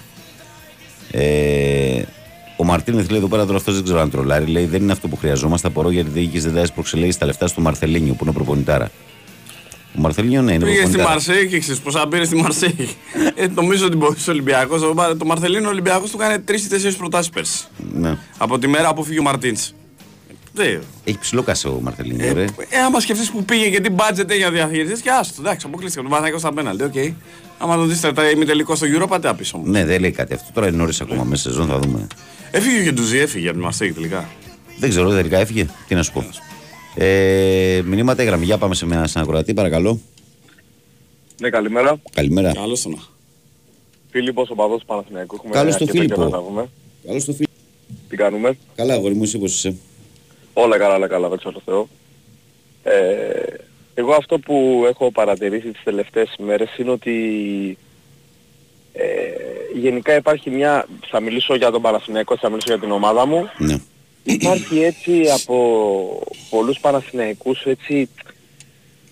Ε, ο Μαρτίνεθ λέει εδώ πέρα τώρα αυτός δεν ξέρω αν τρολάρει. Λέει δεν είναι αυτό που χρειαζόμαστε. Απορώ γιατί η διοίκηση δεν τα έσπρωξε τα λεφτά στο Μαρθελίνιο που είναι προπονητάρα. Ο Μαρθελίνιο ναι, είναι Πήγες στη προπονητάρα. Μαρσέη και ξέρεις πόσα πήρε στη Μαρσέη. ε, νομίζω ότι μπορεί ο Ολυμπιακός. Το Μαρθελίνο Ολυμπιακός του κάνει τρεις ή τέσσερις προτάσεις πέρσι. Ναι. Από τη μέρα που φύγει ο Μαρτίνς. Δεν. Έχει ψηλό κασέ ο Μαρθελίνιο. Ε, ρε. ε, άμα σκεφτείς που πήγε και τι budget έχει για διαχειριστή και άστο. Εντάξει, αποκλείστηκε τον Παναγιώτο στα πέναλτι. Οκ. Άμα το δεις τα ημιτελικό στο Euro, πάτε άπισο μου. Ναι, δεν λέει κάτι αυτό. Τώρα είναι νωρίς ακόμα μέσα σε σεζόν, θα δούμε. Έφυγε και Ντουζί, έφυγε από τη Μαρσέη τελικά. Δεν ξέρω, τελικά έφυγε. Τι να σου πω. Ε, μηνύματα έγραμμη. Για πάμε σε μια συνακροατή, παρακαλώ. Ναι, καλημέρα. Καλημέρα. Καλώς το να. Φίλιππος, ο παδός του Παναθηναϊκού. Έχουμε Καλώς το αρκετό Φίλιππο. καιρό να πούμε. Καλώς το φίλο. Τι κάνουμε; Καλά, αγόρι μου, εσύ πώς είσαι; Όλα καλά, όλα καλά, δόξα τω Θεώ. Ε, εγώ αυτό που έχω παρατηρήσει τις τελευταίες μέρες είναι ότι ε, γενικά υπάρχει μια, θα μιλήσω για τον Παναθηναϊκό, θα μιλήσω για την ομάδα μου. Ναι. Υπάρχει έτσι από πολλούς Παναθηναϊκούς έτσι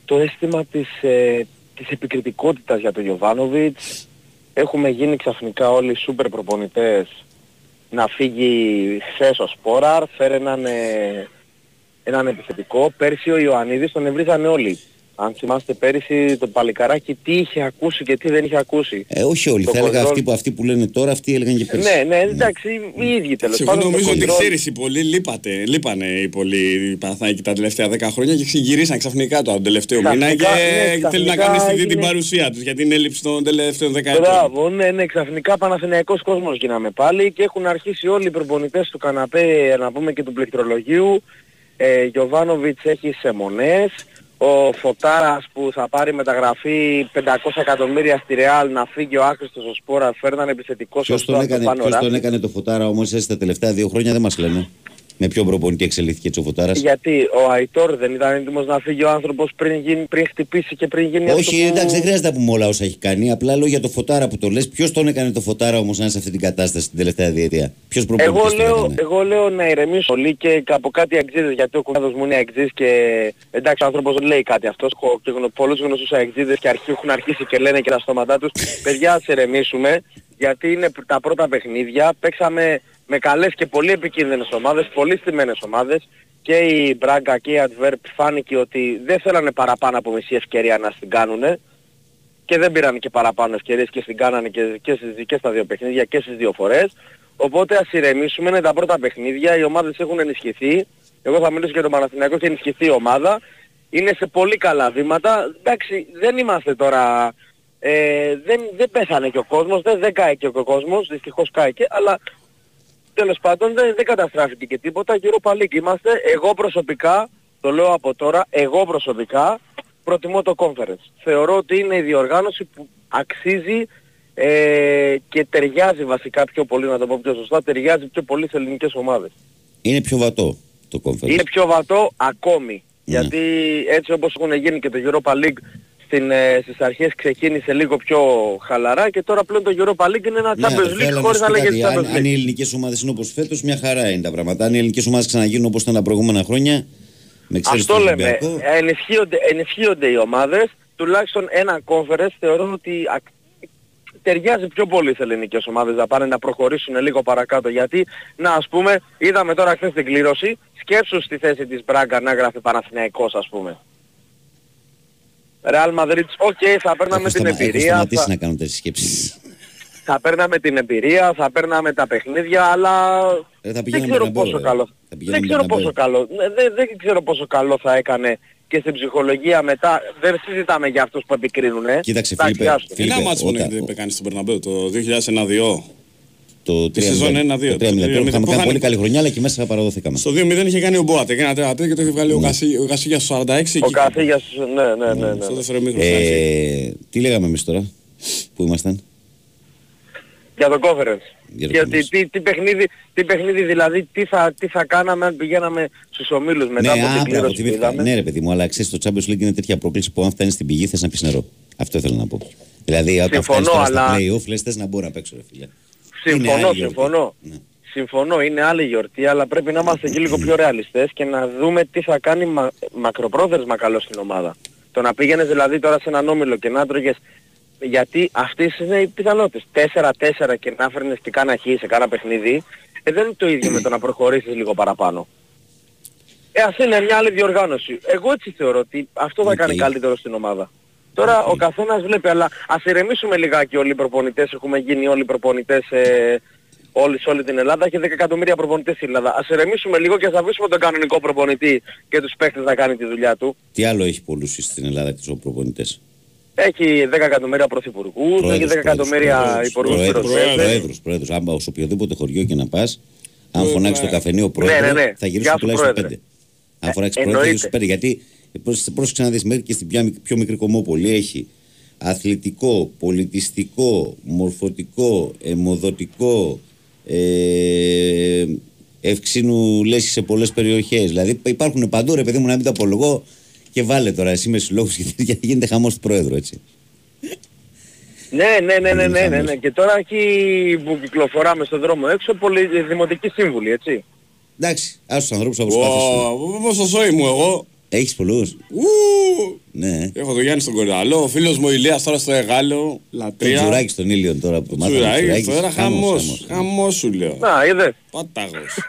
το αίσθημα της, ε, της επικριτικότητας για τον Γιωβάνοβιτς. Έχουμε γίνει ξαφνικά όλοι σούπερ προπονητές να φύγει χθες ο Σπόραρ, φέρε έναν, ε, έναν επιθετικό. Πέρσι ο Ιωαννίδης τον ευρύζανε όλοι. Αν θυμάστε πέρυσι το παλικαράκι τι είχε ακούσει και τι δεν είχε ακούσει. Ε, όχι όλοι. Το θα έλεγα κοντρόλ- αυτοί που, αυτοί που λένε τώρα, αυτοί έλεγαν και πέρσι. Ναι, ναι, εντάξει, οι ίδιοι τέλος Εγώ πάντων. νομίζω το ότι κοντρόλ- ξέρεις οι πολλοί λείπατε, λείπανε οι πολλοί οι Παναθηναϊκοί τα τελευταία 10 χρόνια και ξεγυρίσαν ξαφνικά το τον τελευταίο μήνα και Ξαφνικά, ναι, θέλει να ξαφνικά κάνει αισθητή την έγινε- παρουσία τους για την έλλειψη των τελευταίων δεκαετών. Μπράβο, ναι, ναι, ξαφνικά Παναθηναϊκός κόσμος γίναμε πάλι και έχουν αρχίσει όλοι οι προπονητές του καναπέ, να πούμε και του πληκτρολογίου. Ε, Γιωβάνοβιτς έχει σεμονές. Ο Φωτάρας που θα πάρει μεταγραφή 500 εκατομμύρια στη Ρεάλ να φύγει ο άχρηστος ο Σπόρα, φέρναν επιθετικός Ποιος σωστό τον, από το έκανε, πάνω ποιος τον ράφι. έκανε το φωτάρα όμως έτσι τα τελευταία δύο χρόνια δεν μας λένε. Με ποιον προπονητή εξελίχθηκε έτσι ο φωτάρας; Γιατί ο Αϊτόρ δεν ήταν έτοιμος να φύγει ο άνθρωπος πριν, γίνει, πριν χτυπήσει και πριν γίνει αυτό Όχι, που... εντάξει, δεν χρειάζεται να πούμε όλα όσα έχει κάνει. Απλά λέω για το φωτάρα που το λες. Ποιος τον έκανε το φωτάρα όμως να είναι σε αυτή την κατάσταση την τελευταία διετία; Ποιος προπονητής Εγώ τον λέω, έκανε; εγώ λέω να ηρεμήσω πολύ και από κάτι αεξίδες γιατί ο κουμπάδος μου είναι αεξής και εντάξει ο άνθρωπος λέει κάτι αυτός. Έχω και γνω, πολλούς γνωστούς αεξίδες και αρχί, έχουν αρχίσει και λένε και τα στόματά τους παιδιά ας ηρεμήσουμε γιατί είναι τα πρώτα παιχνίδια. Παίξαμε με καλές και πολύ επικίνδυνες ομάδες, πολύ στημένες ομάδες και η Μπράγκα και η Adverb φάνηκε ότι δεν θέλανε παραπάνω από μισή ευκαιρία να την κάνουνε και δεν πήραν και παραπάνω ευκαιρίες και στην κάνανε και, και, στις, και στα δύο παιχνίδια και στις δύο φορές. Οπότε ας ηρεμήσουμε, είναι τα πρώτα παιχνίδια, οι ομάδες έχουν ενισχυθεί. Εγώ θα μιλήσω για τον Παναθηναϊκό και ενισχυθεί η ομάδα. Είναι σε πολύ καλά βήματα. Εντάξει, δεν είμαστε τώρα... Ε, δεν, δεν πέθανε και ο κόσμος, δεν, δεν κάηκε και ο κόσμος, δυστυχώς κάηκε, αλλά τέλος πάντων δεν, δεν καταστράφηκε και τίποτα. Europa League είμαστε. Εγώ προσωπικά, το λέω από τώρα, εγώ προσωπικά προτιμώ το conference. Θεωρώ ότι είναι η διοργάνωση που αξίζει ε, και ταιριάζει βασικά πιο πολύ, να το πω πιο σωστά, ταιριάζει πιο πολύ σε ελληνικές ομάδες. Είναι πιο βατό το conference. Είναι πιο βατό ακόμη. Ναι. Γιατί έτσι όπως έχουν γίνει και το Europa League στην, ε, στις αρχές ξεκίνησε λίγο πιο χαλαρά και τώρα πλέον το Europa League είναι ένα Ναι, Champions θέλω League να χωρίς σου να πω λέγεται κάτι. Champions αν, αν League. οι ελληνικές ομάδες είναι όπως φέτος, μια χαρά είναι τα πράγματα. Αν οι ελληνικές ομάδες ξαναγίνουν όπως ήταν τα προηγούμενα χρόνια, με εξαίρεση Αυτό τον λέμε. Ολυμπιακό, Ενισχύονται, ενισχύονται οι ομάδες. Τουλάχιστον ένα conference θεωρώ ότι ακ- ταιριάζει πιο πολύ στις ελληνικές ομάδες να πάνε να προχωρήσουν λίγο παρακάτω. Γιατί, να ας πούμε, είδαμε τώρα χθες την κλήρωση, σκέψου στη θέση της Μπράγκα να γράφει Παναθηναϊκός ας πούμε. Real Madrid, οκ, θα παίρναμε έχω, την σταμα- έχω εμπειρία, σταματήσει θα, να κάνω τέτοιες σκέψεις. θα παίρναμε την εμπειρία, θα παίρναμε τα παιχνίδια, αλλά Ε, θα δεν πηγαίναμε ξέρω Μπερναμπέου, πόσο ρε. καλό. Θα Δεν πηγαίναμε ξέρω Μπερναμπέου. πόσο καλό. Ναι, Δεν, δεν ξέρω πόσο καλό θα έκανε και στην ψυχολογία μετά. Δεν συζητάμε για αυτούς που επικρίνουν. Ε. Κοίταξε, Εντάξει, Φίλιππε, άστο. Φίλιππε, Ένα μάτσο μόνο όταν- έχετε κάνει στον Περναμπέου το 2001-2. Το Τη σεζόν 3-0. 1-2, Το το 3-0. 3-0. Είχαμε Που κάνει είχαν- πολύ καλή χρονιά, αλλά και μέσα παραδοθήκαμε. Στο 2-0 είχε κάνει ο Μποάτε και ένα 3 και το είχε βγάλει Ναι. ο Γασί- ο Γασίγιας στο 46. Ο εκεί. Καθήγιας, ναι, ναι, ναι. ναι. Στο δεύτερο μήχρονο. στην αρχή. Ε, τι λέγαμε εμείς τώρα, που ήμασταν; Για το conference. Για το Γιατί conference. τι, τι, παιχνίδι, τι παιχνίδι δηλαδή, τι θα, τι θα κάναμε αν πηγαίναμε στους ομίλους μετά ναι, από την α, μπράβο, κλήρωση που θυμήθηκα. είδαμε. Ναι, ρε παιδί μου, αλλά ξέρεις το Champions League είναι τέτοια πρόκληση που αν φτάνεις στην πηγή θες να πεις νερό. Αυτό ήθελα να πω. Δηλαδή, όταν Συμφωνώ, φτάνει τώρα στα αλλά- playoff, λες θες να μπορώ να παίξω, ρε φίλε. Είναι Συμφωνώ, άλλη γιορτή. συμφωνώ. Ναι. Συμφωνώ, είναι άλλη γιορτή, αλλά πρέπει να είμαστε και λίγο πιο ρεαλιστές και να δούμε τι θα κάνει μα, μακροπρόθεσμα καλό στην ομάδα. Το να πήγαινες δηλαδή τώρα σε έναν όμιλο και να τρώγες, γιατί αυτές είναι οι πιθανότητες. 4-4 και να φέρνεις και κάνα χ σε κάνα παιχνίδι, ε, δεν είναι το ίδιο με το να προχωρήσεις λίγο παραπάνω. Ε, ας είναι μια άλλη διοργάνωση. Εγώ έτσι θεωρώ ότι αυτό θα Οκ. κάνει καλύτερο στην ομάδα. Τώρα ο καθένας βλέπει, αλλά ας ηρεμήσουμε λιγάκι όλοι οι προπονητές, έχουμε γίνει όλοι οι προπονητές ε, όλοι, σε όλη την Ελλάδα, έχει 10 εκατομμύρια προπονητές στην Ελλάδα. Ας ηρεμήσουμε λίγο και ας αφήσουμε τον κανονικό προπονητή και τους παίχτες να κάνει τη δουλειά του. Τι άλλο έχει πολλούς στην Ελλάδα και του προπονητές; Έχει 10 εκατομμύρια πρωθυπουργούς, έχει 10 εκατομμύρια υπουργούς Προέδρου. πυροσβέστες. Προέδρου. Πρόεδρους. Άμα σε οποιοδήποτε χωριό και να πας, αν Ε, φωνάξεις το ναι. καφενείο πρόεδρο, Ναι, ναι, ναι. θα Γεια γυρίσουν σου, τουλάχιστον πρόεδρε. πέντε. Αν Ε, φωνάξει πρόεδρο, θα εννοείται. γυρίσουν πέντε. Γιατί πρόσεξε πρόσεξε να δεις μέχρι και στην πιο, πιο μικρή κομμόπολη έχει αθλητικό, πολιτιστικό, μορφωτικό, αιμοδοτικό, ε, ευξήνου λέσχη σε πολλές περιοχές. Δηλαδή υπάρχουν παντού ρε παιδί μου να μην τα απολογώ και βάλε τώρα εσύ με συλλόγους και τέτοια, γίνεται χαμός του Πρόεδρου έτσι. Ναι, ναι, ναι, ναι, ναι, ναι, ναι. Χαμός. Και τώρα εκεί που κυκλοφοράμε στον δρόμο έξω, πολλοί δημοτικοί σύμβουλοι, έτσι. Εντάξει, ας τους ανθρώπους θα προσπαθήσουν. Ω, Πόσο σόι μου εγώ. Έχεις πολλούς; Ου, Ναι. Έχω τον Γιάννη στον Κορυδαλό, ο φίλος μου ο Ηλίας τώρα στο Εγάλο, Το λατρεία. τζουράκι στον ήλιο τώρα που μάθαμε. Τσουράκι, τσουράκης. τώρα χαμός, χαμός. χαμός σου λέω. Να, είδες. Πάταγος.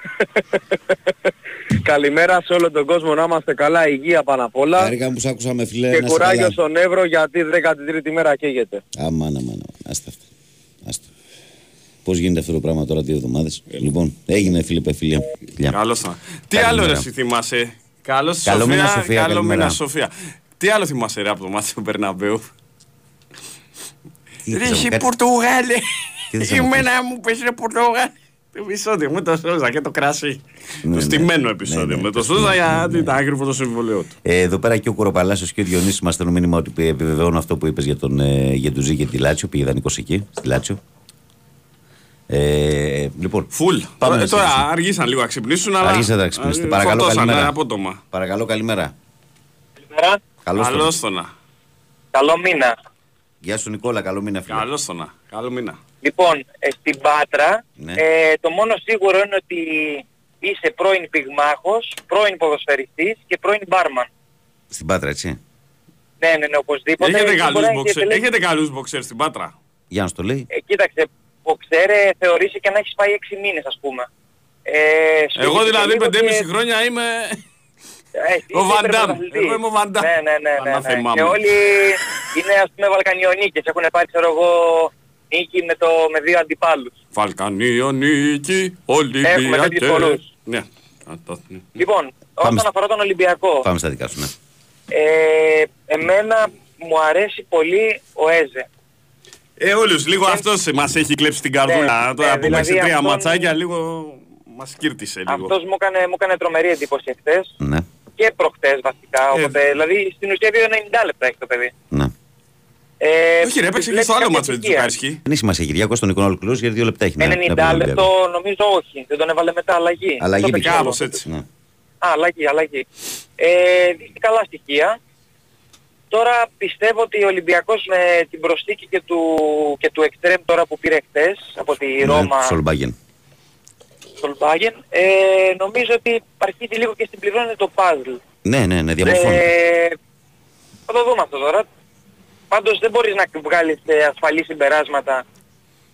Καλημέρα σε όλο τον κόσμο, να είμαστε καλά, υγεία πάνω απ' όλα. Χάρηκα που σ' άκουσα με φίλε. Και να είσαι κουράγιο καλά. στον Εύρο γιατί 13η μέρα καίγεται. Αμάν, αμάν, αμάν. Άστα αυτά. Άστα. Πώς γίνεται αυτό το πράγμα τώρα δύο εβδομάδες; Λοιπόν, έγινε Φίλιππε φίλια. Φιλιά. Καλώς θα. Τι Καλημέρα. άλλο ρε εσύ θυμάσαι; Καλώς Καλό Σοφία, μήνα, Σοφία, Καλό καλημέρα. μήνα Σοφία. Τι άλλο θυμάσαι ρε από το μάτι του Μπερναμπέου; Τι Ρε θες να εσύ μου κάνεις- Πορτογάλε. Τι θες να μου Εμένα μου πες ρε Πορτογάλε. Το επεισόδιο με το Σούζα και το κρασί. Ναι, Το ναι. στημένο επεισόδιο Ναι, ναι, με το το Σούζα στημένο, γιατί ναι. ήταν ακριβό το συμβολίο του. Ε, εδώ πέρα και ο Κοροπαλάσιος και ο Διονύσης μας στέλνουν μήνυμα ότι επιβεβαιώνουν αυτό που είπες για τον ε, για τον Ζή και τη Λάτσιο. Πήγε δανεικός εκεί, στη Λάτσιο. Ε, λοιπόν, Φουλ. Πάμε Ε, να Τώρα συνεχίσουμε. αργήσαν λίγο να ξυπνήσουν, αλλά. Αργήσατε να ξυπνήσετε. ε, Παρακαλώ, φορτώσαν, καλημέρα. ε, απότομα. παρακαλώ καλημέρα. Καλημέρα. Καλώς τον. Καλώς το να. Καλό μήνα. Γεια σου Νικόλα, καλό μήνα φίλε. Καλώς το να. Καλό μήνα. Λοιπόν, ε, στην Πάτρα Ναι. ε, το μόνο σίγουρο είναι ότι είσαι πρώην πυγμάχος, πρώην ποδοσφαιριστής και πρώην μπάρμαν. Στην Πάτρα, έτσι. Ναι, ναι, ναι, οπωσδήποτε. Έχετε Εκεί καλούς μπορεί να έχει μποξέρ. επιλέξει- Έχετε καλούς μποξέρ στην Πάτρα; Για να σου το λέει. Ε, κοίταξε, μποξέρ ε, θεωρήσει και να έχεις πάει 6 μήνες ας πούμε. Ε, σου Εγώ έρχεται δηλαδή λίγο 5,5 και- χρόνια είμαι. Ε, Ο είσαι Βαντάμ. υπερπρωταθλητής. Εγώ είμαι ο Βαντάμ. Ναι, ναι, ναι, ναι, Ανά ναι. θυμάμαι. Και όλοι είναι ας πούμε Βαλκανιονίκες. Έχουν πάρει ξέρω εγώ νίκη με, το, με δύο αντιπάλους. Βαλκανίο νίκη, Έχουμε τέτοιους πολλούς. Ολυμπιακές. Ναι. Α, το- ναι. Λοιπόν, Πάμε όσον στο- αφορά τον Ολυμπιακό, Πάμε στα δικά σου, ναι. ε, εμένα μου αρέσει πολύ ο Έζε. Ε, όλους, λίγο αυτός μας έχει κλέψει την καρδούλα. Ναι, Τώρα ναι, που έχουμε δηλαδή σε τρία αυτόν- ματσάκια, λίγο μας κύρτησε λίγο. Αυτός μου έκανε, μου έκανε τρομερή εντύπωση εχθές Ναι, και προχτές βασικά. Ε, Οπότε, δηλαδή στην ουσία 2,90 λεπτά έχει το παιδί. ναι. Ε, Όχι, ρε, έπαιξε και βλέπει στο άλλο κάποια μάτσο με τη στοιχεία. Τζουκάρσκι. Δεν έχει σημασία, Κυριάκο, τον Νικόλα ολοκληρώσει γιατί δύο λεπτά έχει να 90 να πει ο Ολυμπιακός. λεπτό νομίζω όχι. Δεν τον έβαλε μετά αλλαγή. Αλλαγή Το μπήκε. παίξει Κάπως όλο. έτσι. Ναι. Α, αλλαγή, αλλαγή. Ε, δείχνει καλά στοιχεία. Τώρα πιστεύω ότι ο Ολυμπιακός με την προσθήκη και του, και του Εκστρέμ τώρα που πήρε χτες από τη Ναι, Ρώμα Σολμπάγεν. Σολμπάγεν, ε, νομίζω ότι αρχίζει λίγο και στην πληρώνει το puzzle. Ναι, ναι, ναι, διαμορφώνει. Ε, θα το δούμε αυτό τώρα. Πάντως δεν μπορείς να βγάλεις ε, ασφαλή συμπεράσματα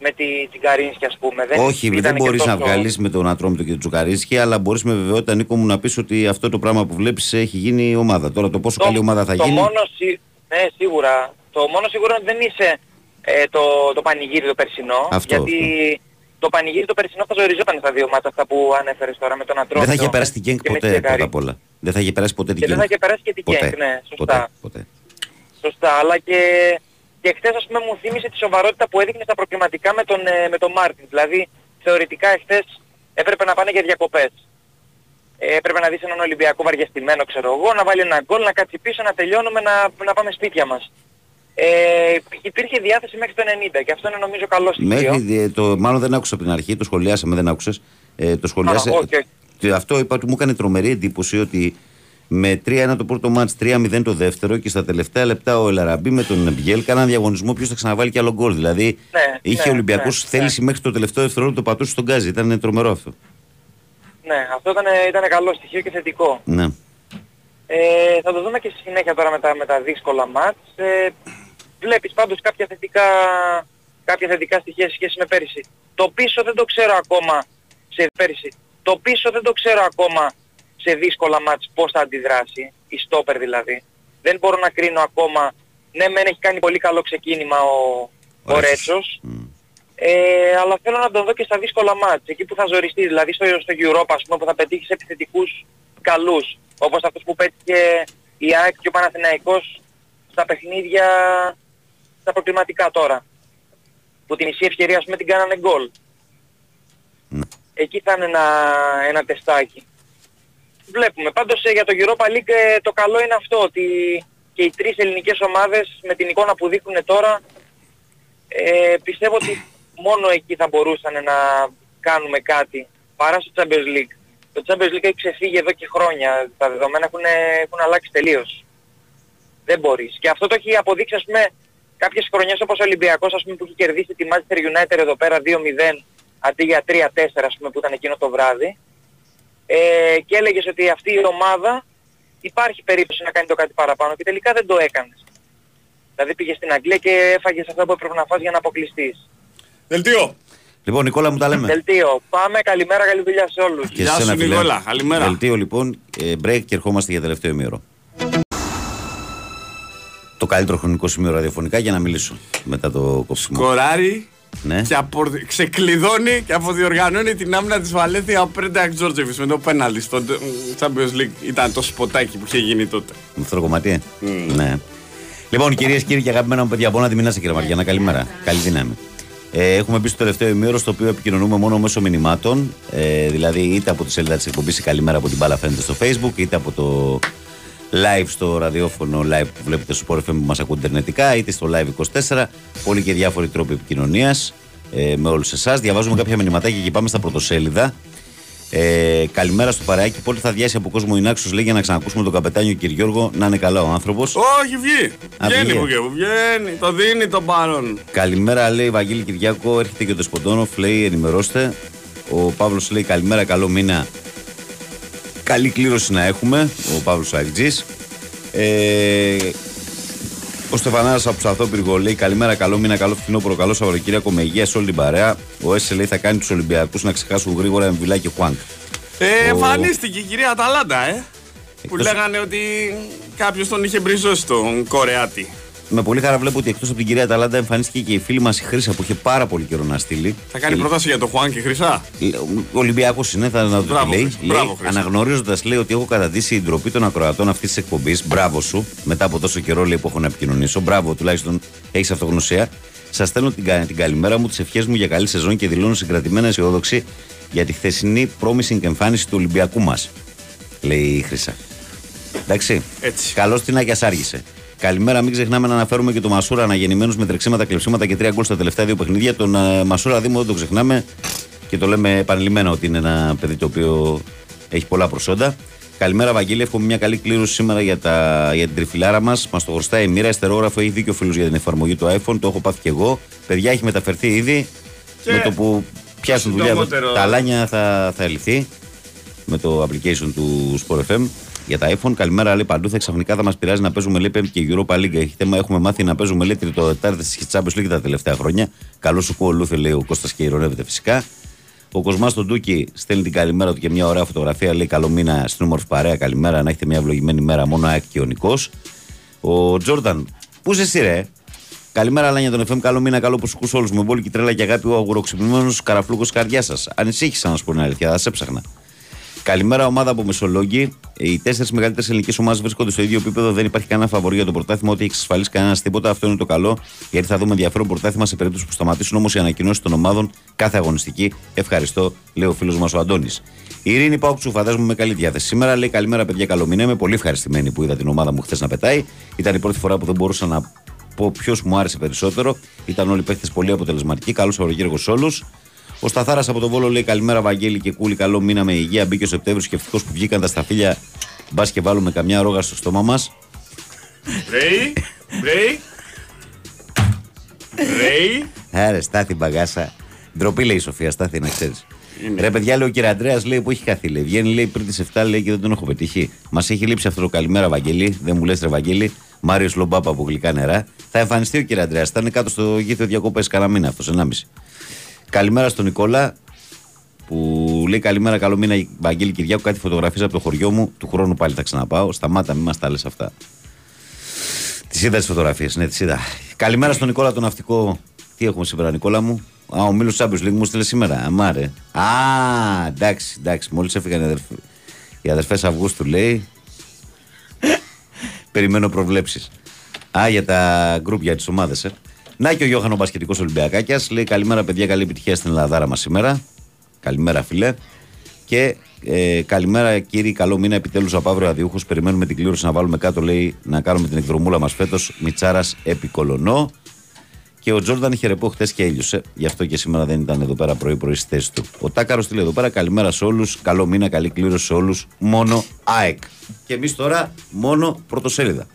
με τη, την Καρίνσκη ας πούμε. Δεν Όχι, ήταν δεν και μπορείς να τόσο- βγάλεις με τον Ατρόμητο και τον Τζουκαρίσκη, αλλά μπορείς με βεβαιότητα, Νίκο μου, να πεις ότι αυτό το πράγμα που βλέπεις έχει γίνει η ομάδα. Τώρα το πόσο καλή ομάδα θα το γίνει. Μόνο, σι- ναι, σίγουρα. Το μόνο σίγουρο είναι ότι δεν είσαι ε, το, το πανηγύρι το περσινό. Αυτό, γιατί το πανηγύρι το περσινό θα ζοριζόταν στα δύο μάτια αυτά που ανέφερες τώρα με τον Δεν Ατρόμητο. θα είχε περάσει την Γκένκ και με τη ποτέ Τζεκάρη. πρώτα απ' όλα. Δεν θα είχε περάσει ποτέ την Και δεν Γκένκ. θα είχε περάσει και την Ποτέ. Γκένκ, ναι, σωστά. Ποτέ, ποτέ. Σωστά, αλλά και, και χθες ας πούμε μου θύμισε τη σοβαρότητα που έδειχνε στα προκριματικά με τον, ε, με τον Μάρτιν. Δηλαδή θεωρητικά εχθές έπρεπε να πάνε για διακοπές. Ε, έπρεπε να δεις έναν Ολυμπιακό βαριαστημένο ξέρω εγώ, να βάλει ένα γκολ, να κάτσει πίσω, να τελειώνουμε, να, να πάμε σπίτια μας. Ε, υπήρχε διάθεση μέχρι το 90 και αυτό είναι νομίζω καλό στοιχείο. Μέχρι, ε, το, μάλλον δεν άκουσα από την αρχή, το σχολιάσαμε, δεν άκουσες. Ε, το σχολιάσε. Α, όχι, όχι. Και Αυτό είπα ότι μου έκανε τρομερή εντύπωση ότι με 3-1 το πρώτο μάτς, 3-0 το δεύτερο και στα τελευταία λεπτά ο Ελαραμπή με τον Μπιέλ κάναν διαγωνισμό ποιος θα ξαναβάλει και άλλο γκολ. Δηλαδή Ναι, είχε ναι, ο Ολυμπιακός ναι, θέληση μέχρι το τελευταίο δευτερόλεπτο πατούσε στον γκάζι. Ήταν τρομερό αυτό. Ναι, αυτό ήταν, ήταν καλό στοιχείο και θετικό. Ναι. Ε, θα το δούμε και στη συνέχεια τώρα με τα, με τα δύσκολα μάτς. Ε, βλέπεις πάντως κάποια θετικά, κάποια θετικά στοιχεία σε σχέση με πέρυσι. Το πίσω δεν το ξέρω ακόμα σε πέρυσι. Το πίσω δεν το ξέρω ακόμα σε δύσκολα μάτς πώς θα αντιδράσει, η στόπερ δηλαδή. Δεν μπορώ να κρίνω ακόμα. Ναι, μεν έχει κάνει πολύ καλό ξεκίνημα ο, ο Ρέτσος. Ρέτσος. Ε, αλλά θέλω να τον δω και στα δύσκολα μάτς. Εκεί που θα ζοριστείς, δηλαδή στο, στο Europa, ας πούμε, που θα πετύχεις σε επιθετικούς καλούς. Όπως αυτός που πέτυχε η ΑΕΚ και ο Παναθηναϊκός στα παιχνίδια, στα προκριματικά τώρα. Που την μισή ευκαιρία, ας πούμε, την κάνανε γκολ. Εκεί θα είναι ένα, ένα τεστάκι. Βλέπουμε. Πάντως ε, για το Europa League ε, το καλό είναι αυτό ότι και οι τρεις ελληνικές ομάδες με την εικόνα που δείχνουν τώρα ε, πιστεύω ότι μόνο εκεί θα μπορούσαν να κάνουμε κάτι παρά στο Champions League. Το Champions League έχει ξεφύγει εδώ και χρόνια. Τα δεδομένα έχουν, έχουν αλλάξει τελείως. Δεν μπορείς. Και αυτό το έχει αποδείξει ας πούμε κάποιες χρονιές όπως ο Ολυμπιακός ας πούμε που έχει κερδίσει τη Manchester United εδώ πέρα 2-0 αντί για 3-4 ας πούμε που ήταν εκείνο το βράδυ. Ε, και έλεγες ότι αυτή η ομάδα υπάρχει περίπτωση να κάνει το κάτι παραπάνω και τελικά δεν το έκανες. Δηλαδή πήγες στην Αγγλία και έφαγες αυτά που έπρεπε να φας για να αποκλειστείς. Δελτίο. Λοιπόν, Νικόλα μου τα λέμε. Δελτίο. Πάμε. Καλημέρα, καλή δουλειά σε όλους. Και σε σένα, φίλε. Καλημέρα. Δελτίο λοιπόν, ε, break και ερχόμαστε για τελευταίο ημίωρο. Το καλύτερο χρονικό σημείο ραδιοφωνικά για να μιλήσω μετά το κόψιμο. Κοράρι Ναι. και απο... ξεκλειδώνει και αποδιοργανώνει την άμυνα της Βαλένθια ο Πρέντακ Τζόρτζεβιτς με το πέναλτι στο ε, Champions League. Ήταν το σποτάκι που είχε γίνει τότε. Με αυτό το κομμάτι. ε; Ναι. Λοιπόν, κυρίες και κύριοι και αγαπημένα μου παιδιά, μπορώ να τη μηνάσαι κύριε Μαριάννα. Καλημέρα. Καλή δύναμη. Ε, έχουμε μπει στο τελευταίο ημίωρο στο οποίο επικοινωνούμε μόνο μέσω μηνυμάτων. Ε, δηλαδή είτε από τη σελίδα της εκπομπής η Καλημέρα από την μπάλα φαίνεται στο Facebook, είτε από το live στο ραδιόφωνο live που βλέπετε στο Sport FM που μας ακούτε ιντερνετικά, είτε στο live 24. Πολλοί και διάφοροι τρόποι επικοινωνίας ε, με όλους εσάς. Διαβάζουμε κάποια μηνυματάκια και πάμε στα πρωτοσέλιδα. Ε, καλημέρα στο παρεάκι. Πότε θα διάσει από κόσμο η Νάξος λέει για να ξανακούσουμε τον καπετάνιο κύριο Γιώργο να είναι καλά ο άνθρωπος. Όχι, βγει. Α, Βγαίνει βγήκε. που βγαίνει, βγαίνει. Το δίνει τον παρόν. Καλημέρα, λέει Βαγγέλη Κυριάκο. Έρχεται και το Σποντόνοφ, λέει ενημερώστε. Ο Παύλος λέει καλημέρα, καλό μήνα. Καλή κλήρωση να έχουμε. Ο Παύλος Αγτζή. Ε, ο Στεφανάρα από Ψαθόπυργο λέει καλημέρα, καλό μήνα, καλό φθινόπωρο, καλό Σαββατοκύριακο με υγεία σε όλη την παρέα. Ο Έσε λέει θα κάνει τους Ολυμπιακούς να ξεχάσουν γρήγορα Εμβιλά και Χουάνκ. Ε, Ο- εμφανίστηκε η κυρία Αταλάντα, ε. Που Εκτός- λέγανε ότι κάποιος τον είχε μπριζώσει τον Κορεάτη. Με πολύ χαρά βλέπω ότι εκτός από την κυρία Ταλάντα εμφανίστηκε και η φίλη μας η Χρήσα που είχε πάρα πολύ καιρό να στείλει. Θα κάνει Και- πρόταση για το Χουάν και Χρυσά; Ο Ολυμπιακός είναι, θα να το Μπράβο, τι λέει. Χρήστο, λέει μπράβο, Χρήστο. Αναγνωρίζοντας, λέει ότι έχω καταδύσει την ντροπή των ακροατών αυτής της εκπομπής. Μπράβο σου. Μετά από τόσο καιρό λέει, που έχω να επικοινωνήσω. Μπράβο, τουλάχιστον έχεις αυτογνωσία. Σας στέλνω την, κα- την καλημέρα μου, τις ευχές μου για καλή σεζόν και δηλώνω συγκρατημένα αισιόδοξη για τη χθεσινή promising εμφάνιση του Ολυμπιακού μας. Λέει η Χρυσά. Εντάξει. Έτσι. Καλώς την Άγια άργησε. Καλημέρα, μην ξεχνάμε να αναφέρουμε και τον Μασούρα αναγεννημένους με τρεξίματα, κλεψίματα και τρία γκολ στα τελευταία δύο παιχνίδια. Τον ε, Μασούρα Δήμο δεν το ξεχνάμε και το λέμε επανειλημμένα ότι είναι ένα παιδί το οποίο έχει πολλά προσόντα. Καλημέρα, Βαγγέλη. Εύχομαι μια καλή κλήρωση σήμερα για, τα, για την τριφυλάρα μας. Μας το χρωστάει η μοίρα. Εστερόγραφο έχει δίκιο φίλος για την εφαρμογή του iPhone. Το έχω πάθει και εγώ. Παιδιά έχει μεταφερθεί ήδη. Και με το που πιάσουν δουλειά, συντομότερο- τα αλάνια θα, θα λυθεί με το application του Sport FM για τα iPhone. Καλημέρα, λέει παντού. Θα ξαφνικά θα μας πειράζει να παίζουμε λέει Πέμπτη και Europa League. Έχει θέμα, έχουμε μάθει να παίζουμε λέει τρίτο τετάρτη στη Champions League τα τελευταία χρόνια. Καλό σου κολούθε, λέει ο Κώστας και ηρωνεύεται φυσικά. Ο Κοσμάς στον Τούκι στέλνει την καλημέρα του και μια ωραία φωτογραφία. Λέει καλό μήνα στην όμορφη παρέα. Καλημέρα, να έχετε μια ευλογημένη μέρα. Μόνο ΑΕΚ και ο Νικός. Ο Τζόρνταν, πού είσαι εσύ, ρε. Καλημέρα, Λάνια τον FM. Καλό μήνα, καλό που σου ακούς όλους. Με μπόλικη τρέλα και αγάπη ο αγουροξυπνημένος καραφλούκος καρδιά σας. Ανησύχησα να σου πω την αλήθεια, θα σε έψαχνα. Καλημέρα, ομάδα από Μεσολόγγι. Οι τέσσερις μεγαλύτερες ελληνικές ομάδες βρίσκονται στο ίδιο επίπεδο. Δεν υπάρχει κανένα φαβορή για το πρωτάθλημα, ότι έχει εξασφαλίσει κανένας τίποτα. Αυτό είναι το καλό, γιατί θα δούμε ενδιαφέρον πρωτάθλημα σε περίπτωση που σταματήσουν όμως οι ανακοινώσεις των ομάδων κάθε αγωνιστική. Ευχαριστώ, λέει ο φίλος μας ο Αντώνης. Η Ειρήνη Πάουξου, φαντάζομαι με καλή διάθεση. Σήμερα λέει καλημέρα, παιδιά, καλό μήνα. Είμαι πολύ ευχαριστημένη που είδα την ομάδα μου χθες να πετάει. Ήταν η πρώτη φορά που δεν μπορούσα να πω ποιος μου άρεσε περισσότερο. Ήταν όλοι οι παίχτε πολύ αποτελεσματικοί. Καλός Σαββατοκύριακο σε όλου. Ο Σταθάρας από τον Βόλο λέει καλημέρα, Βαγγέλη και Κούλη. Καλό μήνα με υγεία. Μπήκε ο Σεπτέμβριο και ευτυχώ που βγήκαν τα σταφύλια. Μπας και βάλουμε καμιά ρόγα στο στόμα μας. Ρέι, ρέι. Ρέι. Άρε, στάθη μπαγάσα. Ντροπή λέει η Σοφία, στάθη να ξέρεις. Ρε παιδιά, λέει ο κύριο Αντρέα, λέει που έχει χαθεί. Λέει. Βγαίνει λέει πριν τις 7 λέει και δεν τον έχω πετύχει. Μας έχει λείψει αυτό το καλημέρα, Βαγγέλη. Δεν μου λες, Ρε Βαγγέλη. Μάριος Λομπάπα από γλυκά νερά. Θα εμφανιστεί ο κύριο Αντρέα. Θα είναι κάτω στο γήθο διακοπές κανένα μήνα αυτός, 1,5. Καλημέρα στον Νικόλα που λέει καλημέρα, καλό μήνα, Βαγγέλη Κυριάκου. Κάτι φωτογραφίε από το χωριό μου. Του χρόνου πάλι θα ξαναπάω. Σταμάτα, μην μας τα λες αυτά. Τι είδα τις φωτογραφίες, ναι, τι είδα. Καλημέρα στον Νικόλα τον ναυτικό. Τι έχουμε σήμερα, Νικόλα μου; Α, ο Μίλος Champions League μου στείλε σήμερα. Αμάρε. Α, εντάξει, εντάξει. Μόλις έφυγαν οι, αδερφ... οι αδερφές Αυγούστου, λέει. Περιμένω προβλέψεις. Α, για τα γκρουπ, για τις ομάδες, ε. Να και ο Γιώχανος Μπασκετικός Ολυμπιακάκιας. Λέει καλημέρα, παιδιά. Καλή επιτυχία στην Ελλαδάρα μας σήμερα. Καλημέρα, φιλέ. Και ε, καλημέρα, κύριε. Καλό μήνα. Επιτέλους από αύριο αδιούχος. Περιμένουμε την κλήρωση να βάλουμε κάτω, λέει, να κάνουμε την εκδρομούλα μας φέτος. Μιτσάρας επί Κολονό. Και ο Τζόρνταν είχε ρεπό χθε και έλειωσε. Γι' αυτό και σήμερα δεν ήταν εδώ πέρα πρωί-πρωί στη θέση του. Ο Τάκαρος στείλε εδώ πέρα. Καλημέρα σε όλους. Καλό μήνα, καλή κλήρωση σε όλους. Μόνο ΑΕΚ. Και εμείς τώρα μόνο πρωτοσέλιδα.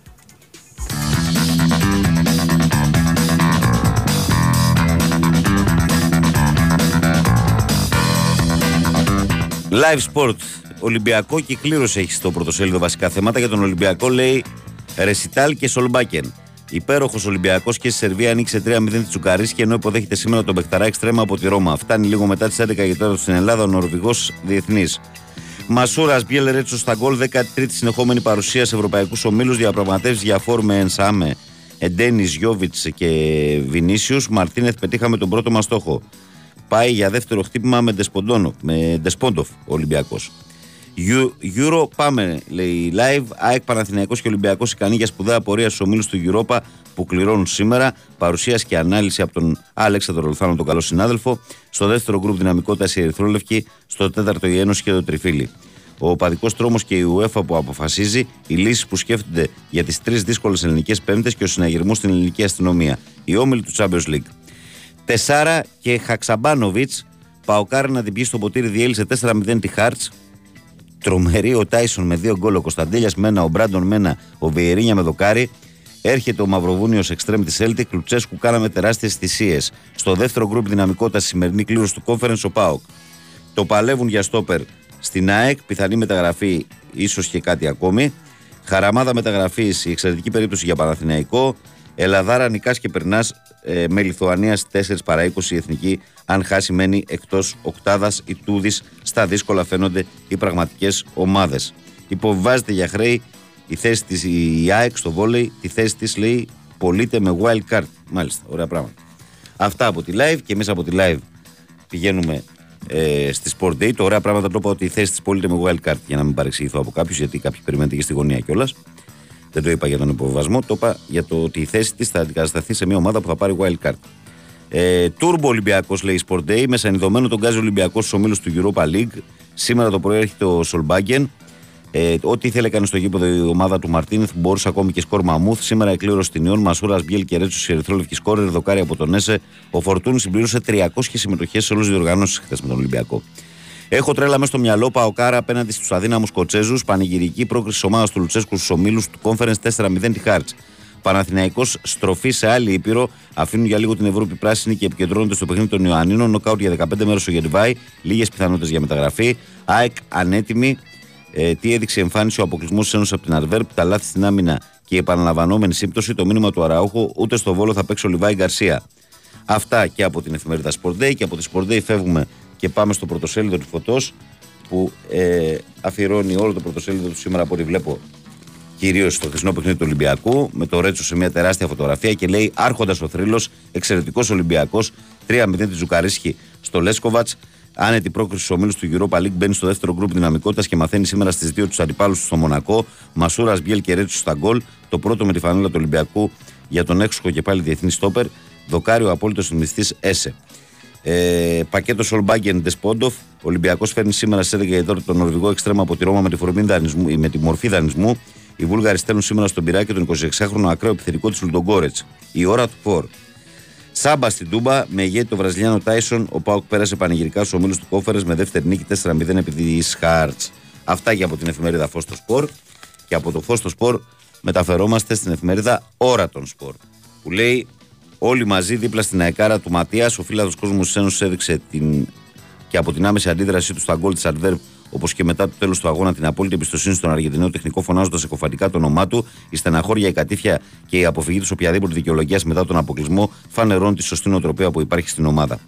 Live Sport. Ολυμπιακό και κλήρωση έχει στο πρωτοσέλιδο βασικά θέματα. Για τον Ολυμπιακό λέει Ρεσιτάλ και Σολμπάκεν. Υπέροχος Ολυμπιακός και στη Σερβία ανοίξε 3-0 της Τσουκαρίσκη ενώ υποδέχεται σήμερα τον Μπεκταρά Εξτρέμα από τη Ρώμα. Φτάνει λίγο μετά τις 11 και τώρα στην Ελλάδα ο Νορβηγός Διεθνής. Μασούρα Μπιέλ Ρέτσο στα γκολ, 13η συνεχόμενη παρουσία σε ευρωπαϊκούς ομίλους. Διαπραγματεύσεις διαφόρου με Ενσάμε, Εντένις, Γιώβιτς και Βινίσιου. Μαρτίνεθ πετύχαμε τον πρώτο μας στόχο. Πάει για δεύτερο χτύπημα με, Ντεσποντόνο, με Ντεσπόντοφ ο Ολυμπιακός. Euro πάμε, λέει live. ΑΕΚ Παναθηναϊκός και Ολυμπιακός ικανή για σπουδαία πορεία στους ομίλους του Europa που κληρώνουν σήμερα. Παρουσίαση και ανάλυση από τον Αλέξανδρο Λουθάνο, τον καλό συνάδελφο. Στο δεύτερο γκρουπ δυναμικότητα η Ερυθρόλευκη. Στο τέταρτο η Ένωση και το Τριφύλι. Ο παδικό τρόμος και η UEFA που αποφασίζει, οι λύσεις που σκέφτονται για τις τρεις δύσκολες ελληνικές πέμπτες και ο συναγερμός στην ελληνική αστυνομία. Η όμιλη του Champions League. Τεσάρα και Χαξαμπάνοβιτς. Παοκάρ να την πιει στο ποτήρι διέλυσε 4-0 τη Χάρτς. Τρομερή ο Τάισον με δύο γκολ, ο Κωνσταντέλιας με ένα, ο Μπράντον με ένα, ο Βιερίνια με δοκάρι. Έρχεται ο Μαυροβούνιος εξτρέμ της Celtic. Κλουτσέσκου κάναμε τεράστιες θυσίες. Στο δεύτερο γκρουπ δυναμικότητα σημερινή κλήρωση του Conference ο Πάοκ. Το παλεύουν για στόπερ στην ΑΕΚ. Πιθανή μεταγραφή, ίσως και κάτι ακόμη. Χαραμάδα μεταγραφής, η εξαιρετική περίπτωση για Παναθηναϊκό. Ελαδάρα νικάς και περνάς ε, με Λιθουανίας στι 4 παρά 20 η εθνική. Αν χάσει, μένει εκτός οκτάδας η Τούδης. Στα δύσκολα φαίνονται οι πραγματικές ομάδες. Υποβιβάζεται για χρέη η θέση της η ΑΕΚ στο βόλεϊ. Τη θέση της λέει πωλείται με wild card. Μάλιστα, ωραία πράγματα. Αυτά από τη live και εμείς από τη live πηγαίνουμε ε, στη Sport Day. Το ωραία πράγματα το είπα ότι η θέση της πωλείται με wild card για να μην παρεξηγηθώ από κάποιους, γιατί κάποιοι περιμένετε και στη γωνία κιόλας. Δεν το είπα για τον υποβασμό, το είπα για το ότι η θέση της θα αντικατασταθεί σε μια ομάδα που θα πάρει wild card. Ε, Turbo Ολυμπιακός λέει η Sport Day. Με σανιδωμένο τον Γκάζι Ολυμπιακός στους ομίλους του Europa League. Σήμερα το πρωί έρχεται ο Σολμπάγκεν. Ε, ό,τι ήθελε κάνει στο γήπεδο η ομάδα του Μαρτίνεθ που μπορούσε ακόμη και σκορ Μαμούθ. Σήμερα εκλήρωσε την Ιόν, Μασούρας Μπιέλ και Ρέτσος η Ερυθρόλευκη σκόρ, Ερδοκάρη από τον Έσε. Ο Φορτούνης συμπλήρωσε 300 συμμετοχές σε όλες τις διοργανώσεις χθες με τον Ολυμπιακό. Έχω τρέλα μέσα στο μυαλό Παοκάρα απέναντι στους αδύναμους Κοτσέζους. Πανηγυρική πρόκριση ομάδας του Λουτσέσκου στους ομίλους του Conference 4-0 τη Χάρτ. Παναθηναϊκός στροφή σε άλλη ήπειρο. Αφήνουν για λίγο την Ευρώπη πράσινη και επικεντρώνονται στο παιχνίδι των Ιωαννίνων. Νοκάουτ για 15 μέρε ο Γερβάη. Λίγες πιθανότητες για μεταγραφή. ΑΕΚ ανέτοιμη. Ε, τι έδειξε η εμφάνιση ο αποκλεισμός της Ένωσης από την Αρβέρπ, τα λάθη στην άμυνα και η επαναλαμβανόμενη σύμπτωση. Το μήνυμα του Αραούχου ούτε στο βόλο θα παίξει ο Λιβάη Γκαρσία. Αυτά και από την εφημερίδα Sport Day και από τη Sport Day φεύγουμε και πάμε στο πρωτοσέλιδο του Φωτός που ε, αφιερώνει όλο το πρωτοσέλιδο του σήμερα από ό,τι βλέπω κυρίως στο χθεσινό παιχνίδι του Ολυμπιακού, με το Ρέτσο σε μια τεράστια φωτογραφία και λέει Άρχοντας ο θρύλος, εξαιρετικός Ολυμπιακός, 3-0 τη Ζουκαρίσχη στο Λέσκοβατς. Άνετη πρόκριση στους ομίλους του Europa League μπαίνει στο δεύτερο γκρουπ δυναμικότητας και μαθαίνει σήμερα στις δύο τους αντιπάλους του στο Μονακό. Μασούρας Μπιέλ και Ρέτσο στα γκολ. Το πρώτο με τη φανέλα του Ολυμπιακού για τον έξοχο και πάλι διεθνή στόπερ. Δοκάριο απόλυτος συνδυστής Έσε. Ε, πακέτος Σολμπάγκεν Ντεσπόντοφ. Ο Ολυμπιακός φέρνει σήμερα σε 11 εδώ τον Νορβηγό εξτρέμα από τη Ρώμα με τη, δανεισμού, με τη μορφή δανεισμού. Οι Βούλγαροι στέλνουν σήμερα στον Πυράκη τον 26χρονο ακραίο επιθετικό της Λουντογκόρετ. Η ώρα του Φορ. Σάμπα στην Τούμπα με ηγέτη το Βραζιλιάνο Τάισον. Ο Πάουκ πέρασε πανηγυρικά στους ομίλους του Κόφερες με δεύτερη νίκη 4-0 επί τη Χάρτς. Αυτά και από την εφημερίδα Φως στο Σπορ. Και από το Φως στο Σπορ μεταφερόμαστε στην εφημερίδα Ώρα των Σπορ. Που λέει όλοι μαζί δίπλα στην αεκάρα του Ματίας. Ο φίλατος κόσμου της Ένωσης έδειξε την... και από την άμεση αντίδρασή του στα γκολ της Αντβέρπ όπως και μετά το τέλος του αγώνα την απόλυτη εμπιστοσύνη στον Αργεντινό τεχνικό φωνάζοντας εκοφαντικά το όνομά του, η στεναχώρια, η κατήφια και η αποφυγή της οποιαδήποτε δικαιολογίας μετά τον αποκλεισμό φανερώνουν τη σωστή νοοτροπία που υπάρχει στην ομάδα.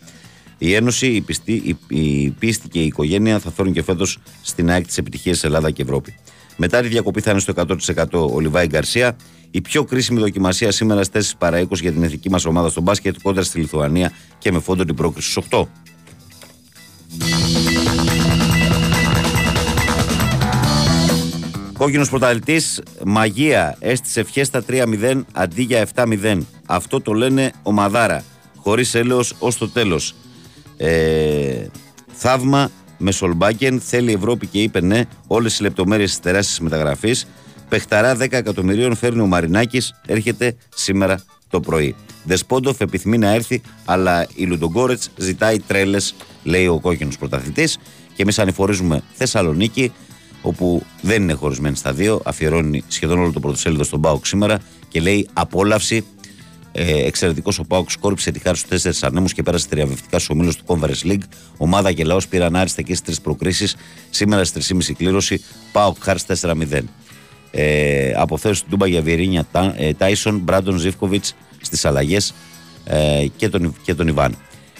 Η Ένωση, η, πιστή, η, η πίστη και η οικογένεια θα φέρουν και φέτος στην ΑΕΚ τη επιτυχία Ελλάδα και Ευρώπη. Μετά τη διακοπή θα είναι στο 100% ο Λιβάη Γκαρσία. Η πιο κρίσιμη δοκιμασία σήμερα στις 4 παρα 20 για την εθνική μας ομάδα στο μπάσκετ κόντρα στη Λιθουανία και με φόντο την πρόκριση στου 8. Κόκκινος πρωταθλητής, μαγεία. Έστησε φιέστα 3-0 αντί για 7-0. Αυτό το λένε ομαδάρα. Χωρίς έλεος ως το τέλος. Ε, θαύμα με Σολμπάκεν. Θέλει η Ευρώπη και είπε ναι. Όλες οι λεπτομέρειες της τεράστιας μεταγραφής. Πεχταρά 10 εκατομμυρίων φέρνει ο Μαρινάκης. Έρχεται σήμερα το πρωί. Δεσπόντοφ επιθυμεί να έρθει, αλλά η Λουντογκόρετς ζητάει τρέλες, λέει ο κόκκινος πρωταθλητής. Και εμείς ανηφορίζουμε Θεσσαλονίκη όπου δεν είναι χωρισμένη στα δύο. Αφιερώνει σχεδόν όλο το πρωτοσέλιδο στον Πάοκ σήμερα και λέει απόλαυση. Ε, Εξαιρετικός ο Πάοκ σκόρπισε τη χάρη στους τέσσερις ανέμους και πέρασε τριαβευτικά στους ομίλους του Conference League. Ομάδα και λαός πήραν άριστα και στι τρεις προκρίσεις. Σήμερα στις 3,5 κλήρωση Πάοκ χάρη 4-0. Ε, από θέση του Ντούμπα για Βιερίνια Τάισον, Μπράντον Ζήφκοβιτς στις αλλαγές ε, και, τον, και τον Ιβάν.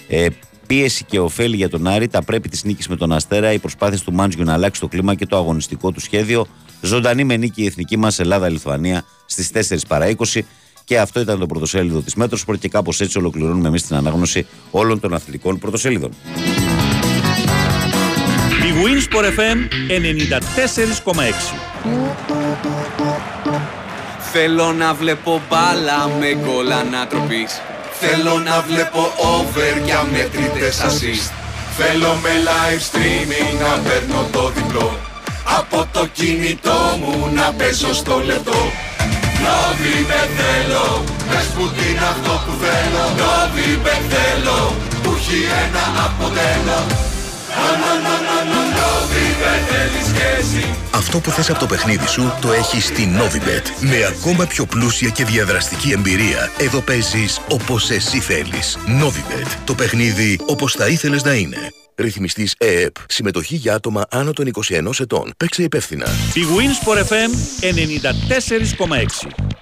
Ε, πίεση και ωφέλη για τον Άρη, τα πρέπει της νίκης με τον Αστέρα, οι προσπάθειες του Μάντζιου να αλλάξει το κλίμα και το αγωνιστικό του σχέδιο. Ζωντανή με νίκη η εθνική μας Ελλάδα-Λιθουανία στις 4 παρα 20. Και αυτό ήταν το πρωτοσέλιδο της Μέτροσπορ και κάπως έτσι ολοκληρώνουμε εμείς την ανάγνωση όλων των αθλητικών πρωτοσέλιδων. Η Winsport FM 94,6 Θέλω να βλέπω μπάλα με γκολ ανατροπής. Θέλω να βλέπω over και αμετρητές assist. Θέλω με live streaming να παίρνω το διπλό. Από το κινητό μου να παίζω στο λεπτό. Νόβι με θέλω, πες που είναι αυτό που θέλω. Νόβι με θέλω, που έχει ένα αποτέλο αυτό που θες από το παιχνίδι σου το έχεις στη Novibet. Με ακόμα πιο πλούσια και διαδραστική εμπειρία. Εδώ παίζεις όπως εσύ θέλεις. Novibet. Το παιχνίδι όπως θα ήθελες να είναι. Ρυθμιστής ΕΕΠ. Συμμετοχή για άτομα άνω των 21 ετών. Παίξε υπεύθυνα. Η Wins for FM 94,6.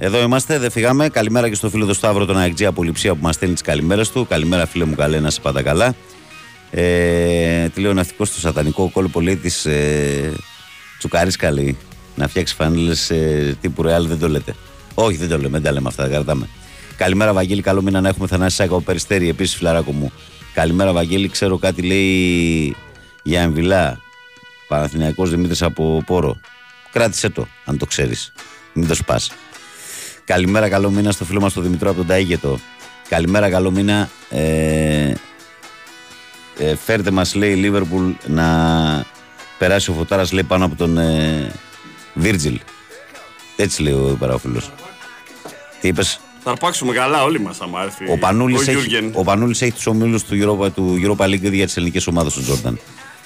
Εδώ είμαστε, δεν φυγάμε. Καλημέρα και στο φίλο του Σταύρο τον Αεκτζή από Λιψία που μας στέλνει τις καλημέρες του. Καλημέρα, φίλε μου, καλέ, να σε πάντα καλά. Ε, τι λέει ο ναυτικό στο σατανικό κόλπο λέει της ε, Τσουκαρή καλή να φτιάξει φανίλες ε, τύπου ρεάλ, δεν το λέτε. Όχι, δεν το λέμε, δεν τα λέμε αυτά, τα κρατάμε. Καλημέρα, Βαγγέλη. Καλό μήνα να έχουμε Θανάση Σάκα από Περιστέρη, επίσης φιλαράκο μου. Καλημέρα, Βαγγέλη. Ξέρω κάτι λέει για εμβυλά. Παναθηναϊκός Δημήτρης από Πόρο. Κράτησε το, αν το ξέρεις. Μην το σπάς. Καλημέρα, καλό μήνα στο φίλο μας τον Δημητρό από τον Ταίγετο. Καλημέρα, καλό μήνα. Ε, ε, φέρτε μας λέει η Λίβερπουλ να περάσει ο Φωτάρας λέει πάνω από τον ε, Βίρτζιλ. Έτσι λέει ο παραφίλος. Τι είπες; Θα αρπάξουμε καλά όλοι μας άμα έρθει Ο Πανούλης, ο έχει, Γιούργεν. ο Πανούλης έχει τους ομίλους του Europa, του Europa League για τις ελληνικές ομάδες του Τζόρνταν.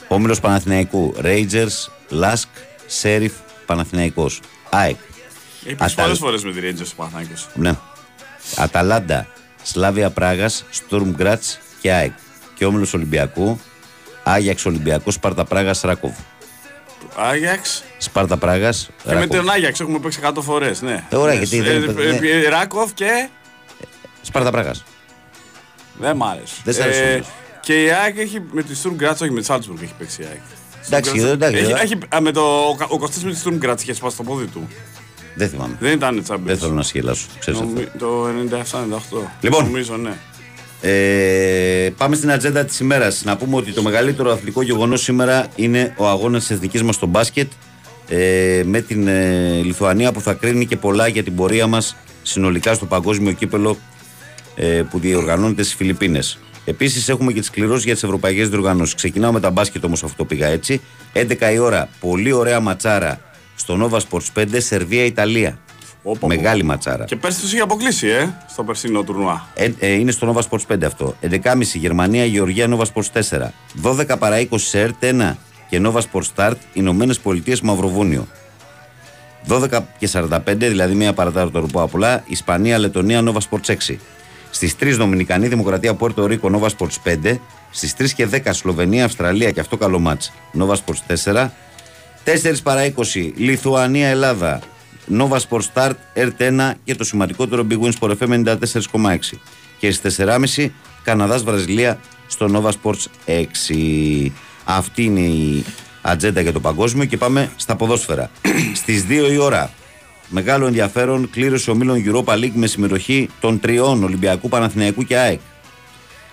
Όμιλος Παναθηναϊκού, Rangers, Lask, Σέριφ, Παναθηναϊκός, ΑΕΚ. Έχει πει Ατα- πολλές φορές με τη Rangers ο Παναθηναϊκός. Ναι. Αταλάντα, Σλάβια Πράγας, Στουρμ Γκράτς και ΑΕΚ. Και όμιλος Ολυμπιακού, Άγιαξ Ολυμπιακός, Σπάρτα Πράγας, Ράκοβ. Άγιαξ; Σπάρτα Πράγας, Και με Ράκοβ. τον Άγιαξ έχουμε παίξει 100 φορές, ναι. Ε, ωραία, Ναι, γιατί ε, δεν- ε, δεν- ε, Ράκοφ και... Σπάρτα Πράγας. Δεν μ' άρεσε. Δεν σ' άρεσε Ε, όμως. Και η ΑΕΚ έχει με τη Sturm Graz, όχι με τη Salzburg έχει παίξει η ΑΕΚ. Εντάξει, Sturm Graz- εντάξει, Έχει, ε. έχει, α, με το, ο, Κα- ο Κωστής με τη Sturm Graz είχε σπάσει το πόδι του. Δεν θυμάμαι. Δεν ήταν Champions. Δεν θέλω να σχελάσω. Ξέρεις αυτό. Νομι- Το 97-98. Λοιπόν. Νομίζω, ναι. Ε, πάμε στην ατζέντα της ημέρας. Να πούμε ότι το μεγαλύτερο αθλητικό γεγονός σήμερα είναι ο αγώνας της εθνική μας στο μπάσκετ. Ε, με την ε, Λιθουανία που θα κρίνει και πολλά για την πορεία μας συνολικά στο παγκόσμιο κύπελο ε, που διοργανώνεται στις Φιλιππίνες. Επίσης, έχουμε και τις κληρώσεις για τις ευρωπαϊκές διοργανώσεις. Ξεκινάω με τα μπάσκετ όμως, αυτό πήγα έτσι. 11 η ώρα, πολύ ωραία ματσάρα στο Nova Sports 5, Σερβία-Ιταλία. Μεγάλη ματσάρα. Και πέρσι τους είχε αποκλείσει, ε, στο περσινό τουρνουά. Ε, ε, είναι στο Nova Sports 5 αυτό. 11.30 Γερμανία, Γεωργία, Nova Sports 4. 12 παρά 20 σε ΕΡΤ 1 και Nova Sports Start, Ηνωμένες Πολιτείες Μαυροβούνιο. 12 και 45, δηλαδή μία παρατάρτο ροπό πολλά, Ισπανία, Λετωνία, Nova Sports 6. Στις 3 Δομινικανή Δημοκρατία, Πόρτο Ρίκο, Nova Sports 5. Στις 3 και 10 Σλοβενία, Αυστραλία και αυτό καλό μάτς, Nova Sports 4. 4 παρά 20 Λιθουανία, Ελλάδα, Nova Sports Start, ΕΡΤ1 και το σημαντικότερο Big Win Sport FM 94,6. Και στις 4.30 Καναδάς Βραζιλία στο Nova Sports 6. Αυτή είναι η ατζέντα για το παγκόσμιο και πάμε στα ποδόσφαιρα. Στις 2 η ώρα Μεγάλο ενδιαφέρον κλήρωση ομίλων Europa League με συμμετοχή των τριών Ολυμπιακού, Παναθηναϊκού και ΑΕΚ.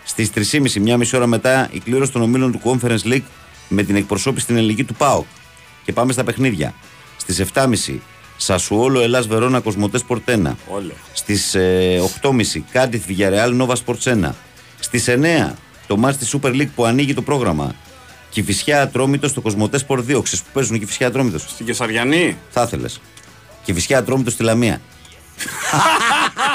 Στις 3.30, μια μισή ώρα μετά, η κλήρωση των ομίλων του Conference League με την εκπροσώπηση στην ελληνική του ΠΑΟΚ. Και πάμε στα παιχνίδια. Στις 7.30, Σασουόλο Ελλάς Βερόνα Κοσμοτές Πορτένα. Όλε. Στις 8.30, Κάντιθ Βιγιαρεάλ Νόβα Sports 1. Στις 9, το μάτς της Super League που ανοίγει το πρόγραμμα. Κυφυσιά Ατρόμητος στο Κοσμοτές Sport 2. Ξέρεις που παίζουν Κυφυσιά Ατρόμητος; Στην Κεσαριανή. Θα ήθελες. Κυφυσιά Ατρόμητος στη Λαμία.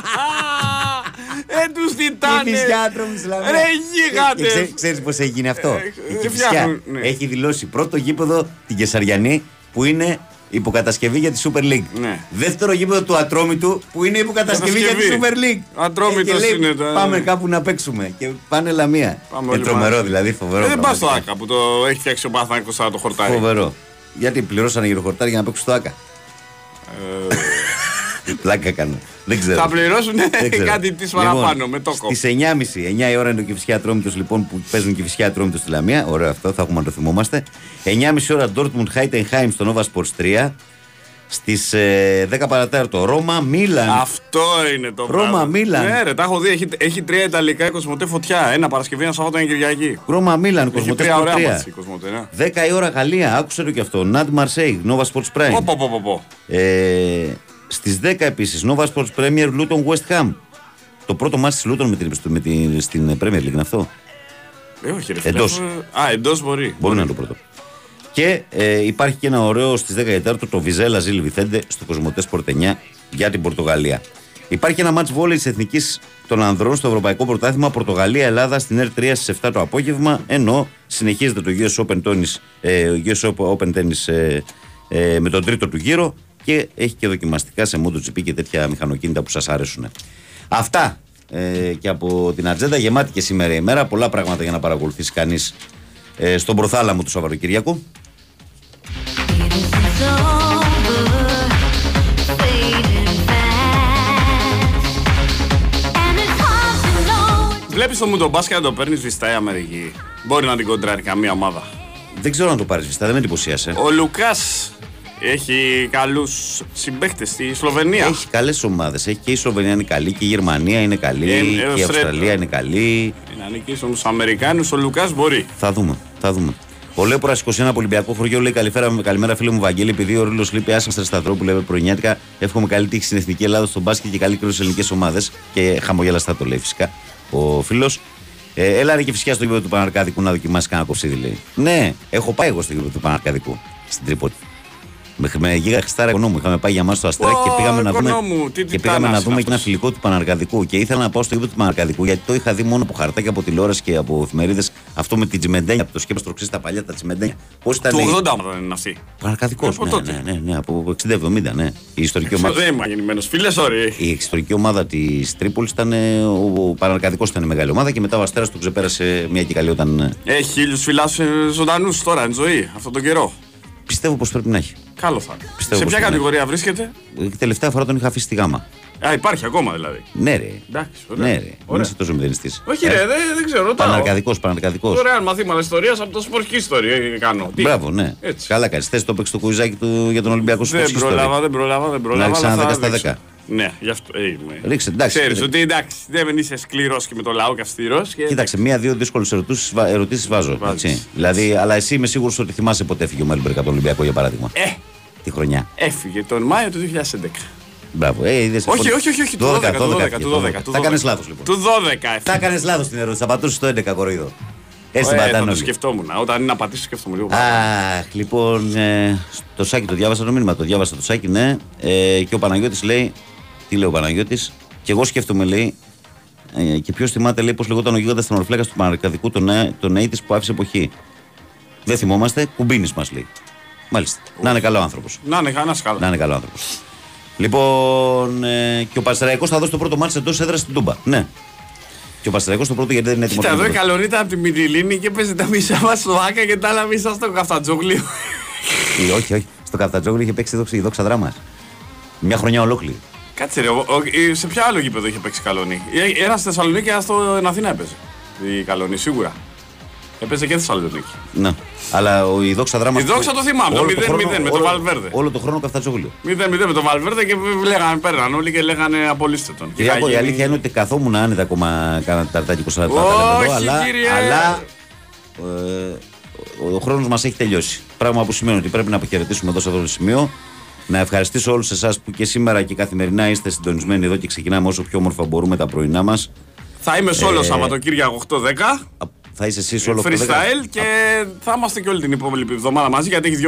Ε, τους τι τάνε. Κυφυσιά Ατρόμητο στη Λαμία. Ρε γίγαντες. Ξέρεις πώς έγινε αυτό; Ε, Η δεν Κηφισιά φτιάχνουν, ναι. έχει δηλώσει πρώτο γήπεδο την Κεσαριανή που είναι υποκατασκευή για τη Super League. Ναι. Δεύτερο γήπεδο του Ατρόμητου που είναι υποκατασκευή για τη Κατασκευή. Super League. Ατρόμητος Ε, και λέει, είναι το- Πάμε κάπου να παίξουμε. Και πάνε Λαμία. Πάμε Ε, όλοι τρομερό μαζί. δηλαδή, φοβερό. Ε, δεν πας στο πραγματικά. ΆΚΑ που το έχει φτιάξει ο Παναθηναϊκός σαν το χορτάρι. Φοβερό. Γιατί πληρώσανε γυροχορτάρι για να παίξουν στο ΑΚΑ. Πλάκα κάνω. Δεν ξέρω. Ε. Θα πληρώσουν Δεν ξέρω. κάτι της παραπάνω με τόκο. Στις 9.30, 9 η ώρα είναι το Κυφσιά Ατρόμητο λοιπόν που παίζουν Κυφσιά Ατρόμητο στη Λαμία. Ωραίο αυτό, θα έχουμε να το θυμόμαστε. 9.30 ώρα Dortmund Heidenheim στο Nova Sports 3. Στις 10 παρατέταρτο Ρώμα Μίλαν. Αυτό είναι το Ρώμα, πράγμα. Μίλαν. Ναι, ρε, τα έχω δει. Έχει, έχει τρία Ιταλικά η Κοσμοτέ φωτιά. Ένα Παρασκευή, ένα Σαββάτο, ένα Κυριακή. Ρώμα Μίλαν, Έχει Κοσμοτέ τρία ωραία Sport 3. μάτς η Κοσμοτέ. ναι. 10 η ώρα Γαλλία, άκουσε το και αυτό. Ναντ Μαρσέη, Nova Sports Prime. Πω, πω, πω, πω, πω. Ε, Στις 10 επίσης Nova Sports Premier Luton West Ham. Το πρώτο μάτι της Luton με την, με την, στην Premier League είναι αυτό; Ε, όχι, ρε, φίλε. Εντός. Ε, Α, εντός μπορεί. Μπορεί να είναι το πρώτο. Και ε, υπάρχει και ένα ωραίο στις 14 το Βιζέλα Ζήλ Βιθέντε στο Κοσμοτέ Sport 9 για την Πορτογαλία. Υπάρχει ένα μάτς βόλεϊ της Εθνικής των Ανδρών στο Ευρωπαϊκό Πρωτάθλημα Πορτογαλία-Ελλάδα στην R3 στις 7 το απόγευμα. Ενώ συνεχίζεται το US Open Tennis, ε, US Open Tennis ε, ε, με τον τρίτο του γύρο και έχει και δοκιμαστικά σε MotoGP και τέτοια μηχανοκίνητα που σας αρέσουν. Αυτά ε, και από την ατζέντα γεμάτη και σήμερα η μέρα. Πολλά πράγματα για να παρακολουθήσει κανείς ε, στον προθάλαμο του Σαββαροκυριακού. Βλέπεις το Μουντομπάσκα να το παίρνεις βιστά η Αμερική. Μπορεί να την κοντράρει καμία ομάδα. Δεν ξέρω αν το πάρεις βιστά, δεν με εντυπωσίασε. Ο Λουκάς έχει καλούς συμπαίκτες στη Σλοβενία. Έχει καλές ομάδες. Έχει και η Σλοβενία είναι καλή και η Γερμανία είναι καλή Ε, ε, και η ο Φρέντ. Αυστραλία είναι καλή. Να νικήσει τους Αμερικάνους, ο Λουκάς μπορεί. Θα δούμε. Θα δούμε. Ο Λέπορα 21 από Ολυμπιακό χωριό λέει καλημέρα, καλημέρα φίλε μου Βαγγέλη. Επειδή ο Ρίλο λείπει άσχημα Σταθρόπουλου, λέει πρωινιάτικα. Εύχομαι καλή τύχη στην εθνική Ελλάδα στον μπάσκετ και καλή κρίση στις ελληνικές ομάδες. Και χαμογελαστά το λέει φυσικά ο φίλος. Ε, έλα ρε και φυσικά στο γήπεδο του Παναρκάδικου να δοκιμάσει κανένα κοψίδι λέει. Ναι, έχω πάει εγώ στο γήπεδο του Παναρκάδικου στην Τρίπολη. Με, με γίγα Χριστάρα οικονόμου. Είχαμε πάει για μας στο Αστράκι και Ω, πήγαμε να δούμε, οικονόμου, τι και πήγαμε να τιτάνας δούμε είναι και ένα φιλικό του Παναργαδικού. Και ήθελα να πάω στο γήπεδο του Παναργαδικού γιατί το είχα δει μόνο από χαρτάκια από τηλεόραση και από εφημερίδες. Αυτό με την τσιμεντένια, από το σκέπος τροχής στα παλιά τα τσιμεντένια. Πώς ήταν. Του η- 80 δεν είναι αυτή. Παναργαδικός. Από Ναι, τότε. ναι, ναι, ναι, από 60-70, ναι. Η ιστορική ομάδα. Δεν είμαι γεννημένος φίλες, sorry. Η ιστορική ομάδα της Τρίπολης ήταν. ε, Ο, ο Παναργαδικός ήταν η μεγάλη ομάδα και μετά ο Αστέρας του ξεπέρασε μια και καλή όταν. ε, Έχει χίλιους φιλάς ε, ζωντανούς τώρα, εν ζωή, αυτόν τον καιρό. Πιστεύω πως πρέπει να έχει. Καλό θα είναι. Πιστεύω Σε πως ποια είναι. κατηγορία βρίσκεται; Ε, Τελευταία φορά τον είχα αφήσει στη γάμα. Α, υπάρχει ακόμα δηλαδή. Ναι, ρε. Εντάξει, ωραία. Ναι, ρε. Ωραία. Δεν είσαι τόσο μηδενιστής. Όχι ρε, δεν, δεν ξέρω, ρωτάω. Παναργαδικό, Παναργαδικό. Ωραία, μαθήματα ιστορίας από το σπορχική ιστορία ε, κάνω. Τι; Μπράβο, ναι. Έτσι. Καλά κάνεις. Θες το έπαιξε το κουιζάκι του για τον Ολυμπιακό Δεν Σπορ προλάβα, δεν προλάβα, δεν προλάβα. ρίξει αλλά ένα θα 10 στα δείξω. 10. Ναι, γι' αυτό. Ε, είμαι. Ρίξε, εντάξει. Ξέρεις Ε, ότι εντάξει, δεν είσαι σκληρός και με το λαό και αυστηρός. Και... Κοίταξε, μία-δύο δύσκολες ερωτήσεις βάζω. Βάζεις. Έτσι. Δηλαδή, αλλά εσύ είμαι σίγουρος ότι θυμάσαι πότε έφυγε ο Μέλμπεργκ από τον Ολυμπιακό για παράδειγμα. Ε, Τη χρονιά. έφυγε τον Μάιο του 2011. Μπράβο. Ε, είδες, Όχι, λοιπόν, όχι, όχι, όχι, του 12, του 12, του 12, του Θα 12. κάνει λάθος λοιπόν. Του 12 Θα έκανε λάθος την ερώτηση. Θα πατούσες το 11 κοροϊδό. Έτσι την Ε, θα πατάνε το όλοι. σκεφτόμουν. Όταν είναι να πατήσω, σκεφτόμουν λίγο. Αχ, λοιπόν, ε, το σάκι το διάβασα το μήνυμα. Το διάβασα το σάκι, ναι. Ε, και ο Παναγιώτης λέει. Τι λέει ο Παναγιώτης; Και εγώ σκέφτομαι, λέει. Ε, και ποιος θυμάται, λέει, πώς λεγόταν ο γίγαντας των ορφλέκας του Παναρκαδικού, τον, ε, τον Aitis που άφησε εποχή. Δεν θυμόμαστε, κουμπίνη μας λέει. Μάλιστα. Να είναι καλό άνθρωπος. Να είναι κανένα καλά. Να είναι καλό άνθρωπος. Λοιπόν, ε, και ο Παστεραϊκό θα δώσει το πρώτο μάτι εντός έδρας στην Τούμπα. Ναι. Και ο Παστεραϊκό το πρώτο γιατί δεν είναι έτοιμος. Κοίτα, να εδώ η το δώσει. καλονίτα από τη Μυτιλίνη και παίζει τα μισά μας στο Άκα και τα άλλα μισά στο Καφτατζόγλιο. Ε, όχι, όχι. Στο Καφτατζόγλιο είχε παίξει η δόξα, η δόξα δράμας. Μια χρονιά ολόκληρη. Κάτσε ρε, ο- ο- ε, σε ποιο άλλο γήπεδο είχε παίξει καλονί. Ε, Ένας στη Θεσσαλονίκη και ένα στην Αθήνα έπαιζε. Η καλονί, σίγουρα. Έπαιζε και Θεσσαλονίκη. Ναι. Αλλά ο, η δόξα δράμα. Η Δόξα το θυμάμαι, το όλο 0-0 χρόνο- με τον όλο- Βαλβέρδε. Όλο το χρόνο Καφτατζόγλιο. 0-0 με τον Βαλβέρδε και λέγανε, πέραν όλοι και λέγανε απολύστε τον. Και Κυριάκο, είχα η γίνει- αλήθεια είναι ότι καθόμουν άνετα ακόμα κάνα ταρτάκι 20 λεπτά. τα λέμε εδώ, Όχι, αλλά, κύριε. αλλά ε, ο, ο χρόνος μας έχει τελειώσει. Πράγμα που σημαίνει ότι πρέπει να αποχαιρετήσουμε εδώ σε αυτό το σημείο. Να ευχαριστήσω όλους εσάς που και σήμερα και καθημερινά είστε συντονισμένοι εδώ και ξεκινάμε όσο πιο όμορφα μπορούμε τα πρωινά μας. Θα είμαι σε όλο Ε, Σαββατοκύριακο 8-10. Θα είσαι εσύ όλο αυτό. Freestyle και θα είμαστε και όλη την υπόλοιπη εβδομάδα μαζί γιατί έχει